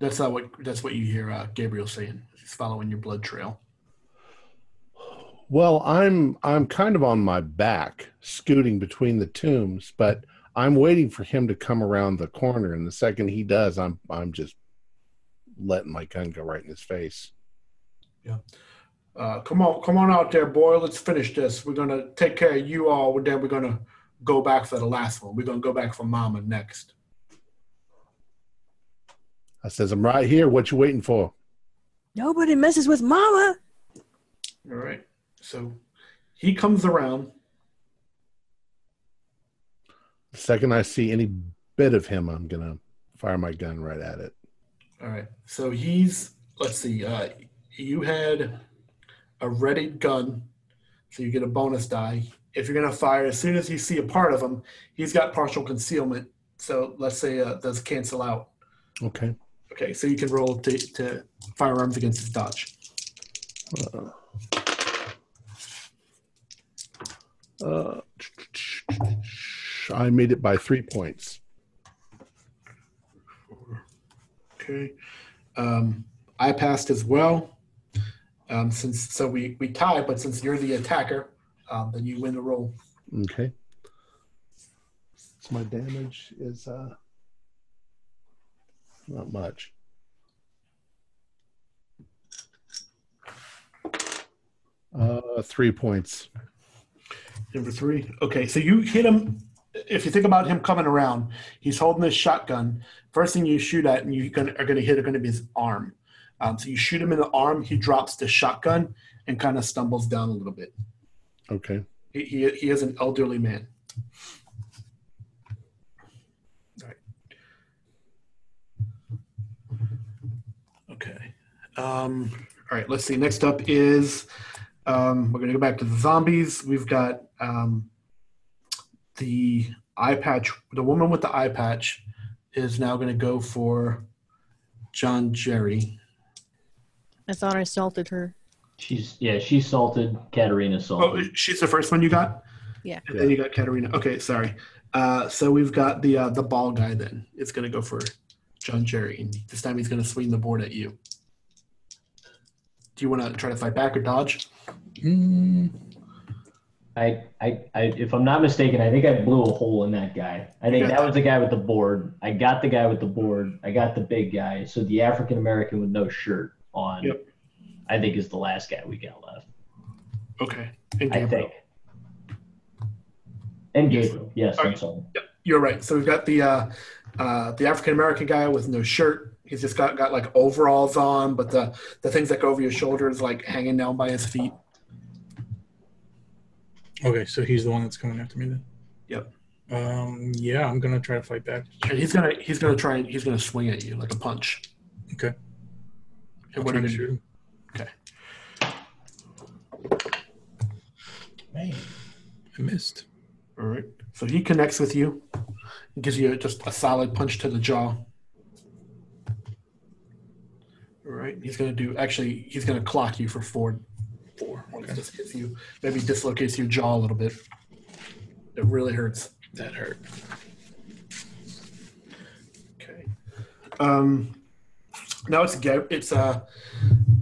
That's not what that's what you hear uh, Gabriel saying. He's following your blood trail. Well, I'm I'm kind of on my back, scooting between the tombs, but I'm waiting for him to come around the corner, and the second he does, I'm I'm just letting my gun go right in his face. Uh, come on, come on out there, boy. Let's finish this. We're gonna take care of you all. Then we're gonna go back for the last one. We're gonna go back for Mama next. I says, I'm right here. What you waiting for? Nobody messes with Mama! All right. So he comes around. The second I see any bit of him, I'm gonna fire my gun right at it. All right. So he's let's see. Uh, you had a ready gun, so you get a bonus die. If you're gonna fire, as soon as you see a part of him, he's got partial concealment. So let's say uh, does cancel out. Okay. Okay, so you can roll to, to firearms against his dodge. Uh, I made it by three points. Okay. Um, I passed as well. Um, since so we we tied, but since you're the attacker, um, then you win the roll. Okay. So my damage is uh not much. Uh three points. Number three. Okay, so you hit him. If you think about him coming around, he's holding this shotgun. First thing you shoot at, and you gonna, are going to hit, are going to be his arm. Um, so you shoot him in the arm. He drops the shotgun and kind of stumbles down a little bit. Okay. He, he, he is an elderly man. All right. Okay. Um, all right. Let's see. Next up is um, we're going to go back to the zombies. We've got um, the eye patch. The woman with the eye patch is now going to go for John Jerry. I thought I salted her. She's yeah, she salted. Katerina salted. Oh, she's the first one you got. Yeah. And then you got Katerina. Okay, sorry. Uh, so we've got the uh, the ball guy. Then it's going to go for John Jerry, and this time he's going to swing the board at you. Do you want to try to fight back or dodge? Mm, I, I, I, if I'm not mistaken, I think I blew a hole in that guy. I think Yeah. that was the guy with the board. I got the guy with the board. I got the big guy. So the African American with no shirt on, Yep. I think is the last guy we got left. Okay. And I think. And Gabriel, yes, I'm Okay. sorry. Yep, you're right. So we've got the uh, uh, the African American guy with no shirt. He's just got, got like overalls on, but the the things that go over your shoulders like hanging down by his feet. okay, so he's the one that's coming after me then. Yep. Um. Yeah, I'm gonna try to fight back. And he's gonna he's gonna try and he's gonna swing at you like a punch. Okay. And I'll what are to you shoot. Okay. Man, I missed. All right. So he connects with you, gives you just a solid punch to the jaw. All right. He's gonna do actually he's gonna clock you for four four. Once Okay. this hits you, maybe dislocates your jaw a little bit. It really hurts. That hurt. Okay. Um, now it's it's uh,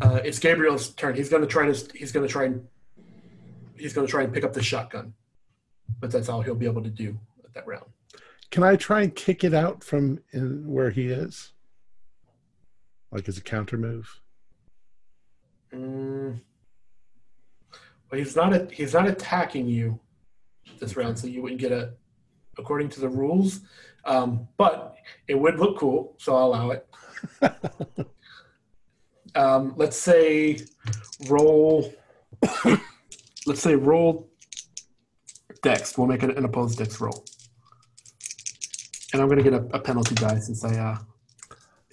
uh, it's Gabriel's turn. He's gonna try to he's gonna try and he's gonna try and pick up the shotgun, but that's all he'll be able to do at that round. Can I try and kick it out from in where he is? Like as a counter move? Mm. Well, he's not a, he's not attacking you this round, so you wouldn't get a according to the rules. Um, but it would look cool, so I'll allow it. um, let's say roll. let's say roll dex. We'll make it an opposed dex roll, and I'm going to get a, a penalty die since I. Uh,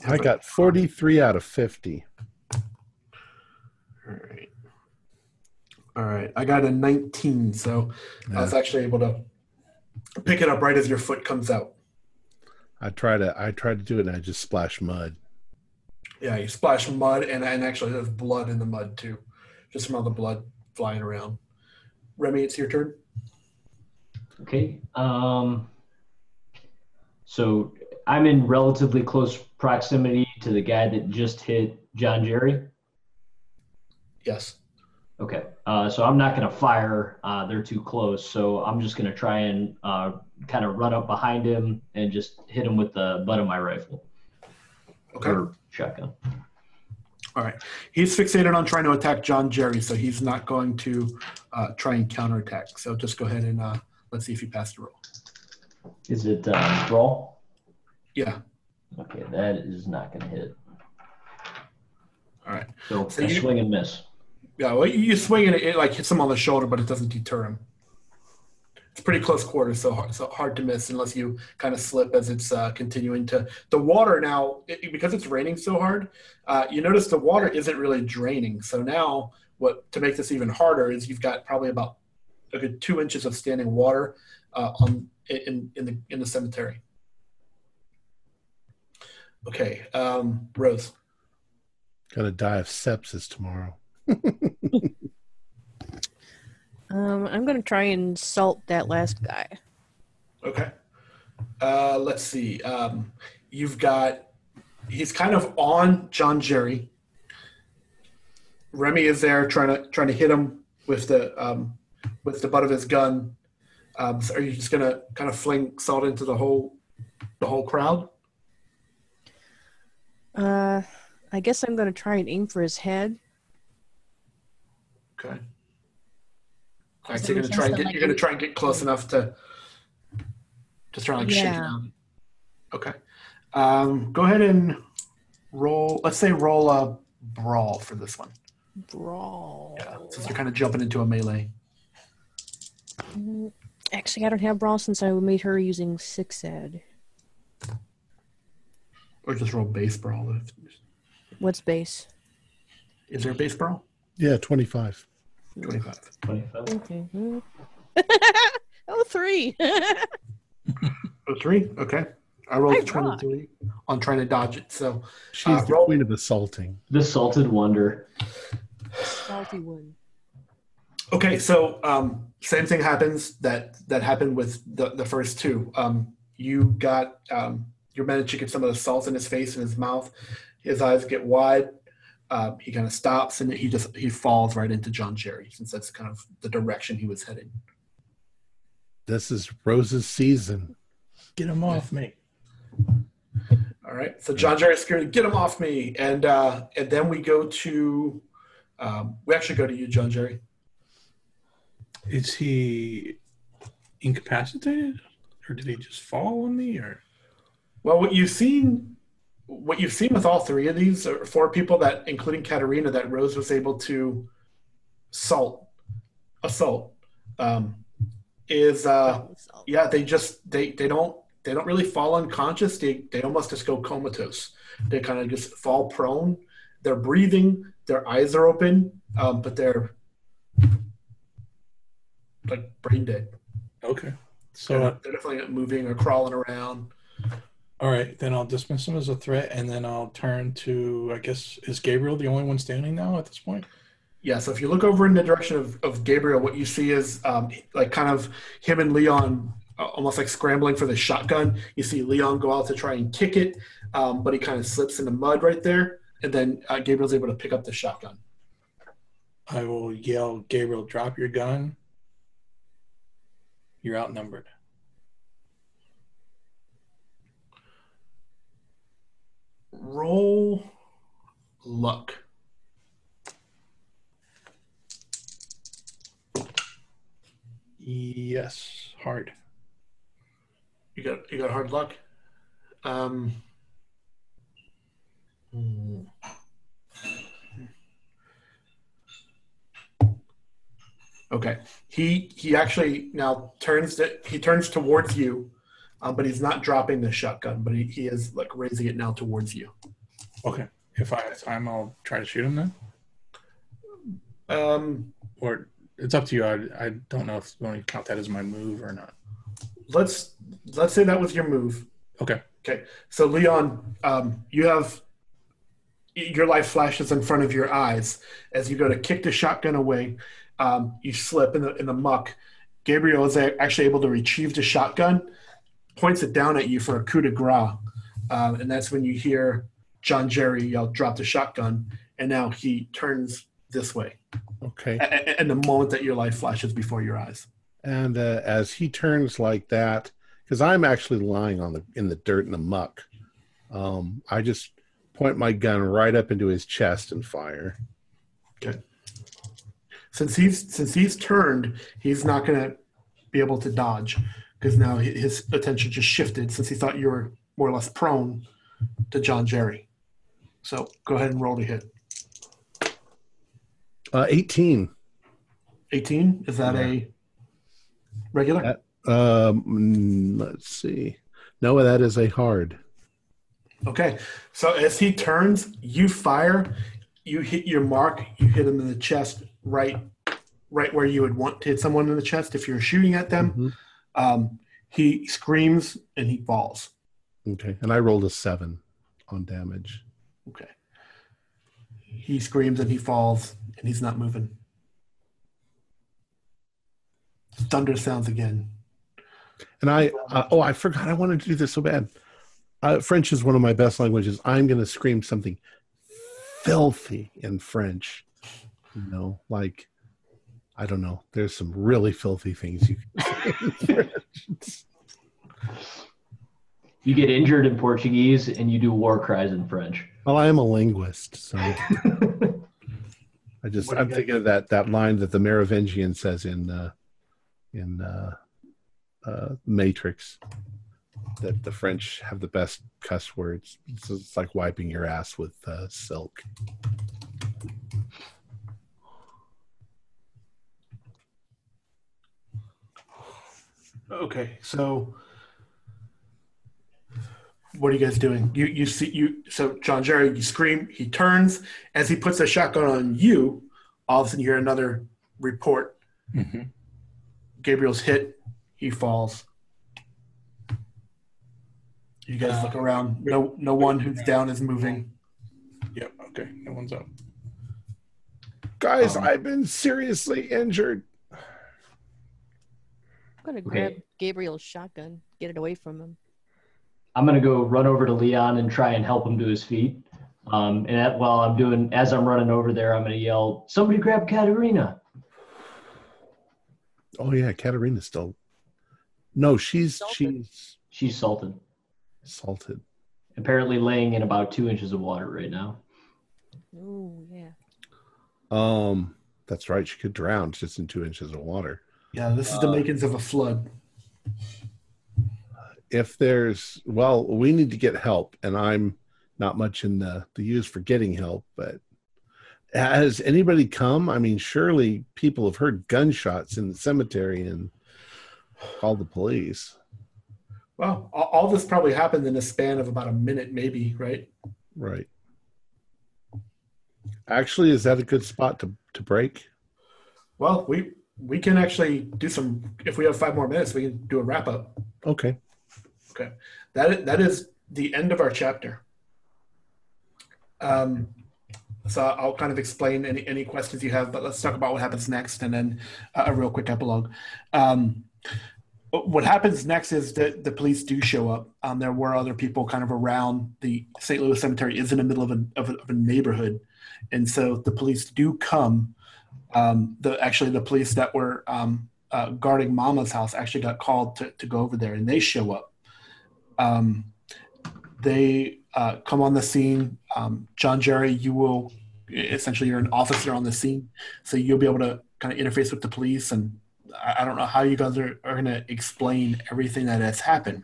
I got 43 out of 50. All right. All right. I got a 19, so I was actually able to pick it up right as your foot comes out. I try to I try to do it and I just splash mud. Yeah, you splash mud, and, and actually there's blood in the mud too. Just from all the blood flying around. Remy, it's your turn. Okay. Um, so I'm in relatively close proximity to the guy that just hit John Jerry. Yes. Okay. Uh, so I'm not going to fire. Uh, they're too close. So I'm just going to try and uh, kind of run up behind him and just hit him with the butt of my rifle Okay. or shotgun. All right. He's fixated on trying to attack John Jerry, so he's not going to uh, try and counterattack. So just go ahead and uh, let's see if he passed the roll. Is it uh, brawl? Yeah. Okay, that is not going to hit. All right. So, So you- swing and miss. Yeah, well, you swing and it, it like hits him on the shoulder, but it doesn't deter him. It's pretty close quarters, so hard, so hard to miss unless you kind of slip as it's uh, continuing to. The water now, it, because it's raining so hard, uh, you notice the water isn't really draining. So now, what to make this even harder is you've got probably about a good two inches of standing water uh, on in in the in the cemetery. Okay, um, Rose. Gonna die of sepsis tomorrow. Um, I'm gonna try and salt that last guy. Okay. Uh, let's see. Um, you've got he's kind of on John Jerry. Remy is there trying to trying to hit him with the um, with the butt of his gun. Um, so are you just gonna kind of fling salt into the whole the whole crowd? Uh, I guess I'm gonna try and aim for his head. Okay. All right, so you're gonna try and get that you're gonna try and get close enough to just try and like shake it Yeah. down. Okay. Um, go ahead and roll. Let's say roll a brawl for this one. Brawl. Yeah, since you're kind of jumping into a melee. Mm, Actually, I don't have brawl since I made her using six ed. Or just roll base brawl. What's base? Is there a base brawl? Yeah, 25. 25. 25. Okay. hmm. oh, three. Oh, three? Okay. I rolled I a 23 on trying to dodge it. So, She's Uh, the roll- queen of assaulting. The Salted Wonder. Salty one. okay. So, um, same thing happens that that happened with the, the first two. Um, you got, um, you managed to get some of the salt in his face and his mouth. His eyes get wide. Uh, he kind of stops and he just he falls right into John Jerry since that's kind of the direction he was heading. This is Rose's season. Get him off me. All right, so John Jerry's scared. Get him off me, and uh, and then we go to um, we actually go to you, John Jerry. Is he incapacitated, or did he just fall on me? Or Well, what you've seen, what you've seen with all three of these, or four people that, including Katerina, that Rose was able to assault, assault, um, is uh, yeah, they just they they don't they don't really fall unconscious. They they almost just go comatose. They kind of just fall prone. They're breathing. Their eyes are open, um, but they're like brain dead. okay, so They're, uh, they're definitely not moving or crawling around. All right, then I'll dismiss him as a threat, and then I'll turn to. I guess is Gabriel the only one standing now at this point? Yeah, so if you look over in the direction of, of Gabriel, what you see is um, like kind of him and Leon uh, almost like scrambling for the shotgun. You see Leon go out to try and kick it, um, but he kind of slips in the mud right there. And then uh, Gabriel's able to pick up the shotgun. I will yell, Gabriel, drop your gun. You're outnumbered. Roll luck. Yes, hard. You got you got hard luck. Um, hmm. Okay. He he actually now turns to, he turns towards you, um, but he's not dropping the shotgun, but he, he is like raising it now towards you. Okay. If I have time, I'll try to shoot him then. Um, Or it's up to you. I, I don't know if you want to count that as my move or not. let's let's say that was your move. Okay. Okay, so Leon, um, you have your life flashes in front of your eyes as you go to kick the shotgun away. Um, you slip in the in the muck. Gabriel is actually able to retrieve the shotgun, points it down at you for a coup de grace, um, and that's when you hear John Jerry yell, "Drop the shotgun!" And now he turns this way, Okay. a- and the moment that your life flashes before your eyes. And uh, as he turns like that, because I'm actually lying on the in the dirt and the muck, um, I just point my gun right up into his chest and fire. Okay. Since he's since he's turned, he's not going to be able to dodge because now his attention just shifted since he thought you were more or less prone to John Jerry. So go ahead and roll to hit. Uh, 18. 18 is that a regular? That- Um, let's see. No, that is a hard. Okay. So as he turns, you fire, you hit your mark, you hit him in the chest right right where you would want to hit someone in the chest if you're shooting at them. Mhm. Um, he screams and he falls. Okay. And I rolled a seven on damage. Okay. He screams and he falls and he's not moving. Thunder sounds again. And I, uh, oh, I forgot. I wanted to do this so bad. Uh, French is one of my best languages. I'm going to scream something filthy in French. You know, like, I don't know. There's some really filthy things you can say. You get injured in Portuguese and you do war cries in French. Well, I am a linguist, so I just What do you I'm thinking of that that line that the Merovingian says in uh, in uh, uh, Matrix that the French have the best cuss words. It's, it's like wiping your ass with uh, silk. Okay, so what are you guys doing? You you see you so John Jerry, you scream, he turns, as he puts a shotgun on you, all of a sudden you hear another report. hmm Gabriel's hit, he falls. You guys look around. No no one who's down is moving. Yep. Okay. No one's up. Guys, Um, I've been seriously injured. I'm gonna Okay. grab Gabriel's shotgun, get it away from him. I'm gonna go run over to Leon and try and help him to his feet. Um, and that, while I'm doing, as I'm running over there, I'm going to yell, "Somebody grab Katerina!" Oh yeah, Katerina's still. No, she's Salted. she's She's salted. salted. Apparently, laying in about two inches of water right now. Oh yeah. Um, that's right. She could drown just in two inches of water. Yeah, this is the Uh, makings of a flood. If there's well, we need to get help, and I'm not much in the the use for getting help, but has anybody come? I mean, surely people have heard gunshots in the cemetery and called the police. Well, all, all this probably happened in a span of about a minute, maybe, right? Right. Actually, is that a good spot to to break? Well, we we can actually do some. If we have five more minutes, we can do a wrap up. Okay. Okay. That is, that is the end of our chapter. Um, so I'll kind of explain any any questions you have, but let's talk about what happens next, and then a, a real quick epilogue. Um, what happens next is that the police do show up. Um, there were other people kind of around. The St. Louis Cemetery is in the middle of a, of a, of a neighborhood, and so the police do come. Um, the actually the police that were um, uh, guarding Mama's house actually got called to, to go over there, and they show up. Um, they uh, come on the scene. Um, John Jerry, you will essentially you're an officer on the scene, so you'll be able to kind of interface with the police. And I, I don't know how you guys are, are going to explain everything that has happened.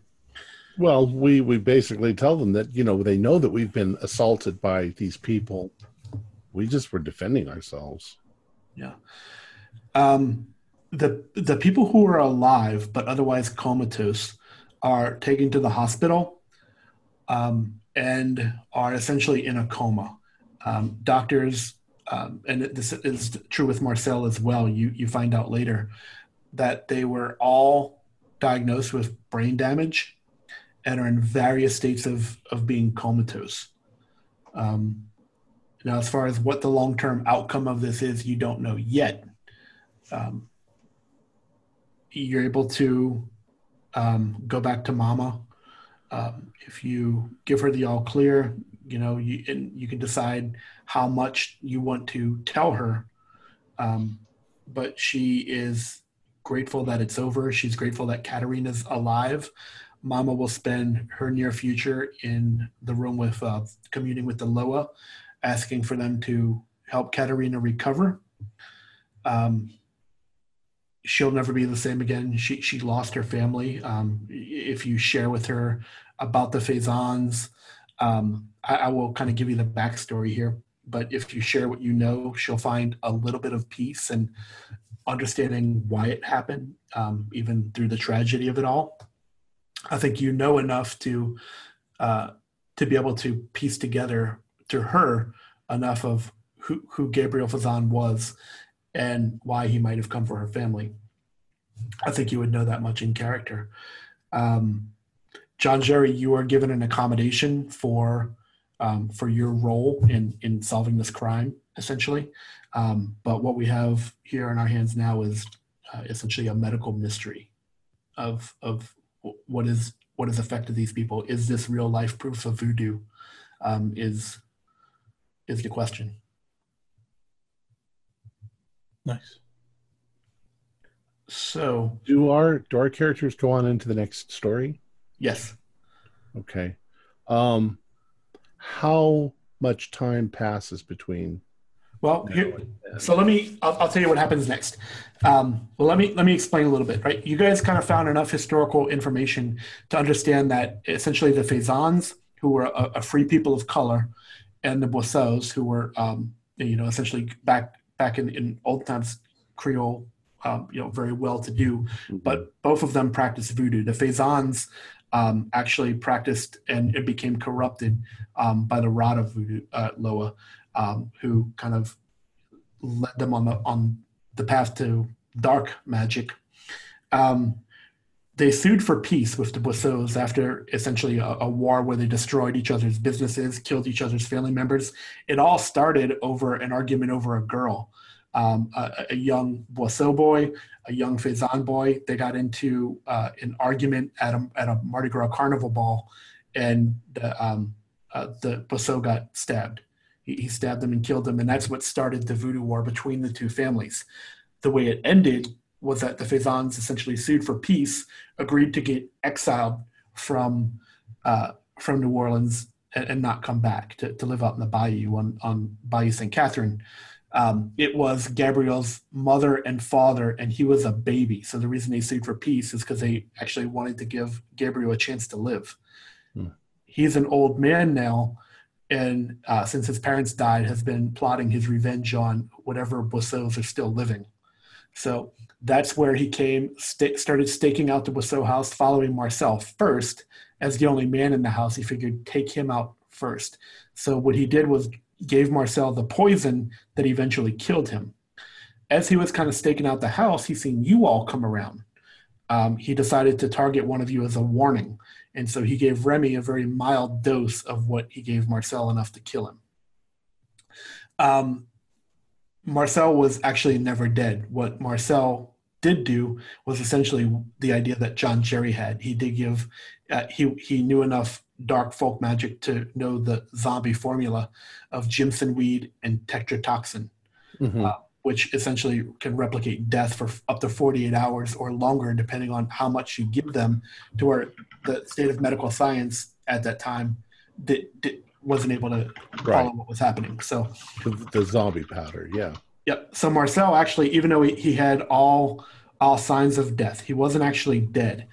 Well, we we basically tell them that you know they know that we've been assaulted by these people. We just were defending ourselves. Yeah. Um, the the people who are alive but otherwise comatose are taken to the hospital um, and are essentially in a coma. Um, doctors, um, and this is true with Marcel as well. You you find out later that they were all diagnosed with brain damage and are in various states of of being comatose. Um, now, as far as what the long term outcome of this is, you don't know yet. Um, you're able to um, go back to mama. Um, if you give her the all clear, you know, you, and you can decide how much you want to tell her. Um, but she is grateful that it's over. She's grateful that Katerina's alive. Mama will spend her near future in the room with uh, communing with the Loa, asking for them to help Katerina recover. Um, she'll never be the same again. She she lost her family. Um, if you share with her about the Faisans, um, I, I will kind of give you the backstory here. But if you share what you know, she'll find a little bit of peace and understanding why it happened, um, even through the tragedy of it all. I think you know enough to uh, to be able to piece together to her enough of who, who Gabriel Fazan was and why he might have come for her family. I think you would know that much in character. Um, John Jerry, you are given an accommodation for um, for your role in in solving this crime, essentially. Um, but what we have here in our hands now is uh, essentially a medical mystery of of what is what has affected these people. Is this real life proof of voodoo? Um, is is the question. Nice. So Do our do our characters go on into the next story? yes, Okay. Um, how much time passes between? well, here. So let me. I'll, I'll tell you what happens next. Um, well, let me let me explain a little bit. Right, you guys kind of found enough historical information to understand that essentially the Faisans, who were a, a free people of color, and the Boisseaux, who were um, you know essentially back back in, in old times Creole, um, you know, very well to do, but both of them practiced voodoo. The Faisans um, actually practiced and it became corrupted um, by the rod of voodoo, uh, Loa, um, who kind of led them on the on the path to dark magic. Um, they sued for peace with the Boisseaux after essentially a, a war where they destroyed each other's businesses, killed each other's family members. It all started over an argument over a girl, um, a, a young Boisseau boy, a young Faison boy. They got into uh, an argument at a, at a Mardi Gras carnival ball, and the, um, uh, the Bosso got stabbed. He, he stabbed them and killed them, and that's what started the voodoo war between the two families. The way it ended was that the Faisans essentially sued for peace, agreed to get exiled from uh, from New Orleans and, and, not come back to, to live out in the bayou on, on Bayou St. Catherine. Um, it was Gabriel's mother and father, and he was a baby. So the reason they sued for peace is because they actually wanted to give Gabriel a chance to live. Hmm. He's an old man now, and uh, since his parents died, has been plotting his revenge on whatever Bossos are still living. So that's where he came, st- started staking out the Bosso house, following Marcel first as the only man in the house. He figured take him out first. So what he did was gave Marcel the poison that eventually killed him. As he was kind of staking out the house, he seen you all come around. Um, he decided to target one of you as a warning. And so he gave Remy a very mild dose of what he gave Marcel enough to kill him. Um, Marcel was actually never dead. What Marcel did do was essentially the idea that John Jerry had. He did give, uh, he, he knew enough dark folk magic to know the zombie formula of Jimson weed and tetrodotoxin, mm-hmm. uh, which essentially can replicate death for up to 48 hours or longer, depending on how much you give them, to where the state of medical science at that time did, did, wasn't able to follow what was happening. So the, the, zombie powder, yeah. Yep. So Marcel actually, even though he, he had all all signs of death, he wasn't actually dead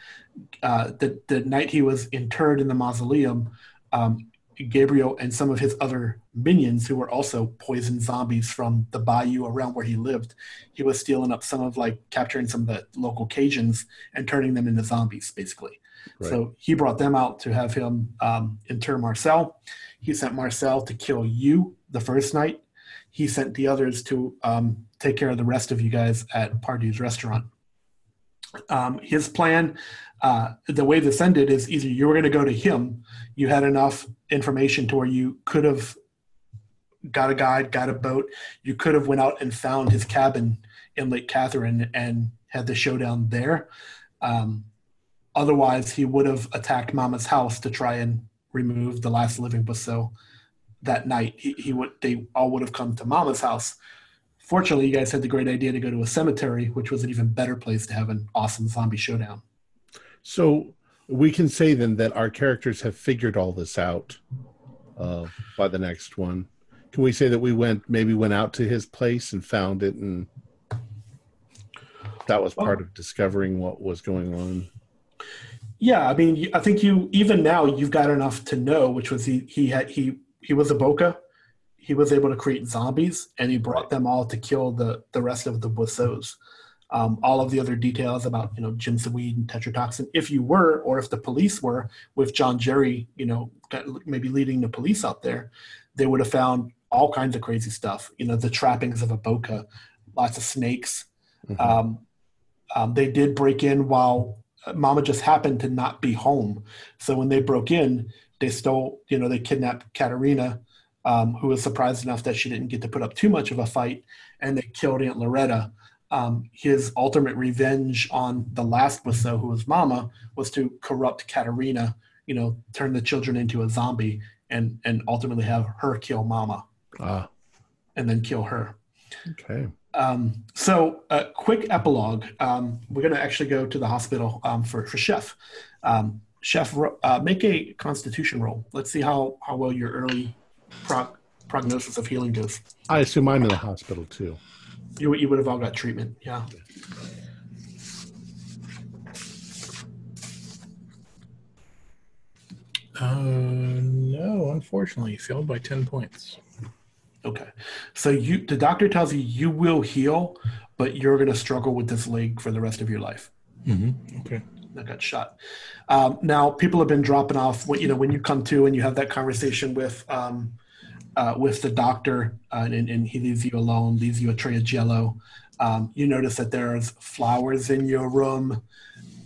uh, the the night he was interred in the mausoleum, um, Gabriel and some of his other minions, who were also poisoned zombies from the bayou around where he lived, he was stealing up some of like capturing some of the local Cajuns and turning them into zombies, basically. Right. So he brought them out to have him um, inter Marcel. He sent Marcel to kill you the first night. He sent the others to um, take care of the rest of you guys at Pardew's restaurant. Um, his plan uh, the way this ended is either you were going to go to him, you had enough information to where you could have got a guide, got a boat, you could have went out and found his cabin in Lake Catherine and had the showdown there. Um, otherwise, he would have attacked Mama's house to try and remove the last living Bosso that night. He, he would they all would have come to Mama's house. Fortunately, you guys had the great idea to go to a cemetery, which was an even better place to have an awesome zombie showdown. So we can say then that our characters have figured all this out uh, by the next one. Can we say that we went maybe went out to his place and found it, and that was part of discovering what was going on? Yeah, I mean, I think you even now you've got enough to know, which was he he had he he was a Bokor. He was able to create zombies, and he brought them all to kill the the rest of the Bossos um, all of the other details about you know Jimson weed and tetrodotoxin. If you were, or if the police were, with John Jerry, you know, maybe leading the police out there, they would have found all kinds of crazy stuff. You know, the trappings of a bokor, lots of snakes. Mm-hmm. Um, um, they did break in while Mama just happened to not be home. So when they broke in, they stole. You know, they kidnapped Katerina. Um, who was surprised enough that she didn't get to put up too much of a fight, and they killed Aunt Loretta um, his ultimate revenge on the last Bosso, who was Mama, was to corrupt Katerina, you know, turn the children into a zombie and and ultimately have her kill Mama, ah. and then kill her. Okay. Um, so, a quick epilogue. Um, we're going to actually go to the hospital um, for for Chef. Um, Chef, uh, make a Constitution roll. Let's see how how well your early prog- prognosis of healing goes. I assume I'm in the hospital too. You, you would have all got treatment, yeah. Uh, no, unfortunately, failed by 10 points. Okay. So you the doctor tells you you will heal, but you're going to struggle with this leg for the rest of your life. Mm-hmm. Okay. That got shot. Um, now people have been dropping off. When you know when you come to and you have that conversation with um, uh, with the doctor, uh, and, and, he leaves you alone, leaves you a tray of jello. Um, you notice that there's flowers in your room.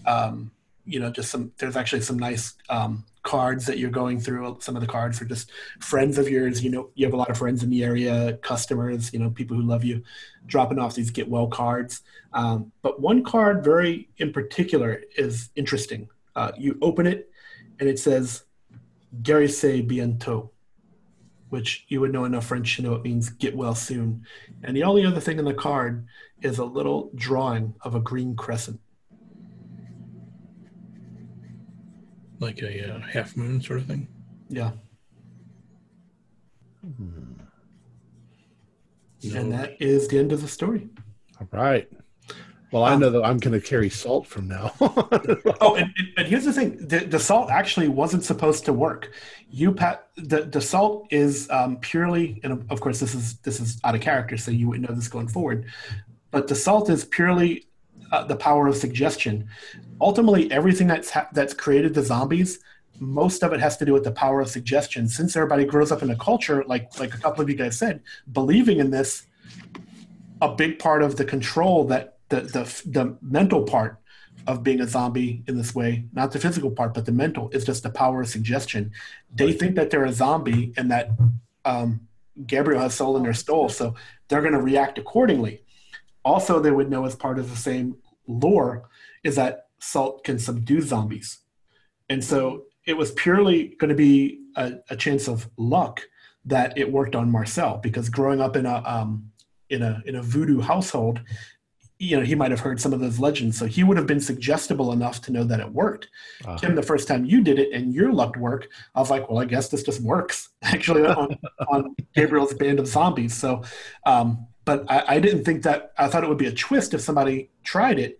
Um, you know, just some, there's actually some nice um, cards that you're going through. Some of the cards are just friends of yours. You know, you have a lot of friends in the area, customers, you know, people who love you, dropping off these get well cards. Um, but one card, very in particular, is interesting. Uh, you open it and it says, Guérissez bientôt, which you would know enough French to know it means get well soon. And the only other thing in the card is a little drawing of a green crescent. Like a uh, half moon sort of thing. Yeah. And that is the end of the story. All right. Well, I know that I'm going to carry salt from now. Oh, and, and- and here's the thing: the, the salt actually wasn't supposed to work. You pat the the salt is um, purely, and of course this is this is out of character, so you wouldn't know this going forward. But the salt is purely uh, the power of suggestion. Ultimately, everything that's ha- that's created the zombies, most of it has to do with the power of suggestion. Since everybody grows up in a culture, like like a couple of you guys said, believing in this, a big part of the control that the the the mental part of being a zombie in this way, not the physical part, but the mental, is just the power of suggestion. They think that they're a zombie and that um, Gabriel has stolen their stole, so they're going to react accordingly. Also, they would know as part of the same lore is that salt can subdue zombies. And so it was purely going to be a, a chance of luck that it worked on Marcel because growing up in a um, in a in a voodoo household, you know, he might have heard some of those legends, so he would have been suggestible enough to know that it worked. Uh, Kim, the first time you did it and your luck worked, I was like, well, I guess this just works actually on, on Gabriel's band of zombies. So, um, but I, I didn't think that. I thought it would be a twist if somebody tried it,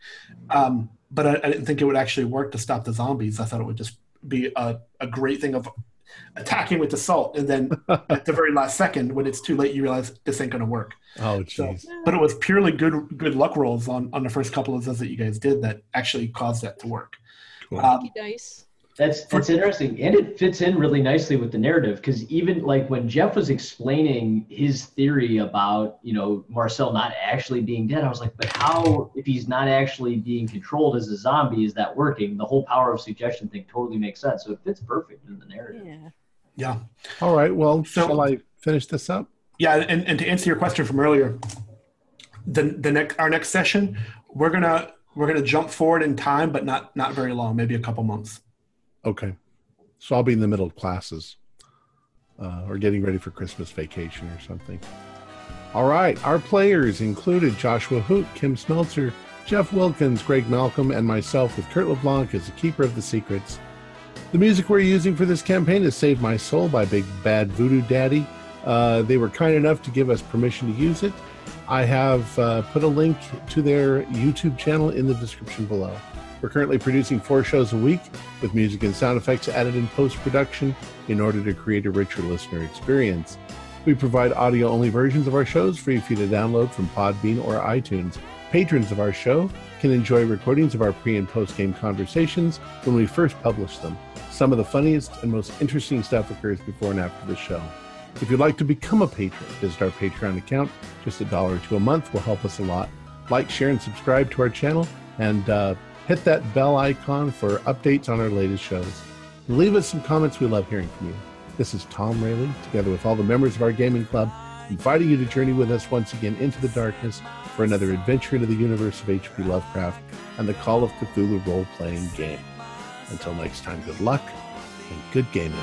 um, but I, I didn't think it would actually work to stop the zombies. I thought it would just be a, a great thing of attacking with the salt, and then at the very last second, when it's too late, you realize this ain't going to work. oh, So, jeez. but it was purely good good luck rolls on on the first couple of those that you guys did that actually caused that to work. Cool. Um, Lucky dice. That's that's interesting, and it fits in really nicely with the narrative because even like when Jeff was explaining his theory about you know Marcel not actually being dead, I was like, but how if he's not actually being controlled as a zombie is that working? The whole power of suggestion thing totally makes sense, so it fits perfect in the narrative. Yeah. yeah. All right. Well, So- shall I finish this up? Yeah, and, and to answer your question from earlier, the the next our next session, we're gonna we're gonna jump forward in time, but not not very long, maybe a couple months. Okay. So I'll be in the middle of classes uh, or getting ready for Christmas vacation or something. All right. Our players included Joshua Hoot, Kim Smeltzer, Jeff Wilkins, Greg Malcolm, and myself with Kurt LeBlanc as the keeper of the secrets. The music we're using for this campaign is Save My Soul by Big Bad Voodoo Daddy. Uh, they were kind enough to give us permission to use it. I have uh, put a link to their YouTube channel in the description below. We're currently producing four shows a week with music and sound effects added in post production in order to create a richer listener experience. We provide audio only versions of our shows free for you to download from Podbean or iTunes. Patrons of our show can enjoy recordings of our pre and post game conversations when we first publish them. Some of the funniest and most interesting stuff occurs before and after the show. If you'd like to become a patron, visit our Patreon account. Just a dollar or two a month will help us a lot. Like, share, and subscribe to our channel, and uh, hit that bell icon for updates on our latest shows. Leave us some comments. We love hearing from you. This is Tom Rayleigh, together with all the members of our gaming club, inviting you to journey with us once again into the darkness for another adventure into the universe of H.P. Lovecraft and the Call of Cthulhu role playing game. Until next time, good luck and good gaming.